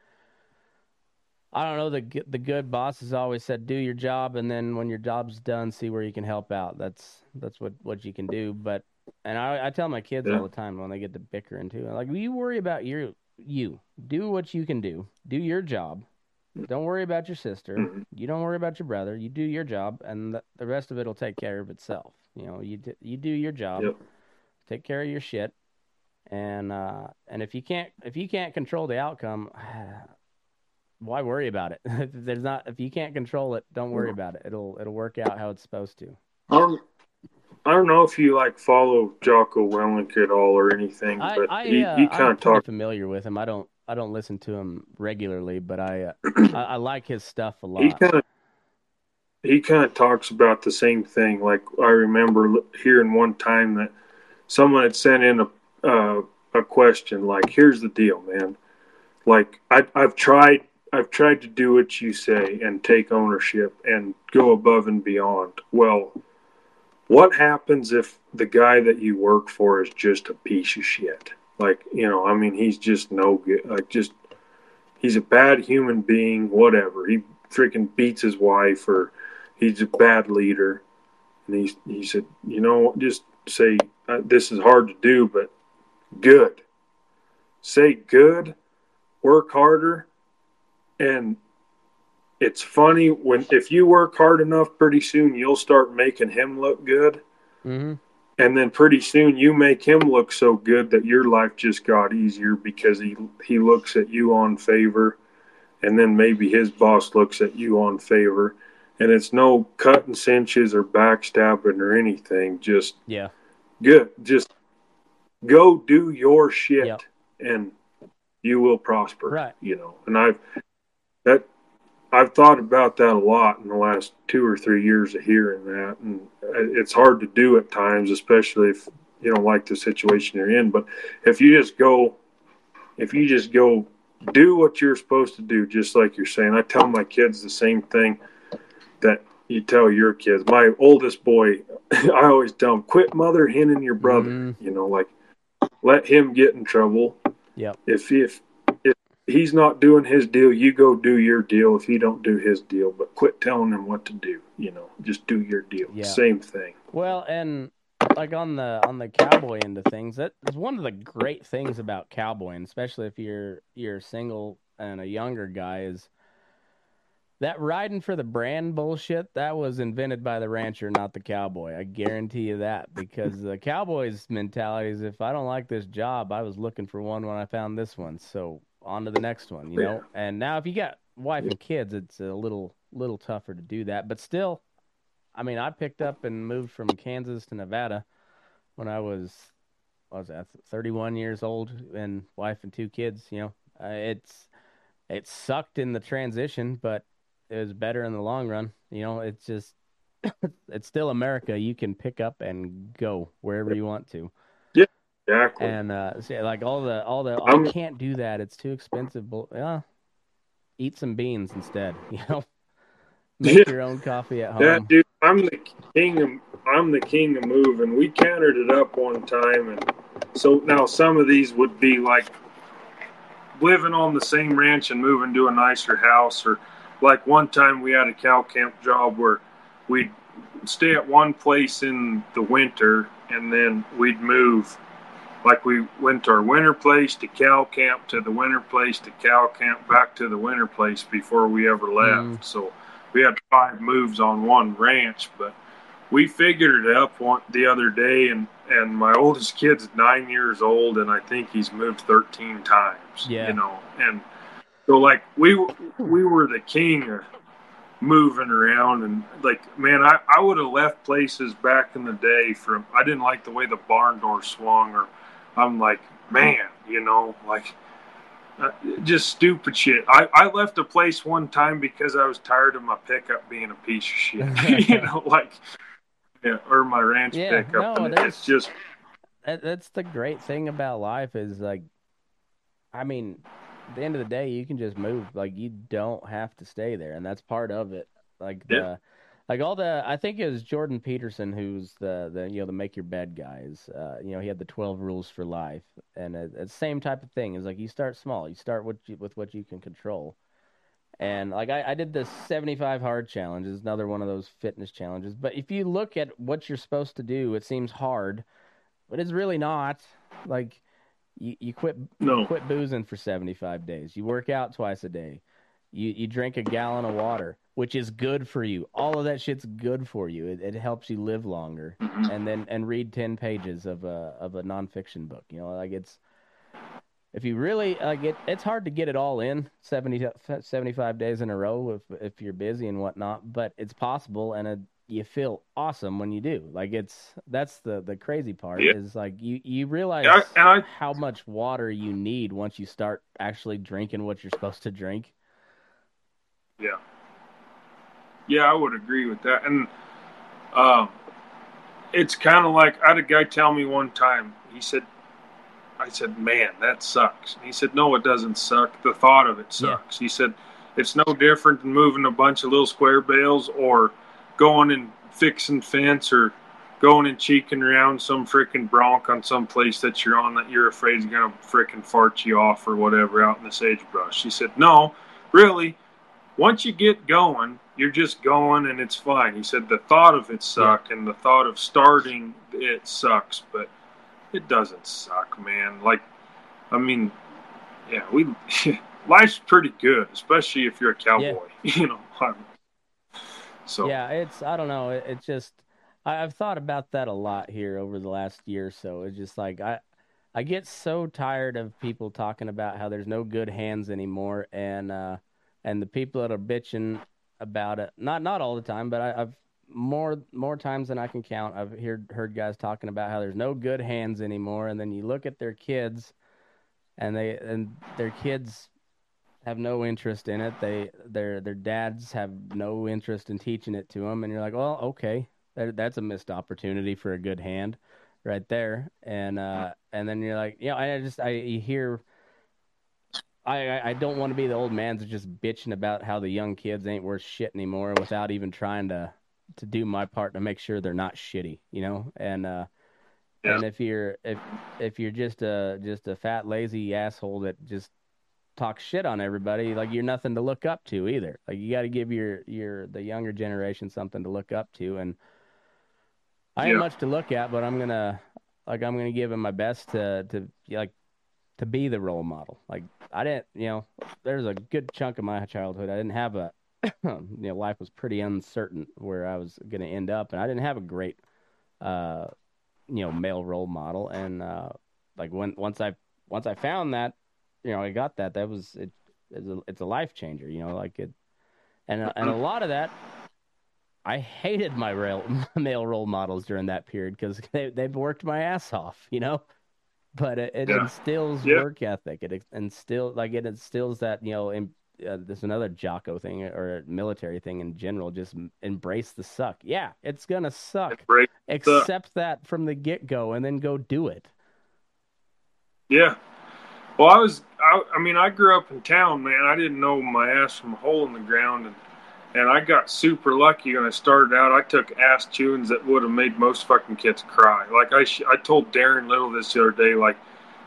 I don't know. The the good boss has always said, "Do your job, and then when your job's done, see where you can help out." That's that's what what you can do. But and I, I tell my kids yeah. all the time when they get to bickering too, like, you worry about your you do what you can do, do your job. Don't worry about your sister. Mm-hmm. You don't worry about your brother. You do your job, and the, the rest of it will take care of itself. You know, you d- you do your job, yep. take care of your shit, and uh, and if you can't if you can't control the outcome, why worry about it? There's not if you can't control it, don't worry about it. It'll it'll work out how it's supposed to. I don't, I don't know if you like follow Jocko Willink at all or anything, I, but I, he, uh, he kind of talks. Familiar with him? I don't I don't listen to him regularly, but I uh, I, I, like his stuff a lot. He kind of he kind of talks about the same thing. Like I remember hearing one time that someone had sent in a uh, a question like, "Here's the deal, man. Like I, I've tried I've tried to do what you say and take ownership and go above and beyond. Well, what happens if the guy that you work for is just a piece of shit? Like, you know, I mean, he's just no good. Like, just, he's a bad human being, whatever. He freaking beats his wife or he's a bad leader. And he, he said, you know, just say, uh, this is hard to do, but good. Say good, work harder, and it's funny when if you work hard enough, pretty soon you'll start making him look good. Mm-hmm. And then pretty soon you make him look so good that your life just got easier because he he looks at you on favor, and then maybe his boss looks at you on favor, and it's no cutting cinches or backstabbing or anything. Just Yeah. good. Just go do your shit, Yep. and you will prosper. Right. You know, and I've that I've thought about that a lot in the last two or three years of hearing that, and it's hard to do at times, especially if you don't like the situation you're in. But if you just go, if you just go do what you're supposed to do, just like you're saying, I tell my kids the same thing that you tell your kids. My oldest boy, I always tell him, quit mother henning your brother. Mhm. You know, like let him get in trouble. Yeah. If if if he's not doing his deal, you go do your deal. If he don't do his deal, but quit telling him what to do. You know, just do your deal. Yeah. Same thing. Well, and like on the on the cowboy end of things, that is one of the great things about cowboying, especially if you're you're single and a younger guy, is that riding for the brand bullshit that was invented by the rancher, not the cowboy. I guarantee you that because the cowboy's mentality is if I don't like this job, I was looking for one when I found this one, so on to the next one, you know. And now if you got wife and kids, it's a little little tougher to do that, but still I mean, I picked up and moved from Kansas to Nevada when I was, what was that, 31 years old and wife and two kids. You know, uh, it's it sucked in the transition, but it was better in the long run. You know, it's just it's still America. You can pick up and go wherever you want to. Exactly. And uh, see, like all the all the I'm- I can't do that. It's too expensive. But yeah, eat some beans instead. You know, make Yeah. your own coffee at home. Yeah, dude, I'm the king of I'm the king of moving. We countered it up one time, and so now some of these would be like living on the same ranch and moving to a nicer house, or like one time we had a cow camp job where we'd stay at one place in the winter and then we'd move. Like we went to our winter place to cow camp to the winter place to cow camp back to the winter place before we ever left. Mm. So we had five moves on one ranch, but we figured it up one, the other day, and and my oldest kid's nine years old, and I think he's moved thirteen times. Yeah. you know, and so like we we were the king of moving around, and like man, I I would have left places back in the day from I didn't like the way the barn door swung, or I'm like man, you know, like uh, just stupid shit. I, I left a place one time because I was tired of my pickup being a piece of shit. you know, like yeah, or my ranch Yeah, pickup. no, and it's just that, that's the great thing about life is like i mean at the end of the day you can just move like you don't have to stay there and that's part of it like the Yeah. Like all the i think it was jordan peterson who's the the you know the make your bed guys uh you know he had the 12 rules for life and it's the same type of thing is like you start small you start with you, with what you can control and like I, I did the 75 hard challenge is another one of those fitness challenges but if you look at what you're supposed to do it seems hard but it's really not. Like you, you quit No. quit boozing for 75 days. You work out twice a day. You you drink a gallon of water, which is good for you. All of that shit's good for you. It, it helps you live longer. Mm-hmm. And then and read 10 pages of a of a nonfiction book. You know, like it's if you really like it, it's hard to get it all in 70, 75 days in a row if if you're busy and whatnot. But it's possible, and it, you feel awesome when you do. Like it's that's the the crazy part Yeah. is like you you realize I- and I- how much water you need once you start actually drinking what you're supposed to drink. Yeah. Yeah, I would agree with that. And um, it's kind of like I had a guy tell me one time. He said, "I said, man, that sucks." And he said, "No, it doesn't suck. The thought of it Yeah. sucks." He said, It's no different than moving a bunch of little square bales or going and fixing fence or going and cheeking around some freaking bronc on some place that you're on that you're afraid is gonna freaking fart you off or whatever out in the sagebrush. He said, No, really, once you get going, you're just going and it's fine. He said the thought of it sucked and the thought of starting it sucks, but it doesn't suck, man. Like, I mean, yeah, we life's pretty good, especially if you're a cowboy. You know, so yeah, it's I don't know. It, it's just I, I've thought about that a lot here over the last year or so. It's just like I I get so tired of people talking about how there's no good hands anymore, and uh, and the people that are bitching about it. Not not all the time, but I, I've more more times than I can count. I've heard heard guys talking about how there's no good hands anymore, and then you look at their kids, and they and their kids have no interest in it. They their their dads have no interest in teaching it to them, and you're like, well, okay, that, that's a missed opportunity for a good hand, right there. And uh, and then you're like, you know, I just I you hear. I, I don't want to be the old man that's just bitching about how the young kids ain't worth shit anymore without even trying to to do my part to make sure they're not shitty, you know. And uh, Yeah. and if you're if if you're just a just a fat lazy asshole that just talks shit on everybody, like you're nothing to look up to either. Like you got to give your your the younger generation something to look up to, and I ain't much to look at, but I'm gonna like I'm gonna give him my best to to like to be the role model. Like I didn't, you know, there's a good chunk of my childhood I didn't have a, you know, life was pretty uncertain where I was gonna end up, and I didn't have a great, uh, you know, male role model. And uh, like when once I once I found that, you know, I got that. That was it. It's a, it's a life changer, you know, like it, and uh, and a lot of that. I hated my rail, male role models during that period because they they've worked my ass off, you know. But it, it Yeah. instills Yeah. work ethic. It instills like it instills that you know. In, uh, there's another Jocko thing or military thing in general. Just embrace the suck. Yeah, it's gonna suck. break. Accept that from the get go, and then go do it. Yeah. Well, I was, I, I mean, I grew up in town, man. I didn't know my ass from a hole in the ground. And, and I got super lucky when I started out. I took ass chewings that would have made most fucking kids cry. Like I, sh- I told Daron Little this the other day, like,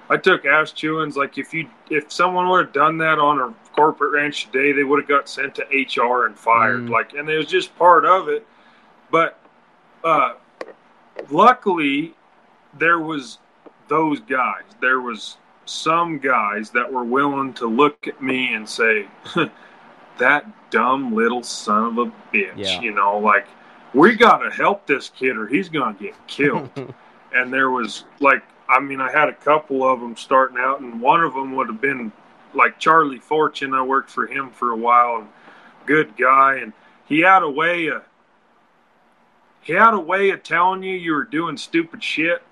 I took ass chewings. Like if you, if someone would have done that on a corporate ranch today, they would have got sent to HR and fired. Mm. Like, and it was just part of it. But, uh, luckily, there was those guys. There was some guys that were willing to look at me and say, "That dumb little son of a bitch," Yeah. you know, like we got to help this kid or he's gonna get killed. and there was like, I mean, I had a couple of them starting out, and one of them would have been like Charlie Fortune. I worked for him for a while, and good guy, and he had a way of he had a way of telling you you were doing stupid shit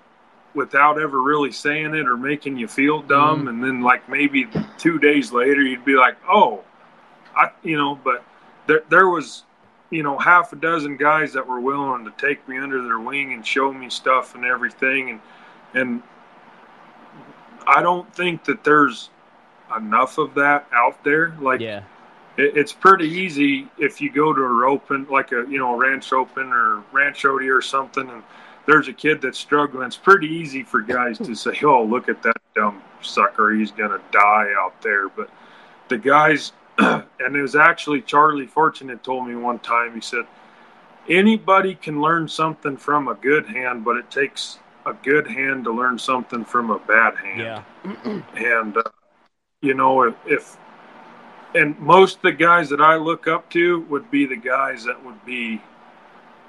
without ever really saying it or making you feel dumb mm-hmm. and then like maybe two days later you'd be like oh i you know but there, there was you know half a dozen guys that were willing to take me under their wing and show me stuff and everything. And and i don't think that there's enough of that out there. Like yeah, it, it's pretty easy if you go to a open like a you know a ranch open or ranch rodeo or something and there's a kid that's struggling. It's pretty easy for guys to say oh look at that dumb sucker. He's gonna die out there. But the guys and it was actually charlie fortune that told me one time he said anybody can learn something from a good hand but it takes a good hand to learn something from a bad hand yeah, and uh, you know if, if and most of the guys that I look up to would be the guys that would be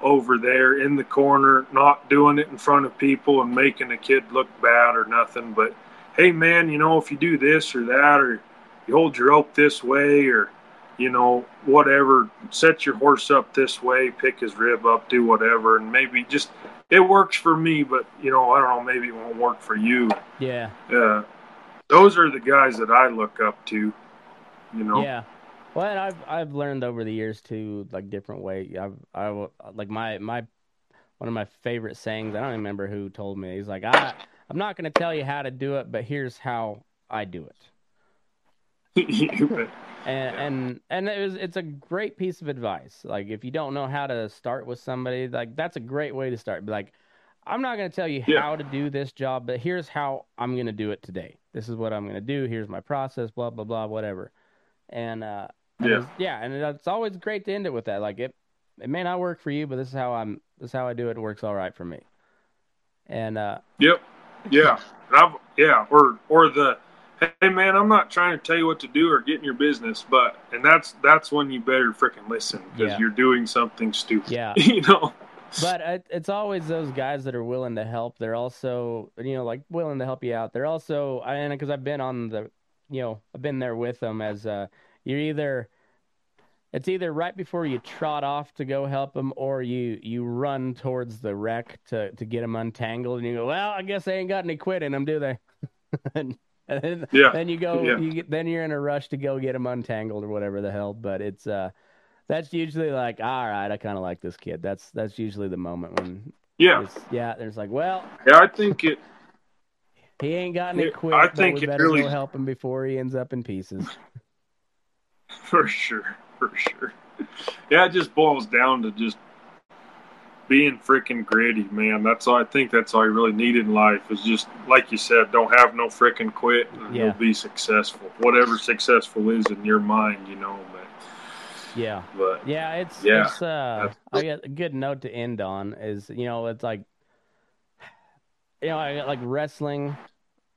over there in the corner, not doing it in front of people and making a kid look bad or nothing. But hey, man, you know if you do this or that, or you hold your rope this way, or you know whatever, set your horse up this way, pick his rib up, do whatever, and maybe just it works for me, but you know I don't know, maybe it won't work for you yeah. uh, those are the guys that I look up to. You know, Yeah. Well, and I've I've learned over the years too, like different way. I've I like my my one of my favorite sayings. I don't remember who told me. He's like, I I'm not going to tell you how to do it, but here's how I do it. And Yeah. and and it was it's a great piece of advice like if you don't know how to start with somebody like that's a great way to start be like i'm not going to tell you Yeah. how to do this job but here's how i'm going to do it today this is what i'm going to do here's my process blah blah blah whatever and uh and Yeah. it's- yeah and it's always great to end it with that like it it may not work for you but this is how i'm this is how i do it it works all right for me and uh Yep. Yeah. And I've yeah, or or the hey man, I'm not trying to tell you what to do or get in your business, but and that's that's when you better freaking listen because Yeah. you're doing something stupid. Yeah. you know. but it's always those guys that are willing to help. They're also, you know, like willing to help you out. They're also, and because I've been on the, you know, I've been there with them as uh, you're either, it's either right before you trot off to go help them, or you you run towards the wreck to to get them untangled, and you go, well, I guess they ain't got any quit in them, do they? and, then, Yeah. then you go, Yeah. you get, then you're in a rush to go get them untangled or whatever the hell. But it's uh that's usually like, all right, I kind of like this kid. That's that's usually the moment when Yeah. yeah, there's like, well, Yeah, I think it he ain't got any Yeah, quit, I think we it better really- go help him before he ends up in pieces. for sure. For sure. Yeah, it just boils down to just being freaking gritty, man. That's all I think that's all you really need in life is just like you said, don't have no freaking quit and Yeah. you'll be successful. Whatever successful is in your mind, you know, but Yeah, but yeah, it's Yeah, it's uh, I got a good note to end on is you know it's like, you know, I got like wrestling,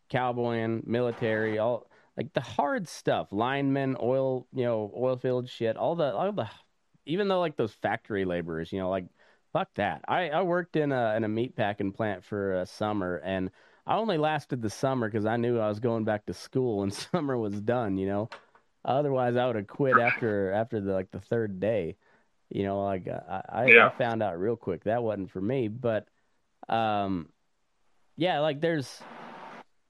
cowboying, military, all like the hard stuff, linemen, oil, you know, oil field shit, all the all the, even though like those factory laborers, you know, like fuck that. I I worked in a in a meat packing plant for a summer and. I only lasted the summer because I knew I was going back to school and summer was done, you know. Otherwise, I would have quit after after the like the third day. You know, like I, I, I found out real quick that wasn't for me. But, um, yeah, like there's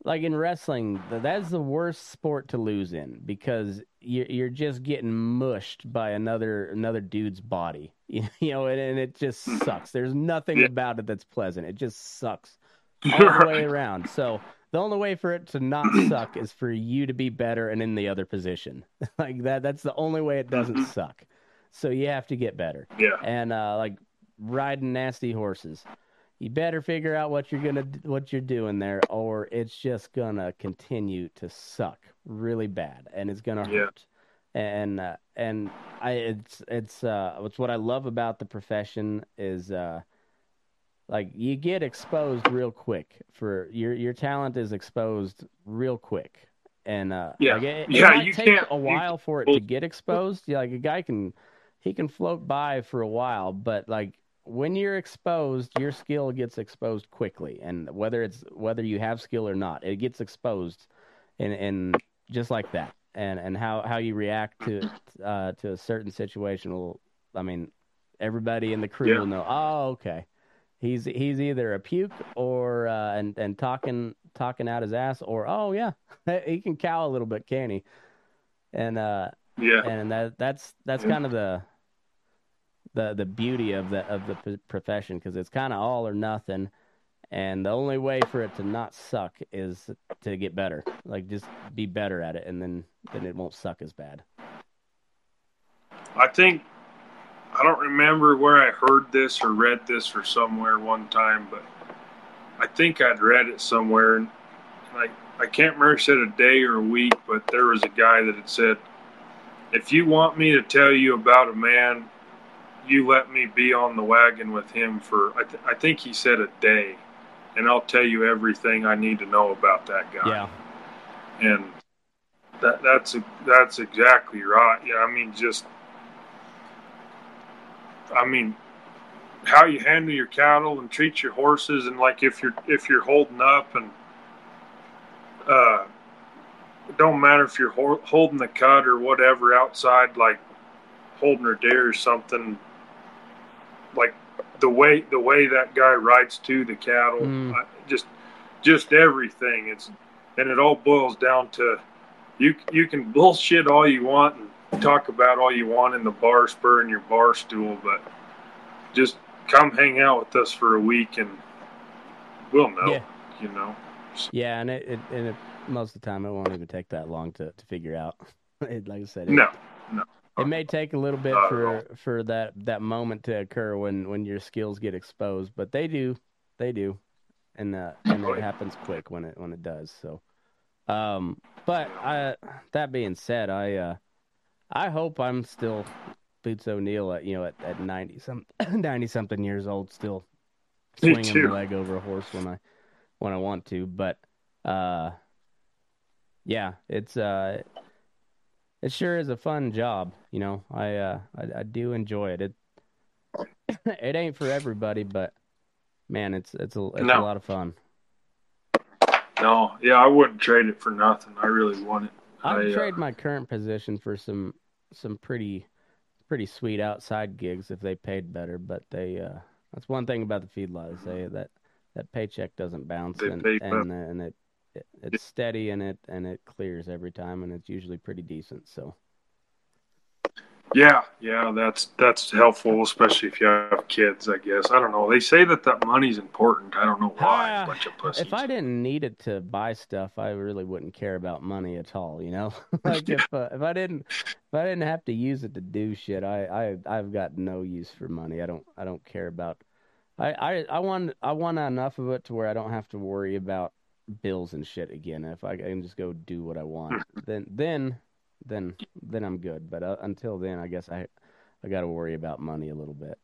like in wrestling, that's the worst sport to lose in because you're you're just getting mushed by another another dude's body. You know, and, and it just sucks. There's nothing Yeah. about it that's pleasant. It just sucks all the way around. So the only way for it to not suck is for you to be better and in the other position. like that that's the only way it doesn't Mhm. suck. So you have to get better. yeah. And uh like riding nasty horses. You better figure out what you're to what you're doing there or it's just going to continue to suck really bad and it's going to Yeah. hurt. And uh, and I it's it's uh it's what I love about the profession is uh like you get exposed real quick for your your talent is exposed real quick and uh Yeah. like it, it Yeah, you take can't- a while for it to get exposed yeah, like a guy can he can float by for a while but like when you're exposed your skill gets exposed quickly and whether it's whether you have skill or not it gets exposed and and just like that and and how how you react to uh to a certain situation will i mean everybody in the crew Yeah. will know oh okay he's he's either a puke or uh and and talking talking out his ass or oh yeah he can cow a little bit can he and uh Yeah. and that that's that's kind of the the the beauty of the of the profession because it's kind of all or nothing and the only way for it to not suck is to get better. Like just be better at it and then then it won't suck as bad. I think I don't remember where I heard this or read this or somewhere one time, but I think I'd read it somewhere, and I I can't remember said a day or a week, but there was a guy that had said, "If you want me to tell you about a man, you let me be on the wagon with him for I, th- I think he said a day, and I'll tell you everything I need to know about that guy." yeah and that that's that's exactly right. Yeah, I mean, just I mean, how you handle your cattle and treat your horses, and like if you're if you're holding up, and uh, it don't matter if you're ho- holding the cut or whatever outside, like holding her deer or something. Like the way the way that guy rides to the cattle, Mm. I, just just everything. It's and it all boils down to you you can bullshit all you want and talk about all you want in the bar spur and your bar stool, but just come hang out with us for a week and we'll know. Yeah. You know. yeah and it, it and it most of the time, it won't even take that long to, to figure out. It, like I said, it, No, no. It may take a little bit Not for for that that moment to occur when when your skills get exposed, but they do, they do, and uh, and it happens quick when it when it does. So, um, but I that being said, I uh, I hope I'm still Boots O'Neal at you know at, at ninety some ninety something years old, still swinging my leg over a horse when I when I want to. But uh, yeah, it's uh, it sure is a fun job. You know, I uh, I, I do enjoy it. It it ain't for everybody, but man, it's it's a it's a lot of fun. No, yeah, I wouldn't trade it for nothing. I really want it. I would uh, trade my current position for some some pretty pretty sweet outside gigs if they paid better. But they uh, that's one thing about the feedlot is they that that paycheck doesn't bounce and and, and it, it it's steady and it and it clears every time and it's usually pretty decent. So Yeah, yeah, that's that's helpful, especially if you have kids. I guess I don't know. They say that that money's important. I don't know why. A bunch of pussies. if I didn't need it to buy stuff, I really wouldn't care about money at all. You know, like if uh, if I didn't if I didn't have to use it to do shit, I I I've got no use for money. I don't I don't care about. I I I want I want enough of it to where I don't have to worry about bills and shit again. If I can just go do what I want, then then then then I'm good. But uh, until then, I guess I I got to worry about money a little bit.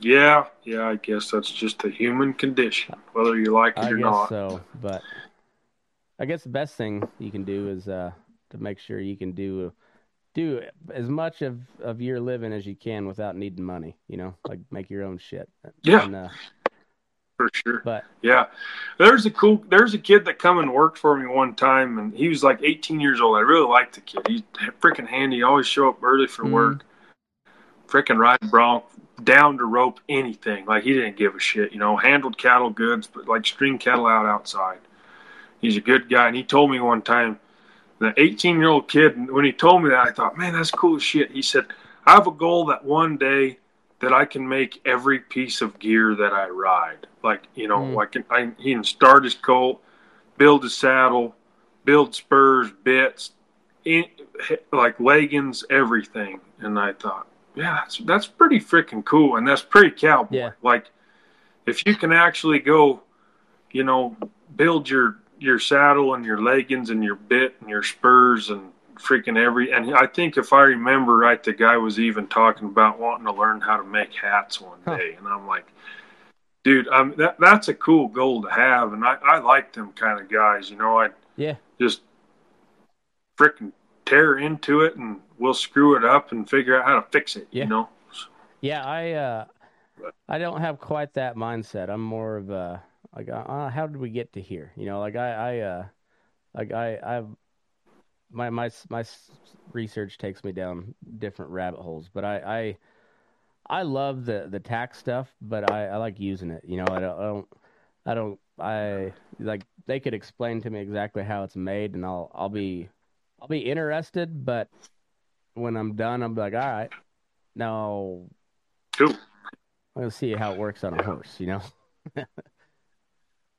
yeah, yeah, I guess that's just a human condition, whether you like it I or guess not. so, but I guess the best thing you can do is uh, to make sure you can do do as much of, of your living as you can without needing money. You know, like make your own shit. Yeah. And, uh, For sure. but Yeah, there's a cool. There's a kid that come and worked for me one time, and he was like 18 years old. I really liked the kid. He's freaking handy. Always show up early for Mhm. work. Freaking ride bronc, down to rope anything. Like he didn't give a shit. You know, handled cattle goods, but like string cattle out outside. He's a good guy, and he told me one time. The 18 year old kid, and when he told me that, I thought, man, that's cool as shit. He said, I have a goal that one day that I can make every piece of gear that I ride. Like, you know, Mm. I can I he can start his colt, build his saddle, build spurs, bits, in, like leggings, everything. And I thought, yeah, that's that's pretty freaking cool, and that's pretty cowboy. Yeah. Like, if you can actually go, you know, build your your saddle and your leggings and your bit and your spurs and freaking every and I think if I remember right the guy was even talking about wanting to learn how to make hats one Huh. day and I'm like dude um that that's a cool goal to have and I I like them kind of guys you know I yeah, just freaking tear into it and we'll screw it up and figure out how to fix it Yeah. you know yeah. I uh, But- I don't have quite that mindset. I'm more of a like, uh, how did we get to here? You know, like I I uh, like I I've my my my research takes me down different rabbit holes, but I I I love the the tax stuff, but I I like using it. You know, I don't I don't I don't I like they could explain to me exactly how it's made, and I'll I'll be I'll be interested, but when I'm done, I'm like, all right, now cool I'm gonna see how it works on a horse. You know?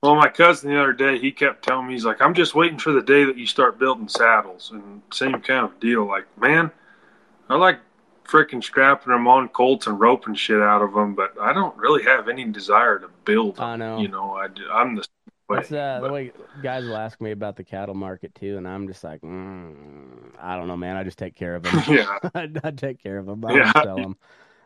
Well, my cousin the other day, he kept telling me, he's like, I'm just waiting for the day that you start building saddles. And same kind of deal. Like, man, I like freaking strapping them on colts and roping shit out of them, but I don't really have any desire to build them. I know. You know, I, am the same way. That's uh, the way guys will ask me about the cattle market too, and I'm just like, mm, I don't know, man. I just take care of them. yeah. I, I take care of them. I Yeah. don't sell them.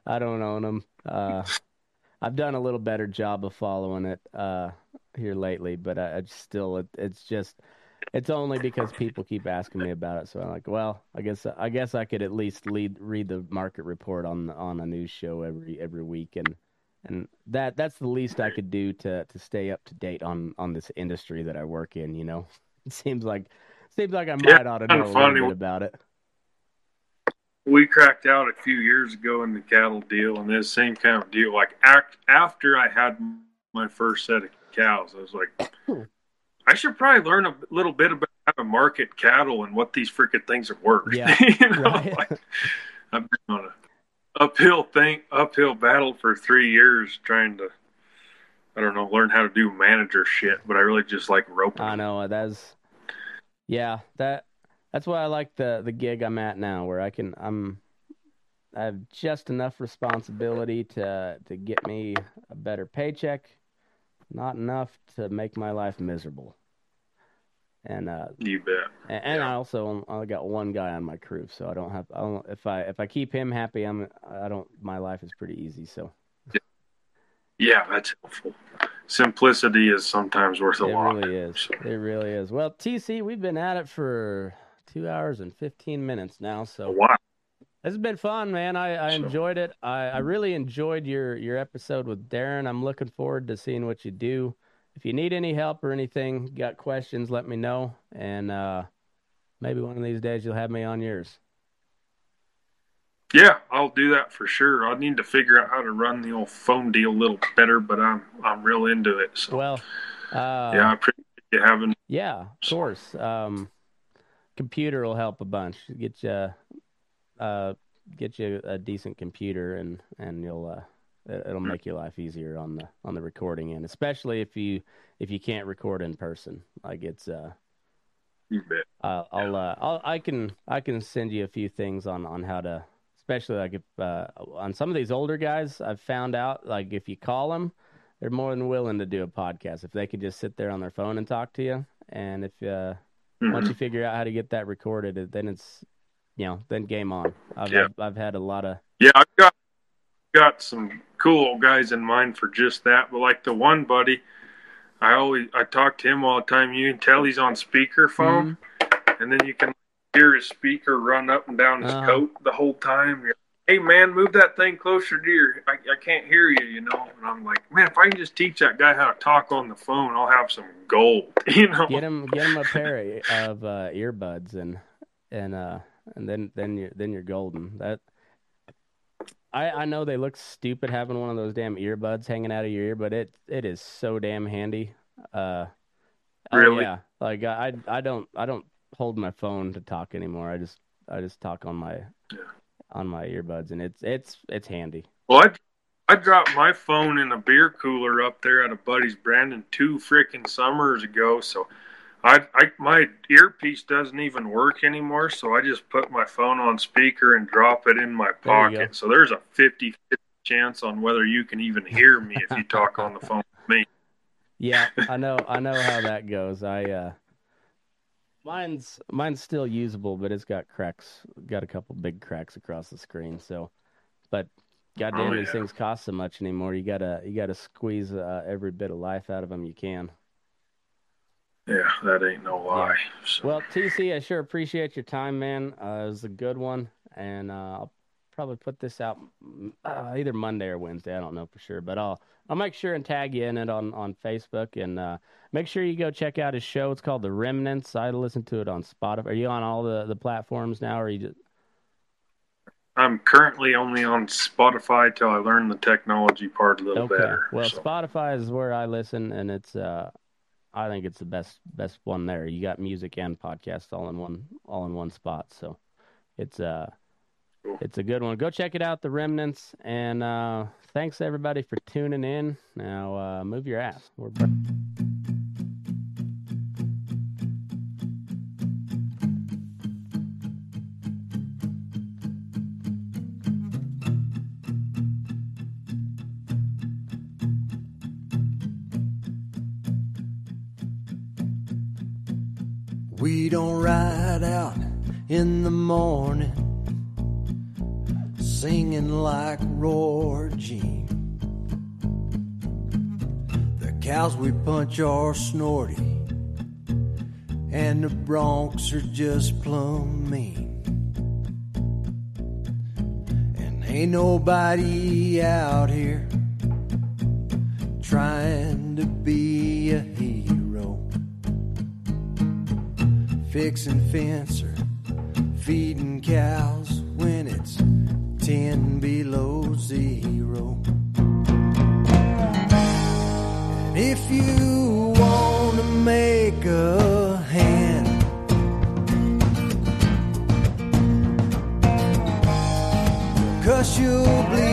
I don't own them. Uh, I've done a little better job of following it uh, here lately, but I, it's still it, it's just it's only because people keep asking me about it. So I'm like, well, I guess I guess I could at least lead read the market report on on a news show every every week, and and that that's the least I could do to to stay up to date on on this industry that I work in. You know, it seems like seems like I Yeah, might ought to know a little bit about it. we cracked out a few years ago in the cattle deal, and this same kind of deal. Like act, after I had my first set of cows, I was like, hmm. I should probably learn a little bit about how to market cattle and what these freaking things are worth. Yeah, you know, right. like, I've been on a uphill thing, uphill battle for three years trying to I don't know, learn how to do manager shit, but I really just like roping. I know that's yeah that that's why I like the the gig I'm at now, where I can I'm I have just enough responsibility to to get me a better paycheck, not enough to make my life miserable. And uh, You bet. and, and Yeah. I also only got one guy on my crew, so I don't have. I don't, if I if I keep him happy, I'm. I don't. My life is pretty easy. So Yeah, that's helpful. Simplicity is sometimes worth a it lot. It really is. So, It really is. Well, TC, we've been at it for two hours and fifteen minutes now. So while. This has been fun, man. I, I So- enjoyed it. I, I really enjoyed your your episode with Daron. I'm looking forward to seeing what you do. If you need any help or anything, got questions, let me know, and uh, maybe one of these days you'll have me on yours. Yeah, I'll do that for sure. I need to figure out how to run the old phone deal a little better, but I'm I'm real into it. So Well, uh, yeah, I appreciate you having. Yeah, of course. Um, computer will help a bunch. Get you, uh, get you a decent computer, and and you'll uh, it- it'll make your life easier on the on the recording end, especially if you if you can't record in person. Like it's uh, You bet. I'll, I'll, uh, I'll I can I can send you a few things on on how to, especially like if uh, on some of these older guys, I've found out like if you call them, they're more than willing to do a podcast if they could just sit there on their phone and talk to you. And if uh, once Mhm. you figure out how to get that recorded, then it's you know then game on. I've Yeah. I've, I've had a lot of Yeah, I've got got some cool guys in mind for just that. But like the one buddy, I always I talk to him all the time. You can tell he's on speakerphone, and then you can hear his speaker run up and down his Uh-huh. coat the whole time. Hey man, move that thing closer to your. I, I can't hear you, you know. And I'm like, man, if I can just teach that guy how to talk on the phone, I'll have some gold, you know. get him get him a pair of uh, earbuds and and uh and then then you're then you're golden. That I I know they look stupid having one of those damn earbuds hanging out of your ear, but it it is so damn handy. Uh, oh, Really? yeah, like I I don't I don't hold my phone to talk anymore. I just I just talk on my Yeah. on my earbuds, and it's it's it's handy. Well, I, I dropped my phone in a beer cooler up there at a buddy's Brandon two freaking summers ago. So I, I my earpiece doesn't even work anymore. So I just put my phone on speaker and drop it in my There pocket. So there's a 50 chance on whether you can even hear me if you talk on the phone with me. Yeah, I know. I know how that goes. I uh, mine's mine's still usable, but it's got cracks. Got a couple big cracks across the screen. So, but goddamn, Oh, these things cost so much anymore. You gotta you gotta squeeze uh, every bit of life out of them you can. Yeah, that ain't no lie. So, Well, TC, I sure appreciate your time, man. Uh, it was a good one, and uh, I'll probably put this out mm, uh, either Monday or Wednesday. I don't know for sure, but I'll I'll make sure and tag you in it on on Facebook, and uh, make sure you go check out his show. It's called The Remnants. I listen to it on Spotify. Are you on all the the platforms now, or you just I'm currently only on Spotify till I learn the technology part a little okay? better. Well, so. Spotify is where I listen, and it's uh, I think it's the best best one there. You got music and podcast all in one all in one spot, so it's uh Cool. it's a good one. Go check it out, The Remnants, and uh, thanks everybody for tuning in. Now uh, move your ass. We're like Roar Jean. The cows we punch are snorty, and the broncs are just plumb mean. And ain't nobody out here trying to be a hero fixing fence or feeding cows when it's 10 below zero. And if you want to make a hand, cause you'll bleed